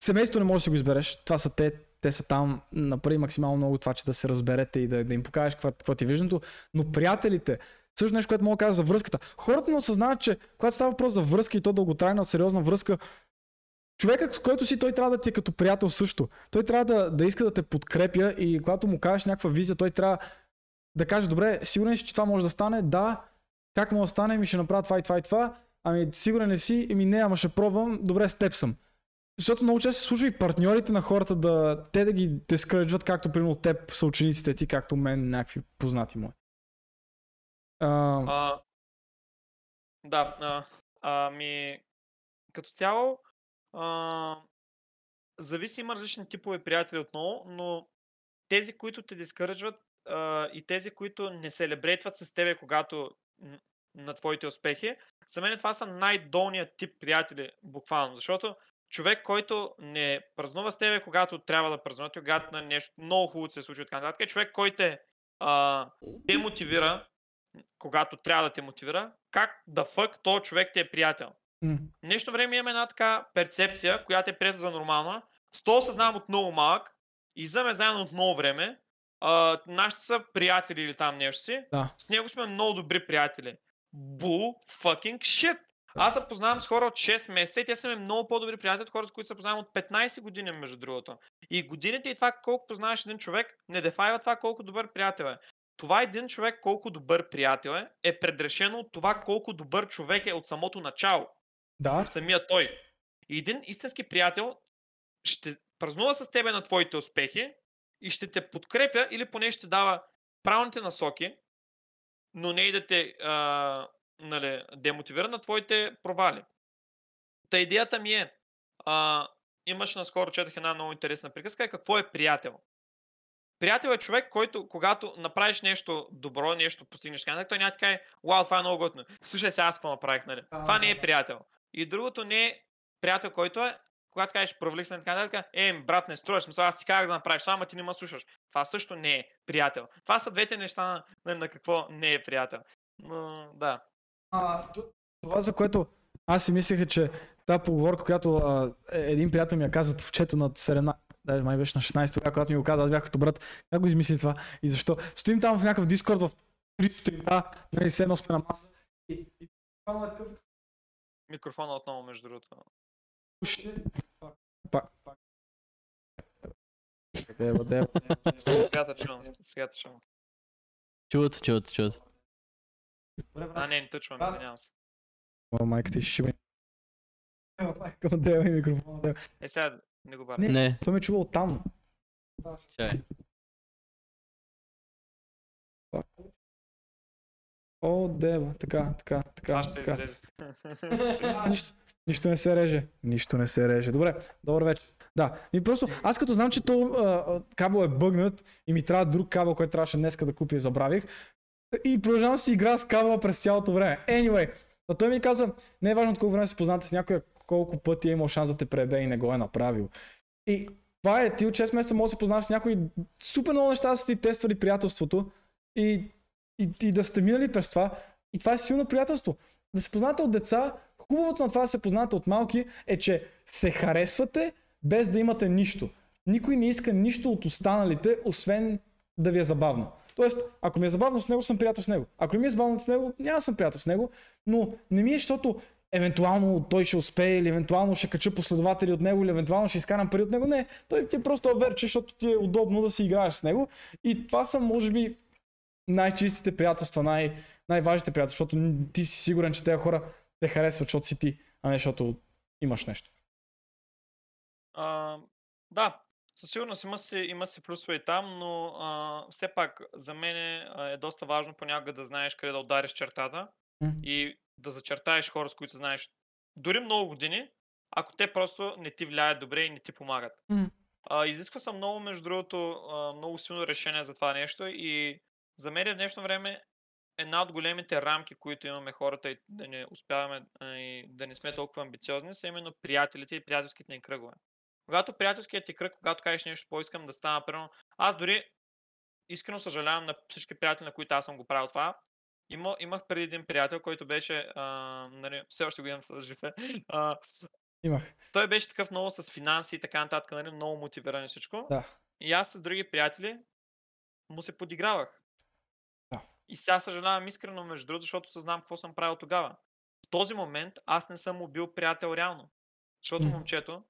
семейството не може да си го избереш, това са те, те са там, направи максимално много това, че да се разберете и да, да им покажеш какво, какво ти е виждането, но приятелите, също нещо, което мога да кажа за връзката. Хората не осъзнават, че когато става въпрос за връзка и то дълготрайна, сериозна връзка, човекът, с който си, той трябва да ти е като приятел също. Той трябва да, да иска да те подкрепя и когато му кажеш някаква визия, той трябва да каже, добре, сигурен си, че това може да стане? Да. Как може да стане? Ми ще направя това и това и това. Ами, сигурен ли си? Еми не, ама ще пробвам. Добре, с теб съм. Защото много често се случва и партньорите на хората да, те да ги дескръджват, както примерно теб са учениците ти, както мен, някакви познати мои. А, А, да, а, ами, като цяло, а, зависи има различни типове приятели отново, но тези, които те дискърджват а, и тези, които не селебрейтват с тебе, когато на твоите успехи, за мен това са най-долният тип приятели, буквално. Защото човек, който не празнува с тебе, когато трябва да празнува, когато на нещо много хубаво се случва и така нататък, е човек, който те а, демотивира, когато трябва да те мотивира, как да фък този човек ти е приятел. м, Нещо време имаме една така перцепция, която е приета за нормална. С това осъзнавам от много малък и за ме заедно от много време. А, нашите са приятели или там нещо си. Да. С него сме много добри приятели. Bull fucking shit! Аз се познавам с хора от 6 месеца и те са ми много по-добри приятели от хора, с които се познавам от 15 години, между другото. И годините и това колко познаваш един човек, не дефайва това колко добър приятел е. Това един човек колко добър приятел е, е предрешено от това колко добър човек е от самото начало да, самия той. И един истински приятел ще празнува с тебе на твоите успехи и ще те подкрепя или поне ще дава правилните насоки, но не и да те а, нали, демотивира на твоите провали. Та идеята ми е, а, имаше наскоро, четах една много интересна приказка, е какво е приятел. Приятел е човек, който когато направиш нещо добро, нещо постигнеш, така нататък, той няма ти каже, вау, това е много готино. Слушай се, аз какво направих, нали? Това не е приятел. И другото не е приятел, който е, когато кажеш провалих се на така нататък, е, брат, не струваш, смисъл, аз ти казах да направиш, ама ти не ме слушаш. Това също не е приятел. Това са двете неща на, на, на какво не е приятел. Но, да. А, това, за което аз си мислех, е, че тази поговорка, която а, е- един приятел ми я каза в чето на 17, даже май беше на 16 тогава, когато ми го каза, аз бях като брат, как го измисли това и защо? Стоим там в някакъв дискорд в 3 нали, се едно сме на маса и, и е Микрофона отново, между другото. Пак, пак. Дева, дева. Сега те чувам, сега те чувам. Чуват, чуват, чуват. А, не, не те чувам, извинявам се. О, майка ти ще шиба. Към дева и микрофона. Дева. Е, сега не го баря. Не. Не, Той ме чува оттам. чай. О, дева. Така, така, така. Това ще така. изреже. <laughs> Нищо, нищо не се реже. Нищо не се реже. Добре, добър вечер. Да, и просто аз като знам, че то а, а, кабел е бъгнат и ми трябва друг кабел, който трябваше днеска да купя и забравих. И продължавам си игра с кабела през цялото време. Anyway, но той ми каза, не е важно от колко време се познате с някой, а колко пъти е имал шанс да те пребе и не го е направил. И това е, ти от 6 месеца можеш да се познаваш с някой, супер много неща са ти тествали приятелството и, и, и да сте минали през това. И това е силно приятелство. Да се познате от деца, хубавото на това да се познате от малки е, че се харесвате без да имате нищо. Никой не иска нищо от останалите, освен да ви е забавно. Тоест, ако ми е забавно с него, съм приятел с него. Ако не ми е забавно с него, няма съм приятел с него. Но не ми е, защото евентуално той ще успее, или евентуално ще кача последователи от него, или евентуално ще изкарам пари от него. Не, той ти е просто оверче, защото ти е удобно да си играеш с него. И това са, може би, най-чистите приятелства, най- най-важните приятелства, защото ти си сигурен, че тези хора те харесват, защото си ти, а не защото имаш нещо. А, да, със сигурност има си, има си плюсове и там, но а, все пак за мен е, е доста важно понякога да знаеш къде да удариш чертата Мгм. и да зачертаеш хора, с които се знаеш дори много години, ако те просто не ти влияят добре и не ти помагат. Мгм. А, изисква се много, между другото, много силно решение за това нещо и за мен в днешно време една от големите рамки, които имаме хората и да не успяваме и да не сме толкова амбициозни, са именно приятелите и приятелските ни кръгове. Когато приятелският ти кръг, когато кажеш нещо по-искам да стана, примерно, аз дори искрено съжалявам на всички приятели, на които аз съм го правил това. Има, имах преди един приятел, който беше, а, нали, все още го имам с жив <laughs> а, Имах. той беше такъв много с финанси и така нататък, нали, много мотивиран и всичко. Да. И аз с други приятели му се подигравах. Да. И сега съжалявам искрено, между другото, защото съзнавам какво съм правил тогава. В този момент аз не съм му бил приятел реално. Защото момчето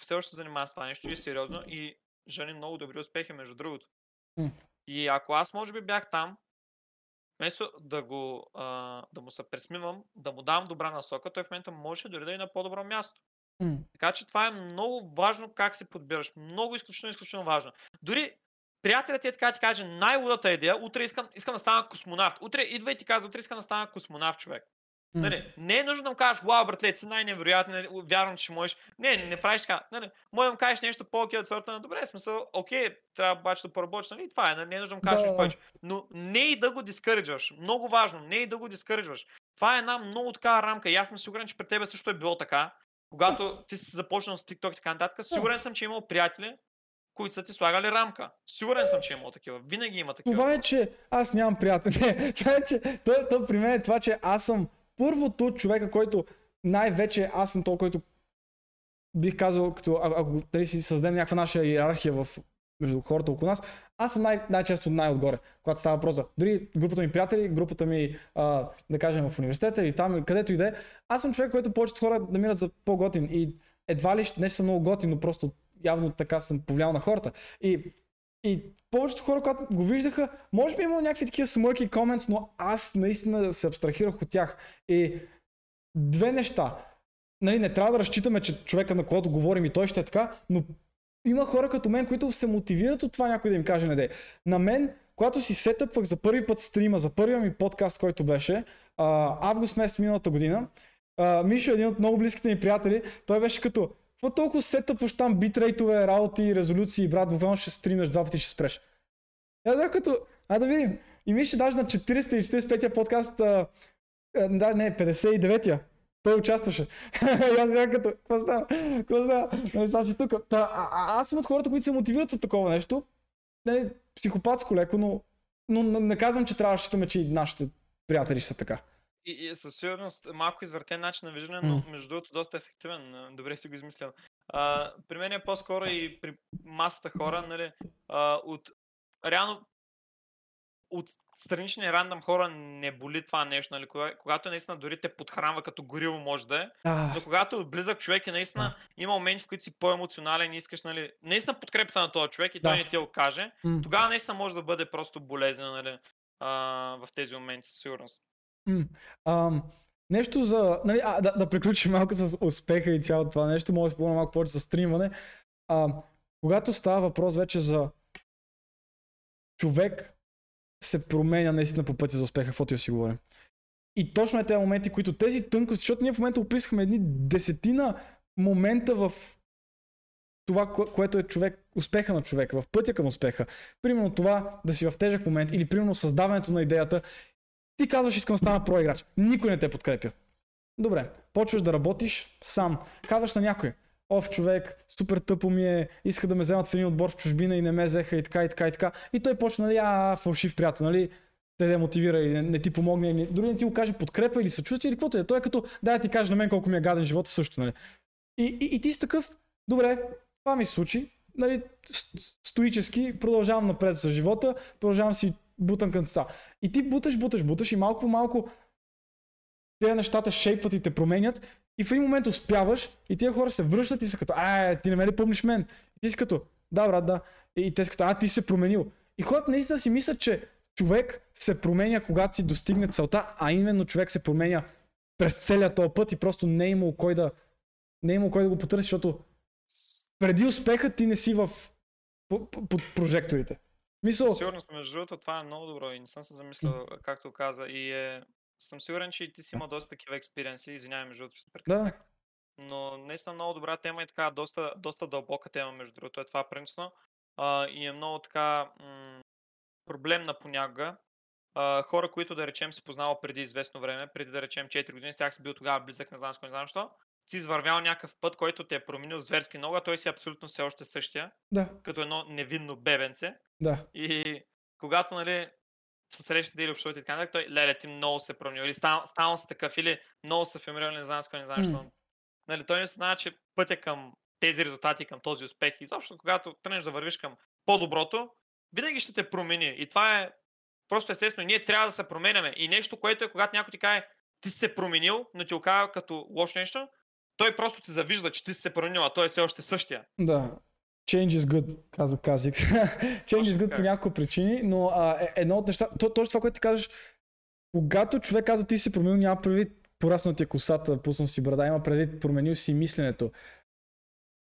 все още се занимава с това нещо и е сериозно и жени много добри успехи, между другото. И ако аз може би бях там, вместо да, го, а, да му се пресмивам, да му давам добра насока, той в момента може дори да е на по-добро място. М. Така че това е много важно как се подбираш. Много изключително, изключително важно. Дори приятелят ти е така ти каже най-лудата идея, утре искам, искам да стана космонавт. Утре идва и ти казва, утре искам да стана космонавт човек. Нали, не е нужно да му кажеш, вау, братле, си най-невероятен, нали, вярвам, че ще можеш. Не, не правиш така. Нали, може да му кажеш нещо по-окей от сорта на добре, смисъл, окей, трябва обаче да поработиш, нали, това е, нали, не е нужно да му кажеш Да, повече. Но не и да го дискърджваш. Много важно, не и да го дискърджваш. Това е една много такава рамка и аз съм сигурен, че при тебе също е било така. Когато ти си започнал с TikTok и така нататък, сигурен съм, че е имал приятели, които са ти слагали рамка. Сигурен съм, че е имал такива. Винаги има такива. Това е, че аз нямам приятел. Не, <laughs> това е, че то, то при мен е това, че аз съм първото човека, който най-вече аз съм то, който бих казал, като ако дали си създадем някаква наша иерархия в, между хората около нас, аз съм най- най-често най-отгоре, когато става въпрос за дори групата ми приятели, групата ми, а, да кажем, в университета или там, където и да е. Аз съм човек, който повечето хора намират за по-готин и едва ли ще не че съм много готин, но просто явно така съм повлиял на хората. И и повечето хора, когато го виждаха, може би имало някакви такива смърки коментс, но аз наистина се абстрахирах от тях. И две неща. Нали, не трябва да разчитаме, че човека на когото говорим и той ще е така, но има хора като мен, които се мотивират от това някой да им каже не. На мен, когато си сетъпвах за първи път стрима, за първия ми подкаст, който беше, август месец миналата година, а, Мишо, един от много близките ми приятели, той беше като, какво толкова сетъпваш там битрейтове, работи, резолюции, брат, буквално ще стримнеш два пъти, ще спреш. И Аз бях като, а да видим. И Мишо даже на 40 или 45-я подкаст, а, да, не, 59-я, той участваше. <laughs> и аз бях като, какво става? Какво става? Нали, си тук. Та, а, а, аз съм от хората, които се мотивират от такова нещо. Нали, психопатско леко, но, но не, казвам, че трябва да считаме, че и нашите приятели са така. И, и със сигурност малко извъртен начин на виждане, но между другото доста ефективен. Добре си го измислил. А, при мен е по-скоро и при масата хора, нали, а, от реално от странични рандъм хора не боли това нещо, нали? Кога, когато наистина дори те подхранва като горило може да е, но когато е близък човек и наистина има моменти, в които си по-емоционален и искаш, нали, наистина подкрепата на този човек и той Да. не ти го каже, тогава наистина може да бъде просто болезнено, нали, а, в тези моменти, със сигурност. Нещо за... Нали, а, да, да приключим малко с успеха и цялото това нещо, може да спомня малко повече за стримване. А, когато става въпрос вече за човек се променя наистина по пътя за успеха, каквото и си говорим. И точно е тези моменти, които тези тънкости, защото ние в момента описахме едни десетина момента в това, кое- което е човек, успеха на човека, в пътя към успеха. Примерно това да си в тежък момент или примерно създаването на идеята. Ти казваш, искам да стана проиграч. Никой не те подкрепя. Добре, почваш да работиш сам. Казваш на някой, оф човек, супер тъпо ми е, иска да ме вземат в един отбор в чужбина и не ме взеха и така и така и така. И той почна, нали, а, фалшив приятел, нали, те демотивира или не, не ти помогне, или дори не ти го каже подкрепа или съчувствие или каквото е. Той е като, да ти каже на мен колко ми е гаден живота също, нали. И, и, и ти си такъв, добре, това ми се случи, нали, стоически продължавам напред с живота, продължавам си бутам това. И ти буташ, буташ, буташ и малко по малко тези нещата шейпват и те променят и в един момент успяваш и тия хора се връщат и са като, а, ти не ме ли помниш мен? И ти си като, да, брат, да. И те са като, а, ти си се променил. И хората наистина си мислят, че човек се променя, когато си достигне целта, а именно човек се променя през целия този път и просто не е имал кой да, не е имал кой да го потърси, защото преди успеха ти не си в по- по- под прожекторите. Мисъл, Със сигурност, между другото, това е много добро и не съм се замислял, както каза. И е, съм сигурен, че и ти си има доста такива експириенси. Извинявай, между другото, ще прекъснах. да, Но наистина много добра тема и така доста, доста дълбока тема, между другото, е това принципно. А, и е много така м- проблемна понякога. А, хора, които да речем си познавал преди известно време, преди да речем 4 години, с тях си бил тогава близък, не знам с не знам що, си извървял някакъв път, който те е променил зверски много, а той си е абсолютно все още същия, да, като едно невинно бебенце. да. И когато, нали, се срещате или общувате и така нататък, той, леле, ти много се променил, или станал, станал си такъв, или много се филмирал, не знам с кой, не знам М. що. Нали, той не знае, че пътя към тези резултати, към този успех, и изобщо когато тръгнеш да вървиш към по-доброто, винаги ще те промени. И това е просто естествено. Ние трябва да се променяме. И нещо, което е, когато някой ти каже, ти си се променил, но ти го казва като лошо нещо, той просто ти завижда, че ти си се променил, а той е все още същия. Да. Change is good, казва Казикс. <laughs> Change is good така по е. няколко причини, но а, е- едно от неща, то, точно това, което ти кажеш, когато човек каза ти си променил, няма предвид пораснал ти е косата, пуснал си брада, има предвид променил си мисленето.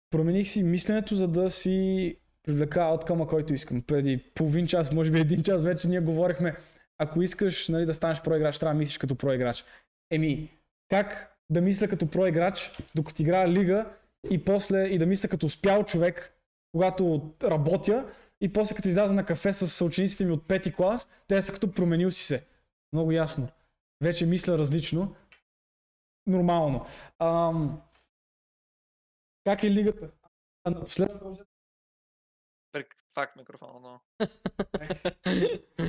Промених си мисленето, за да си привлека ауткъма, който искам. Преди половин час, може би един час вече ние говорихме, ако искаш нали, да станеш проиграч, трябва да мислиш като проиграч. Еми, как да мисля като проиграч, докато играя лига и после и да мисля като успял човек, когато работя и после като изляза на кафе с съучениците ми от пети клас, те са като променил си се. Много ясно. Вече мисля различно. Нормално. Ам... Как е лигата? А Прек- Факт микрофона, но...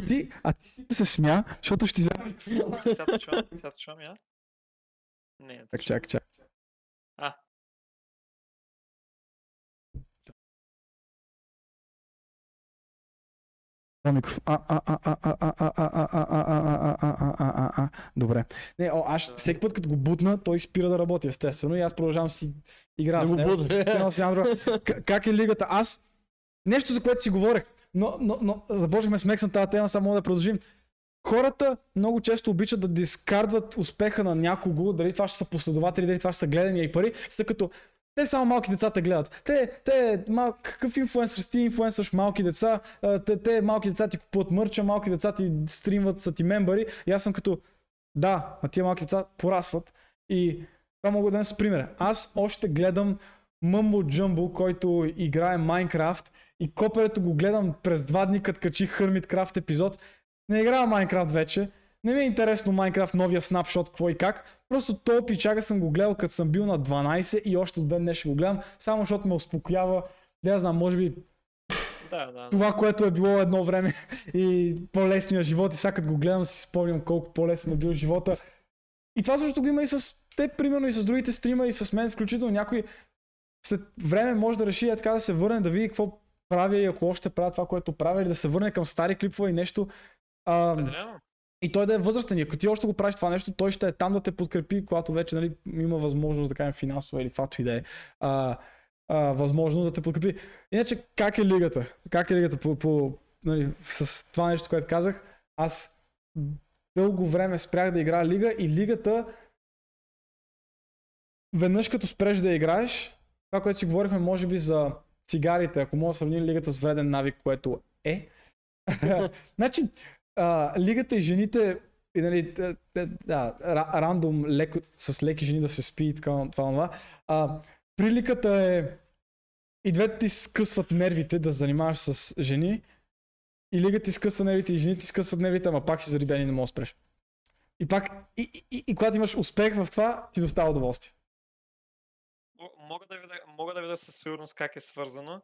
ти, а ти си се смя, защото ще ти взема. Сега чувам, сега чувам, я? Не. Так, чак, чак. А. Добре. Не, о, аз всеки път като го бутна, той спира да работи, естествено, и аз продължавам си игра с него. Как е лигата? Аз Нещо, за което си говорех, но, но, но забожихме смек тази тема, само да продължим. Хората много често обичат да дискардват успеха на някого, дали това ще са последователи, дали това ще са гледания и пари, са като те само малки деца гледат. Те, те мал... какъв инфлуенсър си, ти инфлуенсърш малки деца, те, те малки деца ти купуват мърча, малки деца ти стримват, са ти мембари. И аз съм като, да, а тия малки деца порасват. И това мога да дам с пример. Аз още гледам Mumbo Jumbo, който играе Майнкрафт и коперето го гледам през два дни, като качих Hermitcraft епизод. Не играя Майнкрафт вече. Не ми е интересно Майнкрафт, новия снапшот, какво и как. Просто то пичага съм го гледал като съм бил на 12 и още от ден днес ще го гледам, само защото ме успокоява. Да, знам, може би Да, да. това, което е било едно време <laughs> и по-лесния живот и сега като го гледам си спомням колко по-лесен е бил живота. И това също го има и с теб, примерно и с другите стримери, и с мен, включително някой след време може да реши е така да се върне, да види какво правя и ако още правя това, което правя, или да се върне към стари клипове и нещо. А, и той да е възрастен. И ако ти още го правиш това нещо, той ще е там да те подкрепи, когато вече нали, има възможност да кажем финансова или каквато и да е. А, а, възможност да те подкрепи. Иначе, как е лигата? Как е лигата по, по, нали, с това нещо, което казах? Аз дълго време спрях да играя лига и лигата веднъж като спреш да играеш, това, което си говорихме, може би за цигарите, ако мога да сравним лигата с вреден навик, което е. <laughs> значи, а, лигата и жените, и, нали, да, ра- рандом, леко, с леки жени да се спи и така, това, това. А, приликата е и двете ти скъсват нервите да занимаваш с жени, и лигата ти скъсва нервите, и жените ти скъсват нервите, ама пак си зарибян и не можеш спреш. И пак, и, и, и, когато имаш успех в това, ти достава удоволствие. Мога да видя, мога да видя със сигурност как е свързано.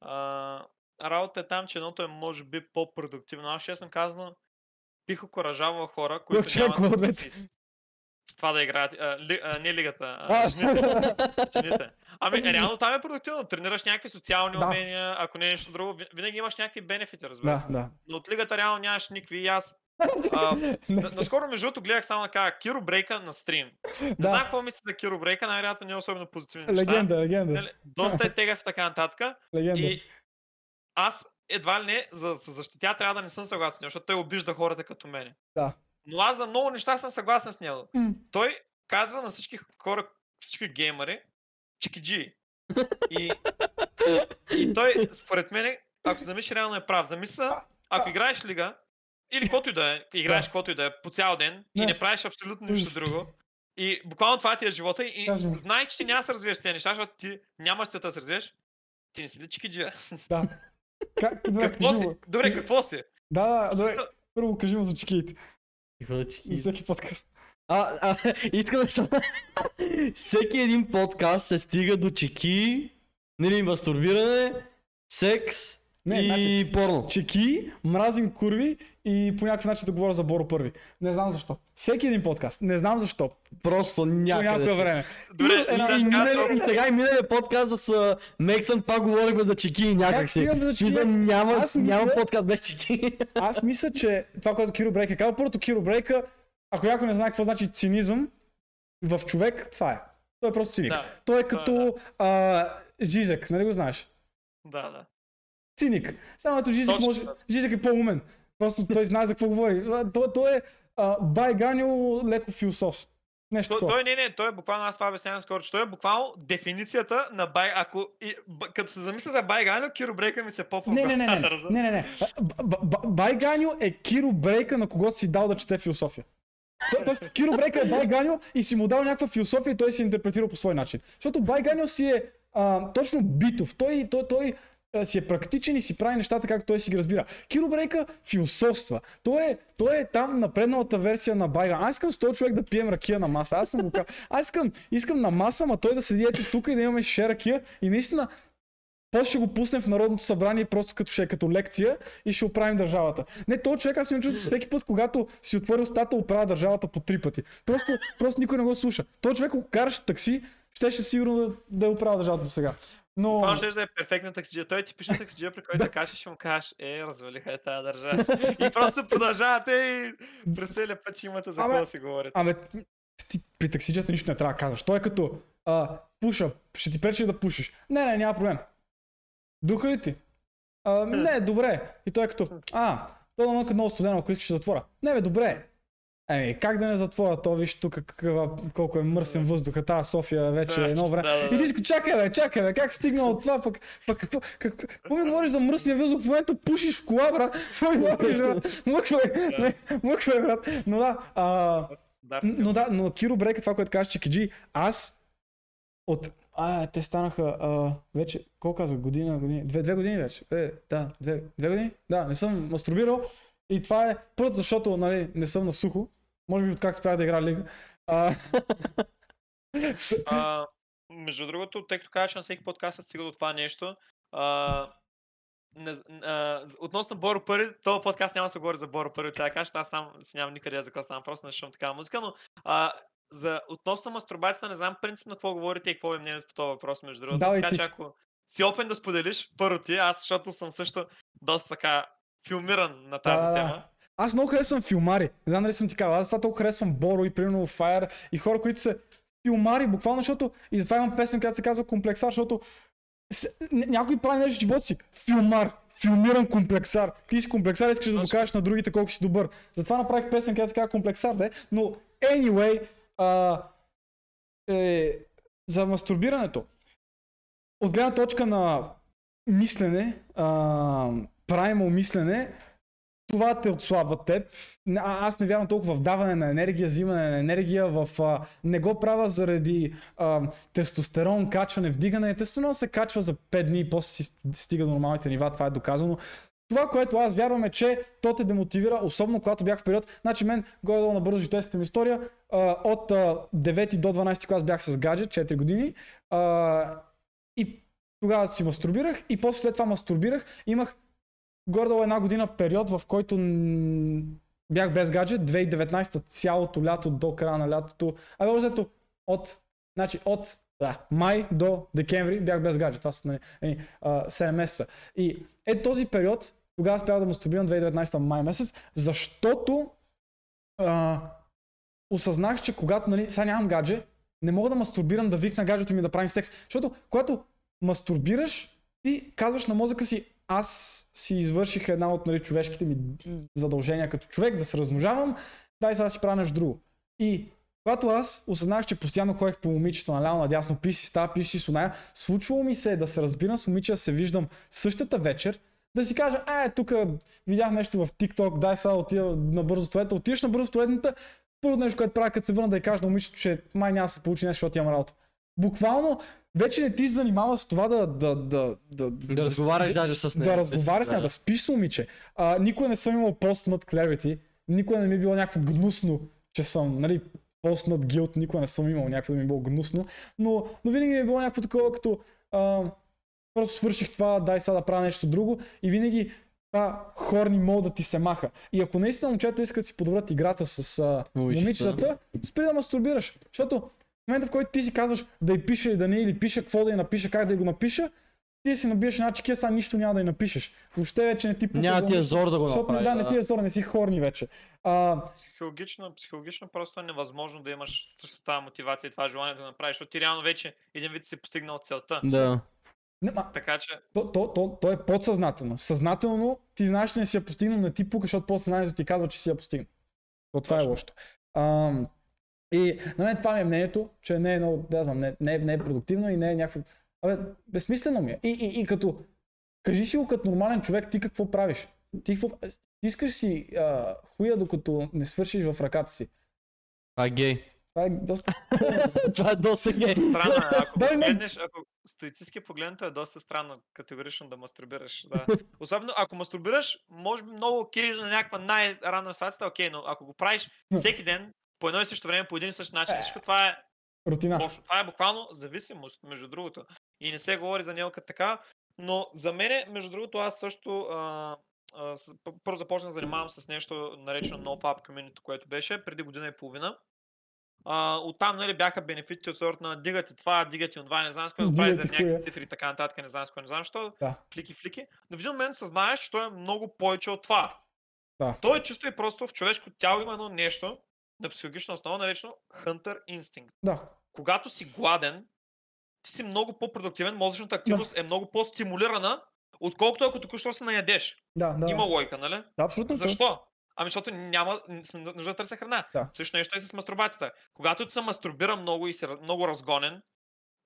А, работа е там, че едното е може би по-продуктивно. Аз честно казано, бих окоръжавал хора, които човек, нямат двете? амбиции с, това да играят. А, ли, а, не лигата, а, жените. <laughs> жените. Ами, реално там е продуктивно. Тренираш някакви социални Да. умения, ако не е нещо друго, ви- винаги имаш някакви бенефити, разбира Да, се. да. Но от лигата реално нямаш никакви и аз. <laughs> А, Наскоро между другото гледах само да кажа Киро Брейка на стрим. Не Да. знам какво мисля за Киро Брейка, най-вероятно не е особено позитивни неща. Легенда, легенда. Нали, доста е тегав и така нататък. Легенда. И аз едва ли не, за да се защитя, трябва да не съм съгласен, с него, защото той обижда хората като мене. Да. Но аз за много неща съм съгласен с него. М. Той казва на всички хора, всички геймери, чикиджи. <laughs> И, и той, според мен, ако се замислиш, реално е прав. Замисля, ако играеш лига, или каквото и да е, играеш каквото и да е по цял ден и Не. не правиш абсолютно нищо друго, и буквално това ти е живота и знаеш, че няма да се развиеш тези неща, защото ти нямаш света да се развиеш, ти не си ли чикиджия. Да. <laughs> Как, добре, Какво кажи си? му. Добре, какво си? Да, да, добре. Първо кажи му за чекиите. Тихо да чеки. За всеки подкаст. А, а, искам да съм... Всеки един подкаст се стига до чеки, нали, мастурбиране, секс Не, и значи, порно. Чеки, мразим курви и по някакъв начин да говоря за Боро първи. Не знам защо. Всеки един подкаст. Не знам защо. Просто По някъде. някое си. време. Добре, И- сега И, кажа минали, и сега и миналия подкаст с Мексън пак говорихме за чеки и някак си. стигаме за чеки? Няма, Аз мисля- няма подкаст без чеки. <laughs> Аз мисля, че това, което Киро Брейка казва, първото Киро Брейка, ако някой не знае какво значи цинизъм в човек, това е. Той е просто циник. Да, Той е да, като а, Жижек, нали го знаеш? да, да. Циник. Само ето Жижек, Точно може... Жижек е по-умен. Просто той знае за какво говори. Той, той е а, байганил леко философ. Нещо Той, той не, не, той е буквално, аз това обяснявам скоро, че той е буквално дефиницията на бай, ако, и, б, като се замисля за байганил, Киро Брейка ми се попва. Не, не, не, не, <laughs> не, не, не, не. Б- б- б- Байганю е Киро Брейка, на когото си дал да чете философия. То- Тоест, Киро Брейка е Байганю и си му дал някаква философия и той си е интерпретирал по свой начин. Защото Байганю си е а, точно битов. Той, той, той си е практичен и си прави нещата както той си ги разбира. Киро Брейка философства. Той е, той е там напредналата версия на Байган. Аз искам с този човек да пием ракия на маса. Аз съм го. Аз искам, искам на маса, ма той да седи ето тук и да имаме ше ракия и наистина после ще го пуснем в Народното събрание просто като ще е като лекция и ще оправим държавата. Не, този човек аз имам чувство, всеки път, когато си отвори устата, оправя държавата по три пъти. Просто, просто никой не го слуша. Този човек, ако караше такси, щеше сигурно да, да е оправя държавата до сега. Но... Това ще да е перфектна таксиджия. Той е типичен таксиджия, при който кажеш, ще му кажеш, е, развалиха е тази държава. <laughs> и просто продължавате и през целия път ще имате за какво да си говорите. Аме, ти при таксиджията нищо не трябва да казваш. Той е като а, пуша, ще ти пречи да пушиш. Не, не, няма проблем. Духа ли ти? А, не, добре. И той е като, а, то да мъка много студено, ако искаш ще затворя. Не, бе, добре. Еми, как да не затворя то, виж тук каква, колко е мръсен въздуха, тази София вече е едно време. да, да, И ти си чакай бе, чакай бе, как стигнал от това, пък, пък какво, какво, какво ми говориш за мръсния въздух, в момента пушиш в кола, брат, какво ми говориш, брат, мъквай, мъквай, брат, но да, а, но да, но Киро Брейка, това, което казваш, че Киджи, аз от... А, те станаха а, вече, колко казах, година, година, две, две години вече. Е, да, две, две години? Да, не съм мастурбирал. И това е първото, защото нали, не съм на сухо. Може би от как спрях да игра лига. А, А, между другото, тъй като казваш на всеки подкаст се стига до това нещо, а, не, а, относно Боро Първи, този подкаст няма да се говори за Боро Първи, сега кажа, аз там си нямам никъде за какво ставам, просто не слушам такава музика, но а, за, относно мастурбацията не знам принципно какво говорите и какво е мнението по този въпрос, между другото. Давай така ти. че ако си опен да споделиш, първо ти, аз защото съм също доста така филмиран на тази да, да. тема. Аз много харесвам филмари. Не знам дали съм ти казал. Аз това толкова харесвам Боро и примерно Fire и хора, които са филмари, буквално, защото и затова имам песен, която се казва Комплексар, защото някой прави нещо в живота си. Филмар. Филмиран комплексар. Ти си комплексар искаш да докажеш на другите колко си добър. Затова направих песен, която се казва комплексар, да е. Но, anyway, а, е, за мастурбирането. От гледна точка на мислене, а, правилно мислене, това те отслабва теб. А, аз не вярвам толкова в даване на енергия, взимане на енергия, в... А, не го правя заради а, тестостерон, качване, вдигане. Тестостерон се качва за 5 дни и после си стига до нормалните нива, това е доказано. Това, което аз вярвам е, че то те демотивира, особено когато бях в период. Значи мен, горе-долу на бързо житейската ми история, а, от а, 9 до 12 клас бях с гаджет, 4 години. А, и тогава си мастурбирах и после след това мастурбирах. Имах горе-долу една година период, в който бях без гаджет, 2019 цялото лято до края на лятото. Абе, взето от, значи от да, май до декември бях без гаджет. Това са нали, нали, а, 7 месеца. И е този период, тогава спрях да мастурбирам 2019 май месец, защото а, осъзнах, че когато нали, сега нямам гадже, не мога да мастурбирам да викна гаджето ми да правим секс. Защото когато мастурбираш, ти казваш на мозъка си, аз си извърших една от нали, човешките ми задължения като човек, да се размножавам, дай сега си правя нещо друго. И когато аз осъзнах, че постоянно ходех по момичета наляво надясно, пиш си става, пиш с оная, случвало ми се да се разбирам с момиче, да се виждам същата вечер, да си кажа, а, е, тук видях нещо в TikTok, дай сега да отида на бързо туалетна, отиваш на бързо туалетната, първото нещо, което правя, като се върна да й кажа на момичето, че май няма да се получи нещо, защото имам работа. Буквално, вече не ти занимава с това да, да, да, да, Да разговаряш даже с нея. да разговаряш, да. да. спиш с момиче. А, никога не съм имал пост над clarity, никога не ми е било някакво гнусно, че съм, нали, пост над guilt, никога не съм имал някакво да ми е било гнусно, но, но винаги ми е било някакво такова, като а, просто свърших това, дай сега да правя нещо друго и винаги това хорни мол да ти се маха. И ако наистина момчета искат да си подобрят играта с а, Момичета. момичетата, спри да мастурбираш. Защото момента, в който ти си казваш да й пише или да не, или пише какво да й напиша, как да й го напиша, ти си набиеш една чекия, сега нищо няма да й напишеш. Въобще вече не ти пука Няма ти е зор да го Защото направи. да, не ти е зор, не си хорни вече. А, Психологично, психологично просто е невъзможно да имаш същата тази мотивация и това желание да го направиш, защото ти реално вече един вид си постигнал целта. Да. не, ма, Така че, то, то, то, то, е подсъзнателно. Съзнателно ти знаеш, че не си я постигнал, не ти пука, защото подсъзнанието ти казва, че си я постигнал. То това е Точно. лошото. А, и на мен това ми е мнението, че не е много, да знам, не, не, е, не е продуктивно и не е някакво... Абе, безсмислено ми е. И, и, и като... Кажи си го като нормален човек, ти какво правиш? Ти какво... Искаш си а, хуя, докато не свършиш в ръката си. А гей. Това е доста... <laughs> Това е доста гей. странно е, ако погледнеш, ако стоицистски погледнато е доста странно категорично да мастурбираш. Да. Особено ако мастурбираш, може би много окей на някаква най-ранна ситуация, окей, но ако го правиш всеки ден, по едно и също време, по един и същ начин, всичко това е Рутина. лошо. Това е буквално зависимост, между другото. И не се говори за него като така, но за мен, между другото, аз също а, а, първо започнах да занимавам с нещо наречено NoFap Community, което беше преди година и половина. А, оттам нали, бяха бенефитите от сорта на дигати това, дигати това, не знам с какво да правиш за някакви цифри и така нататък, не знам с какво, не знам защо, Да. флики, флики. Но в един момент съзнаеш, че той е много повече от това. Да. Той е чисто и просто в човешко тяло има едно нещо на психологична основа, наречено Hunter Instinct Да. когато си гладен, ти си много по-продуктивен, мозъчната активност е много по-стимулирана, отколкото ако току-що се наядеш. Да, да. Има лойка, нали? Да, абсолютно. Защо? Ами защото няма нужда да търся храна. Да. Също нещо е с мастурбацията. Когато ти се мастурбира много и си много разгонен,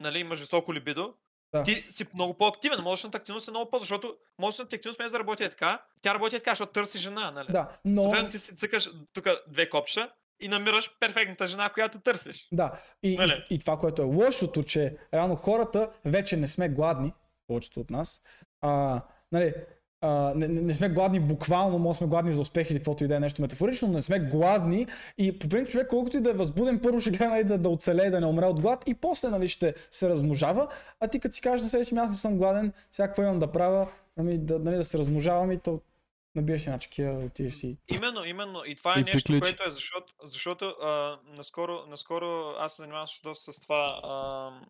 нали, имаш високо либидо, Да. ти си много по-активен. Мозъчната активност е много по- защото мозъчната активност без да работи така, тя работи така, защото търси жена, нали? Да, но... Съответно ти си цъкаш тук две копчета и намираш перфектната жена, която търсиш. Да, и, Нали? и, и това, което е лошото, че реално хората вече не сме гладни, повечето от нас. А, нали, а, не, не сме гладни буквално, може сме гладни за успех или каквото и да е нещо метафорично, но не сме гладни и по принцип човек, колкото и да е възбуден, първо ще гледа нали, да, да оцелее, да не умре от глад и после нали, ще се размножава, а ти като си кажеш на себе си, «Ами аз не съм гладен, сега какво имам да правя, ами, да, нали, да се размножавам и то набиеш една чекия, отиваш си. Именно, именно. И това е И нещо, приключи. което е, защото, защото а, наскоро, наскоро аз се занимавам доста с това, а,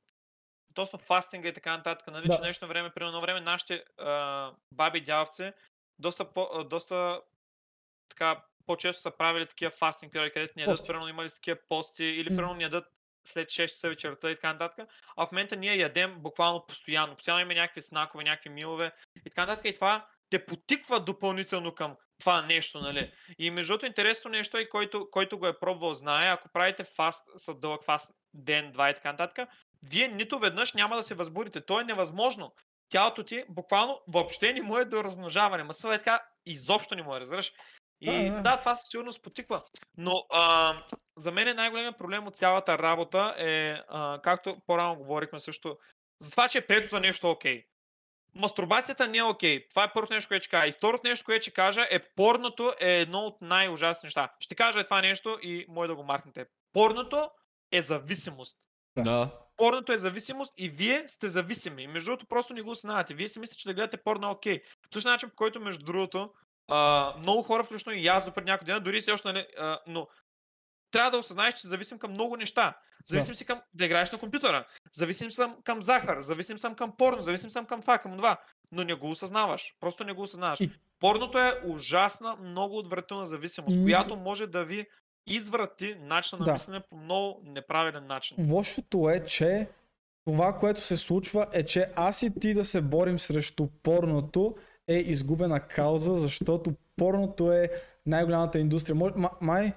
точно фастинга и така нататък, нали, Да. че нещо време, при едно време нашите а, баби дявци доста, по, а, доста така по-често са правили такива фастинг периоди, където ни ядат, примерно имали такива пости, или М. примерно ни ядат след 6 часа вечерта и така нататък. А в момента ние ядем буквално постоянно. Постоянно имаме някакви снакове, някакви милове и така нататък. И това те потиква допълнително към това нещо, нали? И между другото интересно нещо е, който, който го е пробвал знае, ако правите фаст, са дълъг фаст ден, два и така нататък, вие нито веднъж няма да се възбудите. То е невъзможно. Тялото ти буквално въобще не му е до размножаване. Масова е така, изобщо не му е, разбираш? И Да, да, да. това със сигурност потиква. Но а, за мен е най-големият проблем от цялата работа е, а, както по-рано говорихме също, за това, че е прието за нещо окей. Мастурбацията не е окей. Това е първото нещо, което ще кажа. И второто нещо, което ще кажа е порното е едно от най-ужасни неща. Ще кажа това нещо и може да го маркнете. Порното е зависимост. Да. Порното е зависимост и вие сте зависими. И между другото, просто не го осъзнавате. Вие си мислите, че да гледате порно е окей. По същия начин, по който, между другото, а, много хора, включително и аз до преди няколко дена, дори все още, нали, а, но трябва да осъзнаеш, че зависим към много неща. Зависим си към да играеш на компютъра. Зависим съм към захар. Зависим съм към порно. Зависим съм към това, към това. Но не го осъзнаваш. Просто не го осъзнаваш. И- Порното е ужасна, много отвратителна зависимост, Ни- която може да ви изврати начина на Да. мислене по много неправилен начин. Лошото е, че това, което се случва е, че аз и ти да се борим срещу порното е изгубена кауза, защото порното е най-голямата индустрия. Май,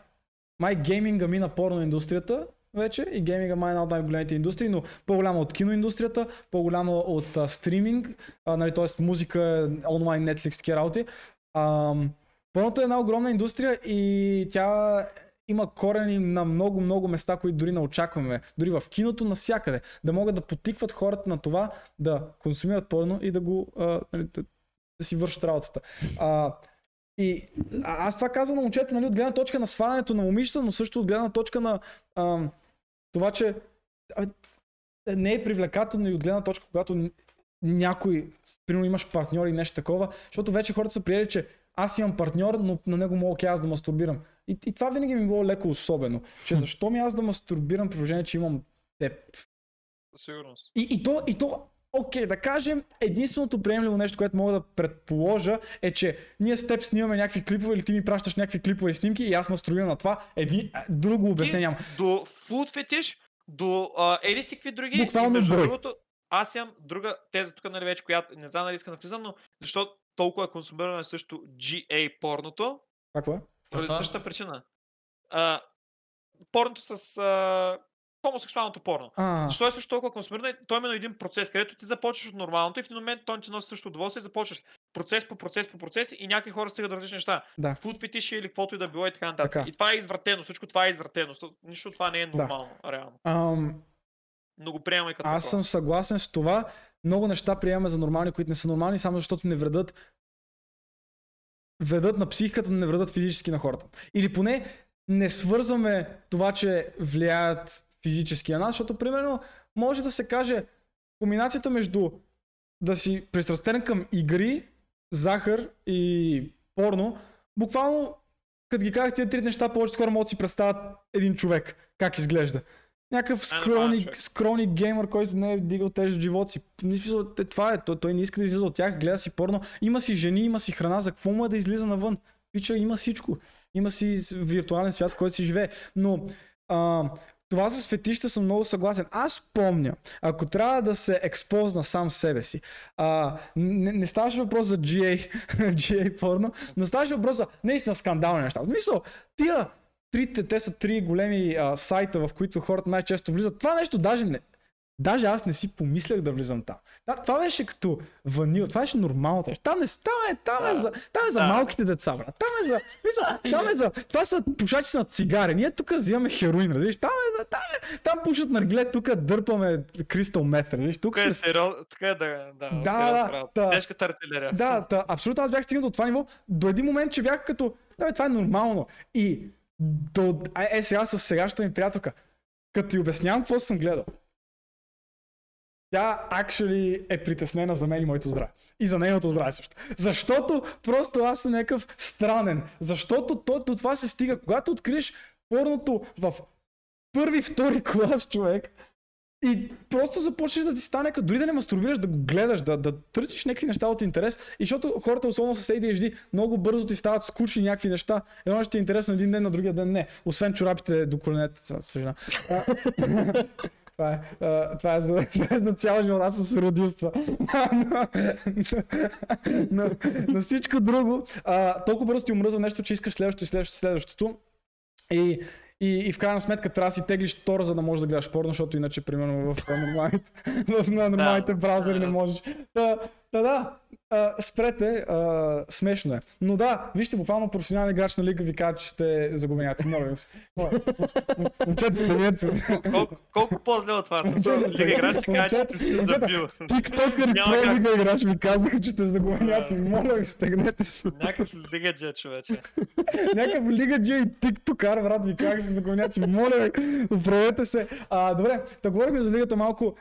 май гейминга мина порно индустрията вече и гейминга май една от най-големите индустрии, но по-голяма от киноиндустрията, по-голяма от а, стриминг, а, нали, т.е. музика, онлайн, Netflix, такива работи. Ам, порното е една огромна индустрия и тя има корени на много, много места, които дори не очакваме. Дори в киното, навсякъде. Да могат да потикват хората на това да консумират порно и да го а, нали, да си вършат работата. А, и а, аз това казвам на момчета, нали, от гледна точка на свалянето на момичета, но също от гледна точка на а, това, че а, не е привлекателно и от гледна точка, когато някой, примерно имаш партньор и нещо такова, защото вече хората са приели, че аз имам партньор, но на него мога окей аз да мастурбирам. И, и това винаги ми е било леко особено, че защо ми аз да мастурбирам при положение, че имам теб. Със сигурност. И, и то, и то, окей, да кажем, единственото приемливо нещо, което мога да предположа е, че ние с теб снимаме някакви клипове или ти ми пращаш някакви клипове и снимки и аз мастурбирам на това. Еди, а, друго обяснение няма. До фуд фетиш, до а, еди си какви други. Буквално и другото, аз имам друга теза тук, нали вече, която не знам дали искам да влизам, но защо толкова е консумирано също GA порното, Какво е? поради същата причина. А, порното с а, хомосексуалното порно. А, Защо е също толкова консумирано? То е именно един процес, където ти започваш от нормалното и в един момент той ти носи също удоволствие и започваш процес по процес по процес и някакви хора стигат до различни неща. да. Фуд фетиши или каквото и да било и така нататък. Така. И това е извратено, всичко това е извратено. Нищо това не е нормално, реално. Ам, Но го приемаме като аз такова. съм съгласен с това. Много неща приемаме за нормални, които не са нормални, само защото не вредят вредят на психиката, но не вредят физически на хората. Или поне не свързваме това, че влияят физически на нас, защото примерно може да се каже комбинацията между да си пристрастен към игри, захар и порно, буквално като ги казах тези три неща, повечето хора могат да си представят един човек, как изглежда. Някакъв Най-нормален скрони, човек. скрони геймър, който не е дигал тежък живот си. В Смисъл, това е, той, той не иска да излиза от тях, гледа си порно. Има си жени, има си храна, за какво му е да излиза навън? Пича, има всичко. Има си виртуален свят, в който си живее. Но а, това с фетища съм много съгласен. Аз помня, ако трябва да се експозна сам себе си, а, не, не ставаше въпрос за GA, GA <laughs> порно, но ставаше въпрос за наистина скандални неща. В смисъл, тия трите, те са три големи а, сайта, в които хората най-често влизат. Това нещо даже не, Даже аз не си помислях да влизам там. Да, това беше като ванил, това беше нормалното. нещо. Там, не, там, е, там, е, Да. за, там е за Да. малките деца, брат. Там е за, мисъл, там е за, това са пушачи на цигари. Ние тук взимаме хероин, разбираш? Там е, за- там, е, там пушат наргиле, тук дърпаме кристал мет, разбираш? Тук Тук сме е сериозно, така е да, да, Да, да. Тежката артилерия. Да, да, абсолютно аз бях стигнал до това ниво, до един момент, че бях като, да бе, това е нормално. И до, е, е сега с сегашната ми приятелка, като ти обяснявам какво съм гледал, тя actually е притеснена за мен и моето здраве. И за нейното здраве също. Защото просто аз съм някакъв странен. Защото то, до това се стига. Когато откриеш порното в първи, втори клас човек, И просто започнеш да ти стане, като дори да не мастурбираш, да го гледаш, да, да търсиш някакви неща от интерес. И защото хората, особено с ADHD, много бързо ти стават скучни някакви неща. Едно ще ти е интересно един ден, на другия ден не. Освен чорапите до коленете, съжалявам. Това е, това, е за, <laughs> това е за цял живот, аз съм се родил с това. <laughs> но, но, но всичко друго, а, толкова бързо ти омръзва нещо, че искаш следващото и следващото, и следващото. И, и, и в крайна сметка трябва да си теглиш тора, за да можеш да гледаш порно, защото иначе, примерно, в нормалните, <laughs> в на нормалните браузъри не можеш. Та да, а, спрете, а, смешно е. Но да, вижте, буквално професионален играч на лига ви казва, че сте загубеняци. Моля. Моля. Момчета, станете Колко, колко по-зле от Момчета, Лига играч ще каже, че си забил. Тиктокър и про лига играч ми казаха, че сте загубеняци. Моля ви, стегнете се. Някакъв лига джет, човече. Някакъв лига джи и тиктокар, брат, ви казах, че сте загубеняци. Моля ви, оправете се. А, добре, да говорим за лигата малко.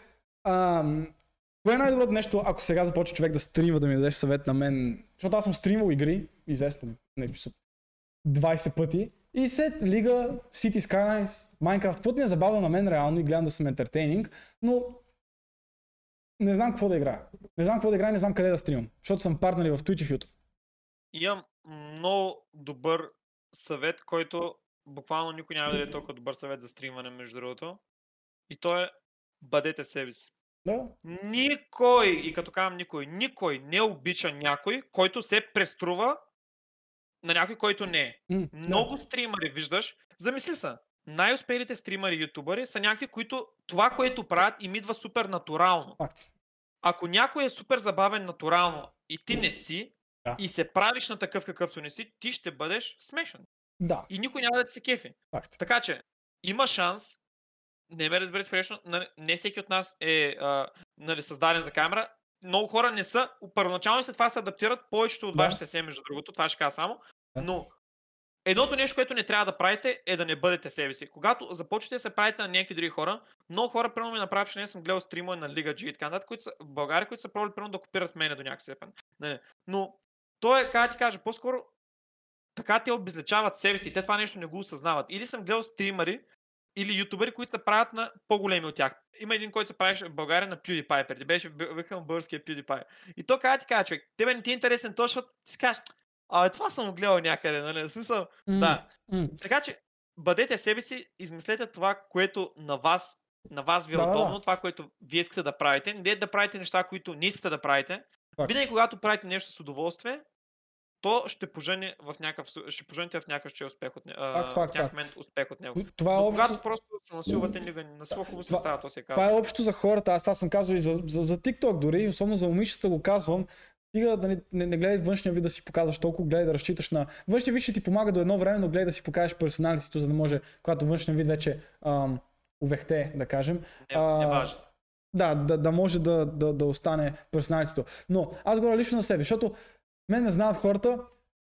Кое е най-доброто нещо, ако сега започва човек да стримва, да ми дадеш съвет на мен? Защото аз съм стримвал игри, известно, не, смисъл, 20 пъти. И след Лига, City Skylines, Minecraft, каквото ми е забавно на мен реално и гледам да съм ентертейнинг, но не знам какво да играя. Не знам какво да играя, не знам къде да стримам. Защото съм партнери в Twitch и в YouTube. Имам много добър съвет, който буквално никой няма да даде толкова добър съвет за стримане, между другото. И то е бъдете себе си. Да, Никой, и като казвам никой, никой не обича някой, който се преструва на някой, който не е. Да. Много стримари, виждаш, замисли се, най-успелите стримари, ютубъри са някакви, които това, което правят, им идва супер натурално. Факт. Ако някой е супер забавен натурално и ти не си, Да. и се правиш на такъв какъвто не си, ти ще бъдеш смешен. Да, И никой няма да се кефи. факт. Така че, има шанс, не ме разберете погрешно, нали, не всеки от нас е а, нали, създаден за камера. Много хора не са, първоначално след това се адаптират, повечето от Да. вашите се, между другото, това ще кажа само, но едното нещо, което не трябва да правите, е да не бъдете себе си. Когато започнете да се правите на някакви други хора, много хора, примерно ми направят, че не съм гледал стрима на Лига G и така нататък, които са в България, които са пробвали примерно да копират мене до някакъв степен. Нали. Но то е, как ти кажа, по-скоро така те обезличават себе си те това нещо не го осъзнават. Или съм гледал стримари, или ютубери, които се правят на по-големи от тях. Има един, който се правеше в България на PewDiePie, преди беше викан българския PewDiePie. И то как ти кажа, човек, тебе не ти е интересен то, защото ти си кажеш, а това съм гледал някъде, нали? В смисъл, М, да. м. Така че, бъдете себе си, измислете това, което на вас, на вас ви е Да, да, да. удобно, това, което вие искате да правите. Не да правите неща, които не искате да правите. Винаги, когато правите нещо с удоволствие, то ще пожене в някакъв, ще пожените в някакъв ще е успех от, не- а, Факт, факт, в някакъв факт. момент успех от него. Това е Но общо. когато просто се насилвате, не насила хубаво се Това- става, то се Това казва. е общо за хората, аз това съм казал и за, за, за TikTok дори, особено за момичета го казвам. Стига да не, не, не гледай външния вид да си показваш толкова, гледай да разчиташ на... Външния вид ще ти помага до едно време, но гледай да си покажеш персоналитето, за да може, когато външния вид вече ам, увехте, да кажем, Не, не а, важно. да, да, да може да, да, да остане персоналитето. Но аз говоря лично на себе, защото мен ме знаят хората,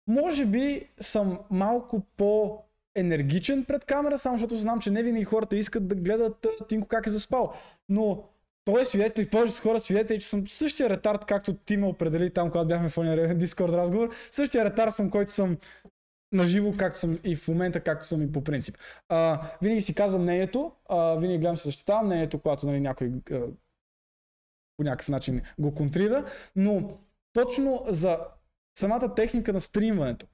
може би съм малко по енергичен пред камера, само защото знам, че не винаги хората искат да гледат Тинко как е заспал. Но той е свидетел и повечето хора свидетели, че съм същия ретард, както ти ме определи там, когато бяхме в Discord разговор. Същия ретард съм, който съм наживо, както съм и в момента, както съм и по принцип. А, винаги си казвам мнението, а, винаги гледам се защитавам мнението, когато нали, някой а, по някакъв начин го контрира, но точно за самата техника на стримването.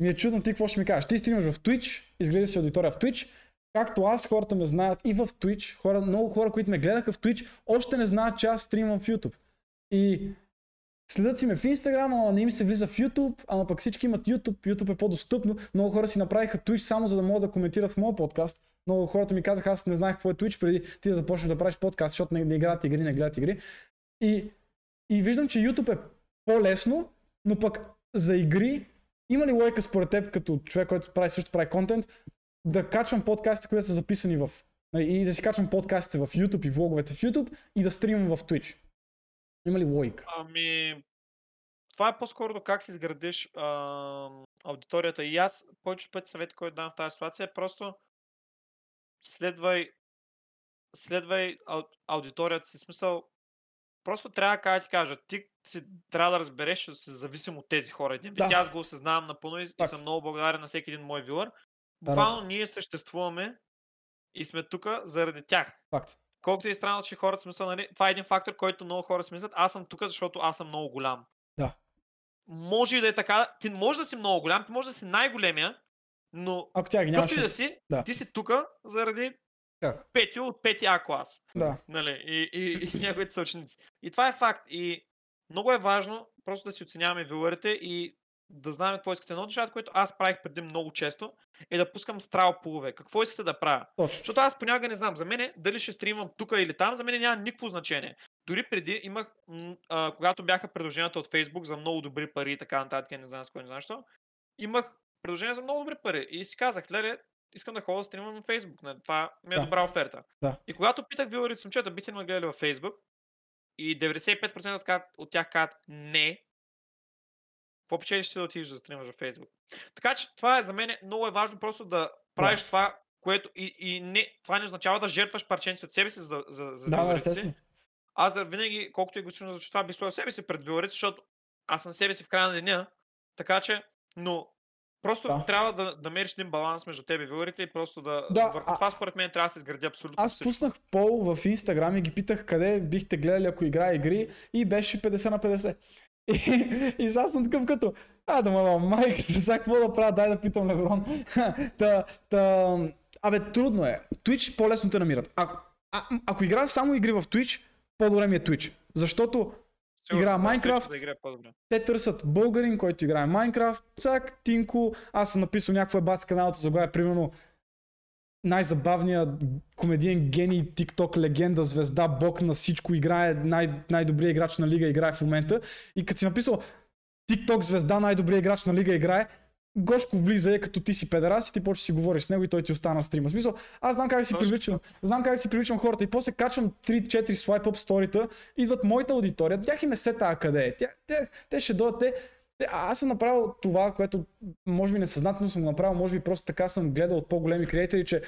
Ми е чудно ти какво ще ми кажеш. Ти стримаш в Twitch, изглежда си аудитория в Twitch, както аз, хората ме знаят и в Twitch, хора, много хора, които ме гледаха в Twitch, още не знаят, че аз стримвам в YouTube. И следят си ме в Instagram, ама не им се влиза в YouTube, ама пък всички имат YouTube, YouTube е по-достъпно. Много хора си направиха Twitch само за да могат да коментират в моят подкаст. Много хората ми казаха, аз не знаех какво е Twitch преди ти да започнеш да правиш подкаст, защото не, не играят игри, не гледат игри. И, и виждам, че YouTube е по-лесно, но пък за игри има ли лойка според теб, като човек, който прави също прави контент, да качвам подкастите, които са записани в... нали, И да си качвам подкастите в YouTube и влоговете в YouTube и да стримам в Twitch? Има ли лойка? Ами, това е по-скоро до как си изградиш а, аудиторията. И аз повече пъти съвет, който дам в тази ситуация е просто следвай, следвай ау, аудиторията си. Смисъл, просто трябва, да ти кажа, ти си, трябва да разбереш, че си зависим от тези хора. Един. Да. Аз го осъзнавам напълно и, и съм много благодарен на всеки един мой вилър. Буквално ние съществуваме и сме тук заради тях. Факт. колкото и странно, че хората смисъл, нали, това е един фактор, който много хора смислят. Аз съм тук, защото аз съм много голям. Да. Може и да е така. Ти може да си много голям, ти може да си най-големия, но Ако тя ги нямаше. да си, да. ти си тук заради Пети от пети А клас. Да. Нали? И, и, и <laughs> някои са ученици. И това е факт. И много е важно просто да си оценяваме вилърите и да знаем какво искате. Едно нещата, което аз правих преди много често, е да пускам страл пулове. Какво искате да правя? Точно. Защото аз понякога не знам. За мен дали ще стримвам тук или там, за мен няма никакво значение. Дори преди имах, а, когато бяха предложенията от Facebook за много добри пари и така нататък, не знам с кой не знам що, имах предложения за много добри пари. И си казах, леле, искам да ходя да стримам на Facebook. нали, Това ми е Да. добра оферта. Да. И когато питах вилърите момчета, бихте ли ме гледали във Facebook, и 95% от, ка- от тях казват не, какво печелиш ти да отидеш да стримаш във Facebook? Така че това е за мен много е важно просто да правиш това, което и, и не, това не означава да жертваш парченци от себе си за, за, за Да, да, си. Аз за винаги, колкото и готино звучи това, би сложил себе си пред вилърите, защото аз съм себе си в края на деня, така че, но просто Да. трябва да, да мериш един баланс между тебе и вилърите и просто да, Да, върху а- това според мен трябва да се изгради абсолютно Аз всичко. пуснах пол в Инстаграм и ги питах къде бихте гледали ако играе игри и беше 50 на 50. <laughs> И, и сега съм такъв като, а да ма майката, сега какво да правя, дай да питам Леброн. <laughs> та, та, абе, трудно е. Twitch по-лесно те намират. Ако, а, ако игра само игри в Twitch, по-добре ми е Twitch. Защото Сигурно игра Minecraft. Да играе по-добре. те търсят българин, който играе Майнкрафт, цак, Тинко, аз съм написал някакво ебат с каналото заглавие, примерно най-забавният комедиен гений, TikTok легенда, звезда, бог на всичко, играе най- най-добрият играч на лига, играе в момента. И като си написал TikTok звезда, най-добрият играч на лига, играе, Гошко влиза е като ти си педерас и ти почваш си говориш с него и той ти остана на стрима. Смисъл, аз знам как си привличам, знам как си привличам хората и после качвам 3-4 свайп ап сторита, идват моята аудитория, тях им е сета къде е. Тя, те, те ще дойдат, те, те, аз съм направил това, което може би несъзнателно съм го направил, може би просто така съм гледал от по-големи креатори, че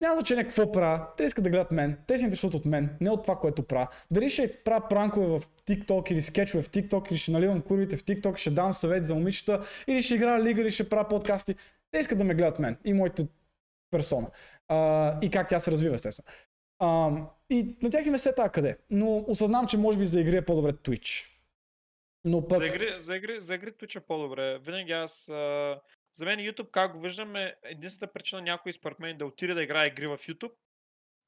няма значение какво правя. Те искат да гледат мен. Те се интересуват от мен, не от това, което правя. Дали ще правя пранкове в TikTok или скетчове в TikTok, или ще наливам курвите в TikTok, ще дам съвет за момичета, или ще играя лига, или ще правя подкасти. Те искат да ме гледат мен и моята персона. А, и как тя се развива, естествено. А, и на тях им е се така къде. Но осъзнавам, че може би за игри е по-добре Twitch. Но пък... За игри, за игри, за игри Twitch е по-добре. Винаги аз... А... За мен YouTube, как го виждам, е единствената причина някой според мен да отиде да играе игри в YouTube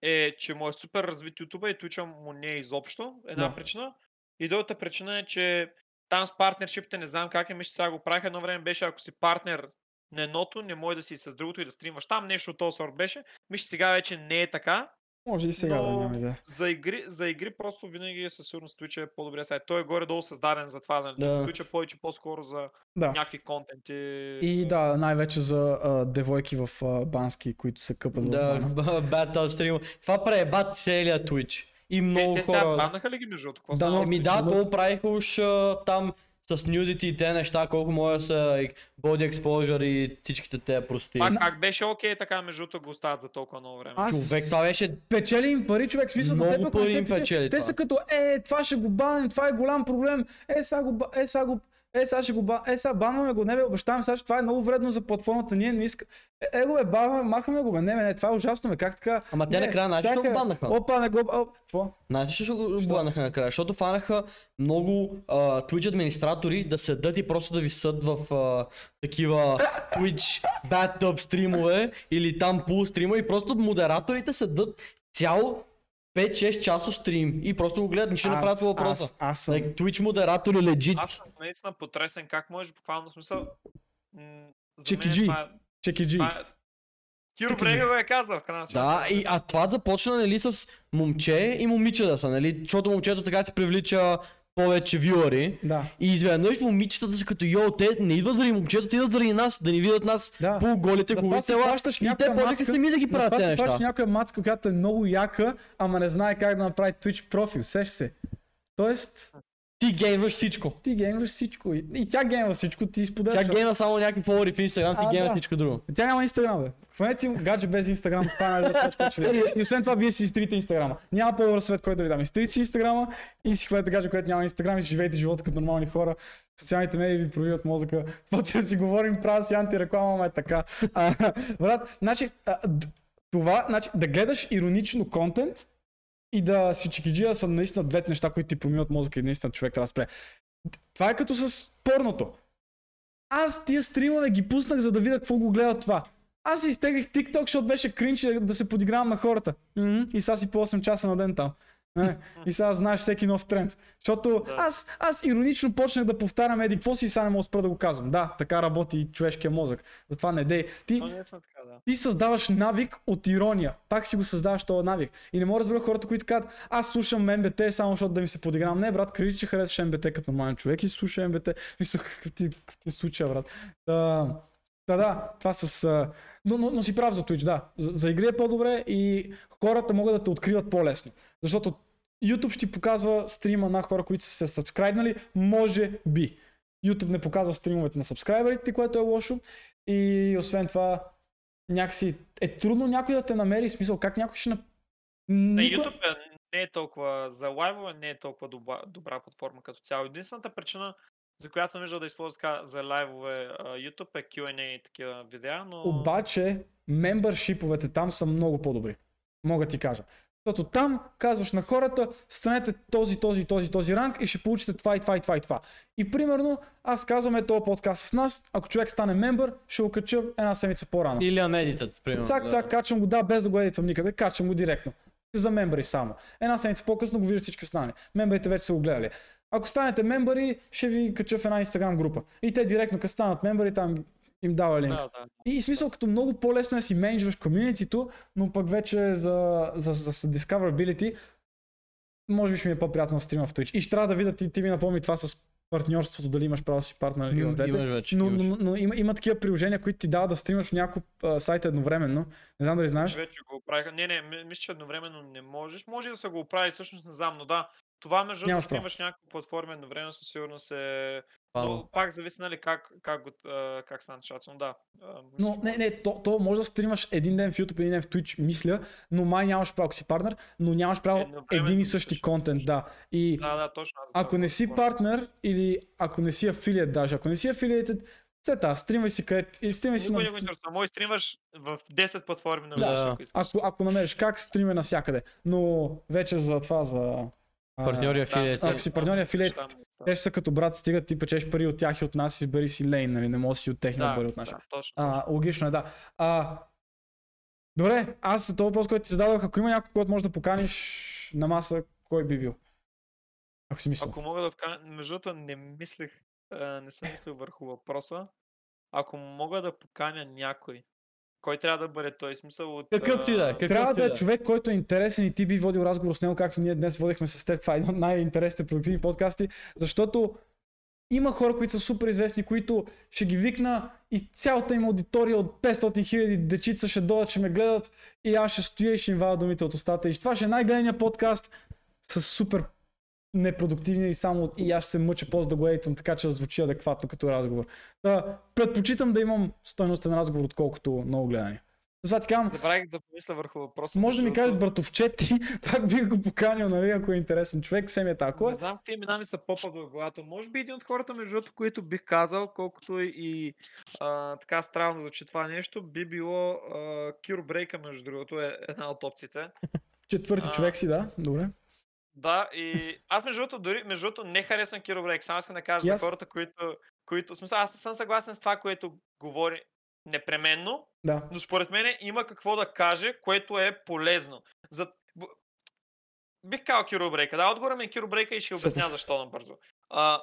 е, че му е супер развит YouTube и Twitch му не е изобщо. Една Да. причина. И другата причина е, че там с партнершипите не знам как е, мисля, сега го правих едно време, беше ако си партнер на едното, не може да си с другото и да стримаш там, нещо от този сорт беше. Мисля, сега вече не е така. Може и сега да но- няма идея. За игри, за игри просто винаги е със сигурност Twitch е по-добрия сайт. Той е горе-долу създаден за това, нали? Да. Twitch е повече по-скоро за Да. някакви контенти. И да, най-вече за а, девойки в а, Бански, които се къпат Да. <laughs> Battle Stream. Това преба целият Twitch. И много те, те сега хора... баннаха ли ги между другото? Какво Да, Еми да, то правиха уж а, там с nudity и те неща, колко може да са и body exposure и всичките те прости. Пак как беше окей така между другото го оставят за толкова много време. Аз- Човек, това беше Печели им пари, човек, смисъл на Много теб, ако пари не те им печели Те това. са като, е, това ще го баним, това е голям проблем, е, сега го, е, сега го, е, сега ще го, ба- е, сега банваме го, не бе, обещаваме сега, че това е много вредно за платформата, ние не искаме, е, е, го бе, баваме, махаме го, бе, не, бе, не, това е ужасно, бе, как така? Ама те накрая знаеш ли го баннаха? Опа, не го, какво? Знаете ли защо го Що? банаха накрая? Защото фанаха много а, Twitch администратори да седат и просто да висат в а, такива Twitch bathtub стримове или там пул стрима и просто модераторите седат цял 5-6 часов стрим и просто го гледат, нищо не правят по въпроса. Аз, аз съм, Like, Twitch модератори legit. Аз съм наистина потресен как можеш буквално смисъл. Чеки Джи. е- Чеки Джи. е... Киро Брега го е казал в крайна Да, и, а това започна нали, с момче и момиче да са, нали? Защото момчето така се привлича повече вюари. Да. И изведнъж момичетата са като йо, те не идват заради момчето, те идват заради нас, да ни видят нас Да. по голите Затова хубави си тела. И те почнаха сами да ги правят тези неща. плащаш някоя мацка, която е много яка, ама не знае как да направи Twitch профил, сеш се. Тоест, Ти геймваш всичко. ти геймваш всичко. И, и тя геймва всичко, ти споделяш. Тя геймва само някакви фолуари в Инстаграм, ти А, да. всичко друго. Тя няма инстаграм, бе. Хванете си гадже без инстаграм, това е най-добре че И освен това, вие си изтрите инстаграма. Няма по-добър свет, който да ви дам. Изтрите си инстаграма и си хванете гадже, което няма инстаграм и си живеете живота като нормални хора. Социалните медии ви пробиват мозъка. Почва да си говорим, правя си антиреклама, ама е така. А, брат, значи, а, това, значи, да гледаш иронично контент и да си чикиджия са наистина двете неща, които ти промиват мозъка и наистина човек трябва да спре. Това е като с порното. Аз тия стримове ги пуснах, за да видя какво го гледат това. Аз изтеглих TikTok, защото беше кринч да, да се подигравам на хората. Мгм, И сега си по 8 часа на ден там. И сега знаеш всеки нов тренд. Защото Да. аз, аз иронично почнах да повтарям еди какво си и сега не мога спра да го казвам. Да, така работи човешкия мозък. Затова не дей. Ти, не е така, да. ти създаваш навик от ирония. Пак си го създаваш този навик. И не мога да разбера хората, които казват, аз слушам МБТ само защото да ми се подигравам. Не, брат, кажи, че харесваш МБТ като нормален човек и слуша МБТ. Мисля, <laughs> какъв ти, какъв ти случая, брат. Да, да, да, това с... а, Но, но, но си прав за Twitch, да. За, за игри е по-добре и хората могат да те откриват по-лесно. Защото YouTube ще ти показва стрима на хора, които са се сабскрайбнали, може би. YouTube не показва стримовете на сабскрайберите, което е лошо. И освен това, някакси е трудно някой да те намери, смисъл как някой ще... На... На Никой- YouTube е, не е толкова, за лайвове не е толкова добра, добра платформа като цяло. Единствената причина, за която съм виждал да използва така за лайвове YouTube е Q&A и такива видеа, но... Обаче, мембършиповете там са много по-добри. Мога ти кажа. Защото там казваш на хората, станете този, този, този, този ранг и ще получите това и това и това и това. И примерно, аз казвам е този подкаст с нас, ако човек стане мембър, ще го кача една седмица по-рано. Или unedited, примерно. Цак, да. цак, качвам го, да, без да го едитвам никъде, качвам го директно. За мембъри само. Една седмица по-късно го виждат всички останали. Мембърите вече са го гледали. Ако станете мембъри, ще ви кача в една инстаграм група. И те директно, като станат мембъри, там им дава линк. Да, да. И, смисъл, като много по-лесно е да си менеджваш комьюнитито, но пък вече за, за, за, за discoverability, може би ще ми е по-приятно да стрима в Twitch. И ще трябва да видя, ти, ти ми напомни това с партньорството, дали имаш право да си партнер и в двете. Имаш вече. Но, но, но има, има такива приложения, които ти дават да стримаш в няколко сайта едновременно. Не знам дали знаеш. Вече го оправиха. Не, не, ми- мисля, че едновременно не можеш. Може да са го оправили, всъщност не знам, но да. Това между право. стримаш някакви платформи едновременно със сигурност е... Но пак зависи, нали, как, как, го, как стане нещата, но да. Но не, не, то, то може да стримаш един ден в YouTube, един ден в Twitch, мисля, но май нямаш право, ако си партнер, но нямаш право един и същи че контент, да. И Да, да, точно. аз ако не си партнер или ако не си афилиет даже, ако не си афилиетед, сета, стримай си къде, и стримай си Никой на... не го интересува. Може стримаш в 10 платформи на Да. да. Ако, ако намериш как, стриме навсякъде. Но вече за това, за... Партньори афилиети. ако си партньори афилиет, те ще са като брат, стига ти печеш пари от тях и от нас, избери си лейн, нали, не може да си от техния да, пари от наша. да, точно. А, логично е, да. А, добре, аз за този въпрос, който ти зададох, ако има някой, който може да поканиш на маса, кой би бил? Ако си мисля. Ако мога да поканя, между другото не мислех, а, не съм мислил върху въпроса. Ако мога да поканя някой, кой трябва да бъде той? Смисъл от... Какъв ти да е, какъв Трябва ти да е да е. човек, който е интересен и ти би водил разговор с него, както ние днес водихме с теб. Това е един от най-интересните продуктивни подкасти, защото има хора, които са супер известни, които ще ги викна и цялата им аудитория от 500 хиляди дечица ще дойдат, ще ме гледат и аз ще стоя и ще им вада думите от устата. И това ще е най-гледания подкаст с супер непродуктивни и само и аз ще се мъча после да го едитвам, така че да звучи адекватно като разговор. Да, предпочитам да имам стойностен разговор, отколкото много гледания. Затова ти казвам, Забравих да помисля върху въпроса. може да ми между кажеш другото. братовчети, <laughs> пак бих го поканил, нали, ако е интересен човек, семията, ако е. Не знам какви имена ми са попът в главата. Може би един от хората, между другото, които бих казал, колкото и а, така странно звучи това нещо, би било а, Кюр Брейка, между другото, е една от опциите. Четвърти А. човек си, да, добре. Да, и аз между другото, дори между другото не харесвам Киро Брейк. Само искам да кажа И за хората, които, които... Смисъл, аз не съм съгласен с това, което говори непременно, Да. но според мен има какво да каже, което е полезно. За... Бих казал Киро Брейка. Да, отгоре ми е Киро Брейка и ще обясня защо набързо. А,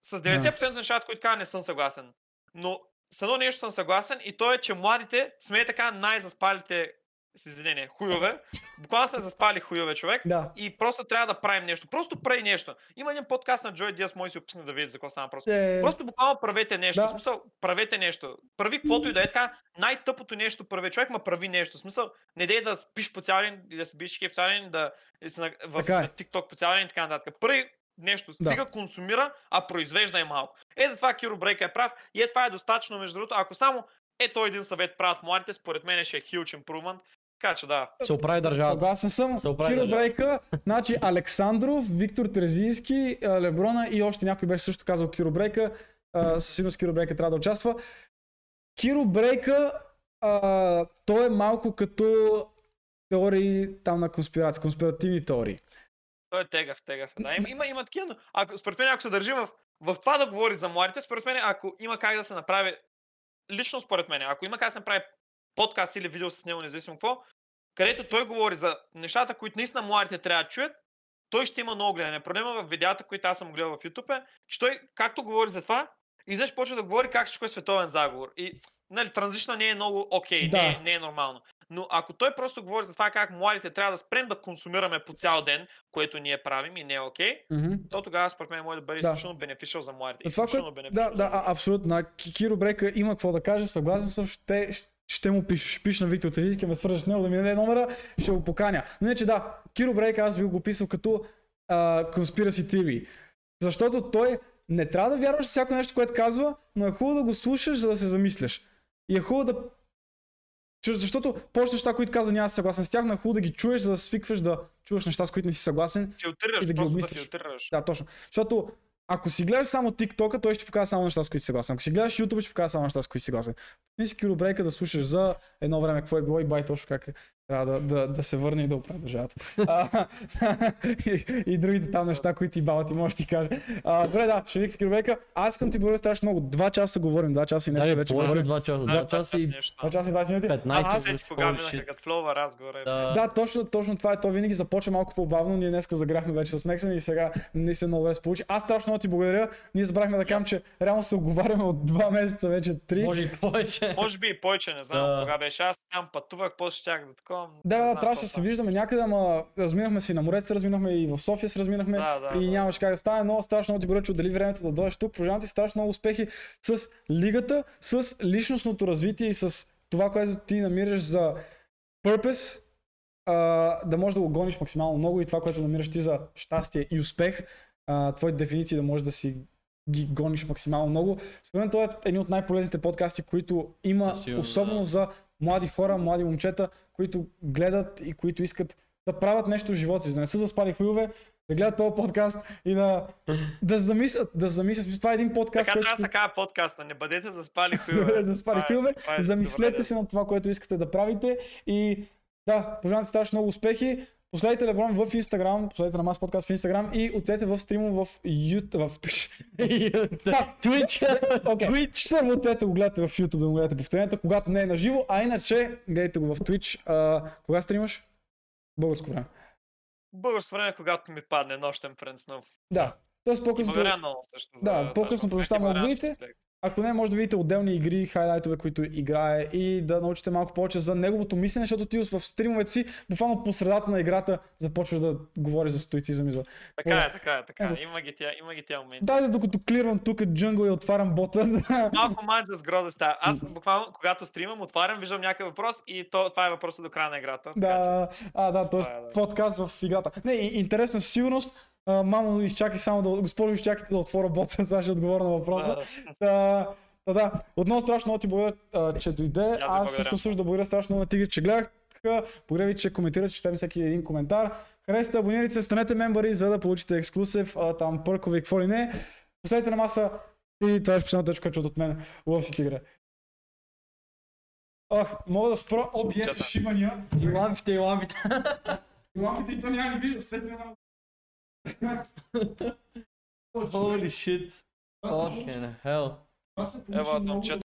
с 90% нещата, които казва, не съм съгласен. Но с едно нещо съм съгласен и то е, че младите сме така най-заспалите с извинение, хуйове. Буквално сме заспали хуйове човек. Да. И просто трябва да правим нещо. Просто прави нещо. Има един подкаст на Джой Диас, да си описне да видите за какво става просто. Е, Просто буквално правете нещо. Да. В смисъл, правете нещо. Прави каквото и да е така. Най-тъпото нещо прави човек, ма прави нещо. В смисъл, не дей да спиш по цял ден, и да си биш по цял ден, да си на, в Така е. на TikTok по цял ден и така нататък. Прави нещо. Да. Стига консумира, а произвежда е малко. Е, затова Киро Брейка е прав. И е това е достатъчно, между другото. Ако само е той един съвет правят младите, според мен ще е huge improvement. Така че да. Се оправи държавата. Съгласен съм. Се оправи Киро. Брейка, значи Александров, Виктор Терезийски, а, Леброна и още някой беше също казал Киро Брейка. Със сигурност Киро Брейка трябва да участва. Киро Брейка, а, той е малко като теории там на конспирация, конспиративни теории. Той е тегав, тегав. Да, има, има, има такива. но Ако, според мен, ако се държи в, в това да говори за младите, според мен, ако има как да се направи, лично според мен, ако има как да се направи подкаст или видео с него, независимо какво, където той говори за нещата, които наистина младите трябва да чуят, той ще има много гледане. Проблема в видеята, които аз съм гледал в YouTube е, че той, както говори за това, изведнъж почва да говори как всичко е световен заговор. И, нали, транзишна не е много окей, Да. не, е, не е нормално. Но ако той просто говори за това как младите трябва да спрем да консумираме по цял ден, което ние правим и не е окей, Мгм. то тогава според мен може да бъде Да. изключително бенефишъл за младите. Това, Изключително beneficial да, да, младите. а, абсолютно. Киро Брейка има какво да каже, съгласен съм, ще, ще му пиша, ще пиша на Виктор Телийски, ме свържа с него да ми даде номера, ще го поканя. Но не, че да, Киро Брейка аз би го писал като а, conspiracy theory. Защото той не трябва да вярваш всяко нещо, което казва, но е хубаво да го слушаш, за да се замисляш. И е хубаво да Защото повечето неща, които каза, няма съгласен с тях, но е хубаво да ги чуеш, за да свикваш да чуваш неща, с които не си съгласен Филтрираш, и да ги просто да обмислиш. филтрираш. да, точно. Защото ако си гледаш само TikTok, той ще показва само неща, с които си съгласен. Ако си гледаш YouTube, ще показва само неща, с които си съгласен. Не си килобрейка да слушаш за едно време какво е било и бай точно как е. Трябва да, да, да се върне и да оправи държавата. А, <laughs> и, и, другите там неща, които ти баба ти може да ти каже. А, добре, да, ще викаш килобрейка. Аз искам ти благодаря страшно много. Два часа говорим, два часа и нещо вече повече говорим. 2 часа. 2 часа и нещо. Два часа и 20 минути. 15 Аз- Аз минути. се кога минаха като флова разговора. Да. Да, точно, точно това е. То винаги започва малко по-бавно. Ние днес загряхме вече с Мексен и сега не се много се получи. Аз страшно много ти благодаря. Ние забрахме да кажем, че реално се оговаряме от два месеца вече, три. може и повече. Може би и повече, не знам кога беше. Аз там пътувах, после щях да такова. Да, не да, знам трябваше да се виждаме някъде, ама разминахме се и на море, се разминахме и в София се разминахме Да, да, и да. нямаше как да стане, но страшно много ти благодаря, че отдели времето да дойдеш тук. Пожелавам ти страшно много успехи с лигата, с личностното развитие и с това, което ти намираш за purpose, а, да можеш да го гониш максимално много и това, което намираш ти за щастие и успех, а, твоите дефиниции да можеш да си ги гониш максимално много. Според мен това е един от най-полезните подкасти, които има, особено да. за млади хора, млади момчета, които гледат и които искат да правят нещо в живота си, да не са заспали хуйове, да гледат този подкаст и да, да замислят, да замислят. Мисля, Това е един подкаст, Така който... трябва да се казва подкаста. Не бъдете заспали <laughs> хуйове. заспали е- хуйове, е Замислете се на това, което искате да правите и да, пожелавам ти страшно много успехи. Последайте Леброн в Instagram, последайте на Мас подкаст в Instagram и отидете в стрима в YouTube, в Twitch. Twitch. Първо отидете го гледате в YouTube, да го гледате повторението, когато не е на живо, а иначе гледайте го в Twitch. А, кога стримаш? Българско време. Българско време, когато ми падне нощен пренснов. Да. Тоест по-късно, благодаря много също. за Да, по-късно че по да ако не, може да видите отделни игри, хайлайтове, които играе и да научите малко повече за неговото мислене, защото ти в стримовете си, буквално по средата на играта, започваш да говориш за стоицизъм и за... Така е, така е, така е. Има ги тя, има ги тя моменти. Даже докато клирвам тук джунгъл и отварям бота. Малко манджа с гроза става. Аз буквално, когато стримам, отварям, виждам някакъв въпрос и то, това е въпросът до края на играта. така че- Да, а, да, т.е. Е, да. подкаст в играта. Не, интересно със сигурност. А, мамо, изчакай само да, госпожо, изчакайте да отворя бота, <laughs> сега ще отговоря на въпроса. Да. Да, да. Отново страшно много ти благодаря, а, че дойде. Аз искам също да благодаря страшно много на Тигри, че гледаха. Благодаря ви, че коментирате, четем всеки един коментар. Харесайте, абонирайте се, станете мембари, за да получите ексклюзив, а, там пъркове и какво ли не. Последайте на маса и това е последната точка, чуто от мен. Лъв си тигре. Ох, мога да спра OBS Чата. шибания. И лампите, и лампите. И лампите и то няма ни видео, след мен. Holy shit. Fucking hell. Това се получи Ево, много момчета.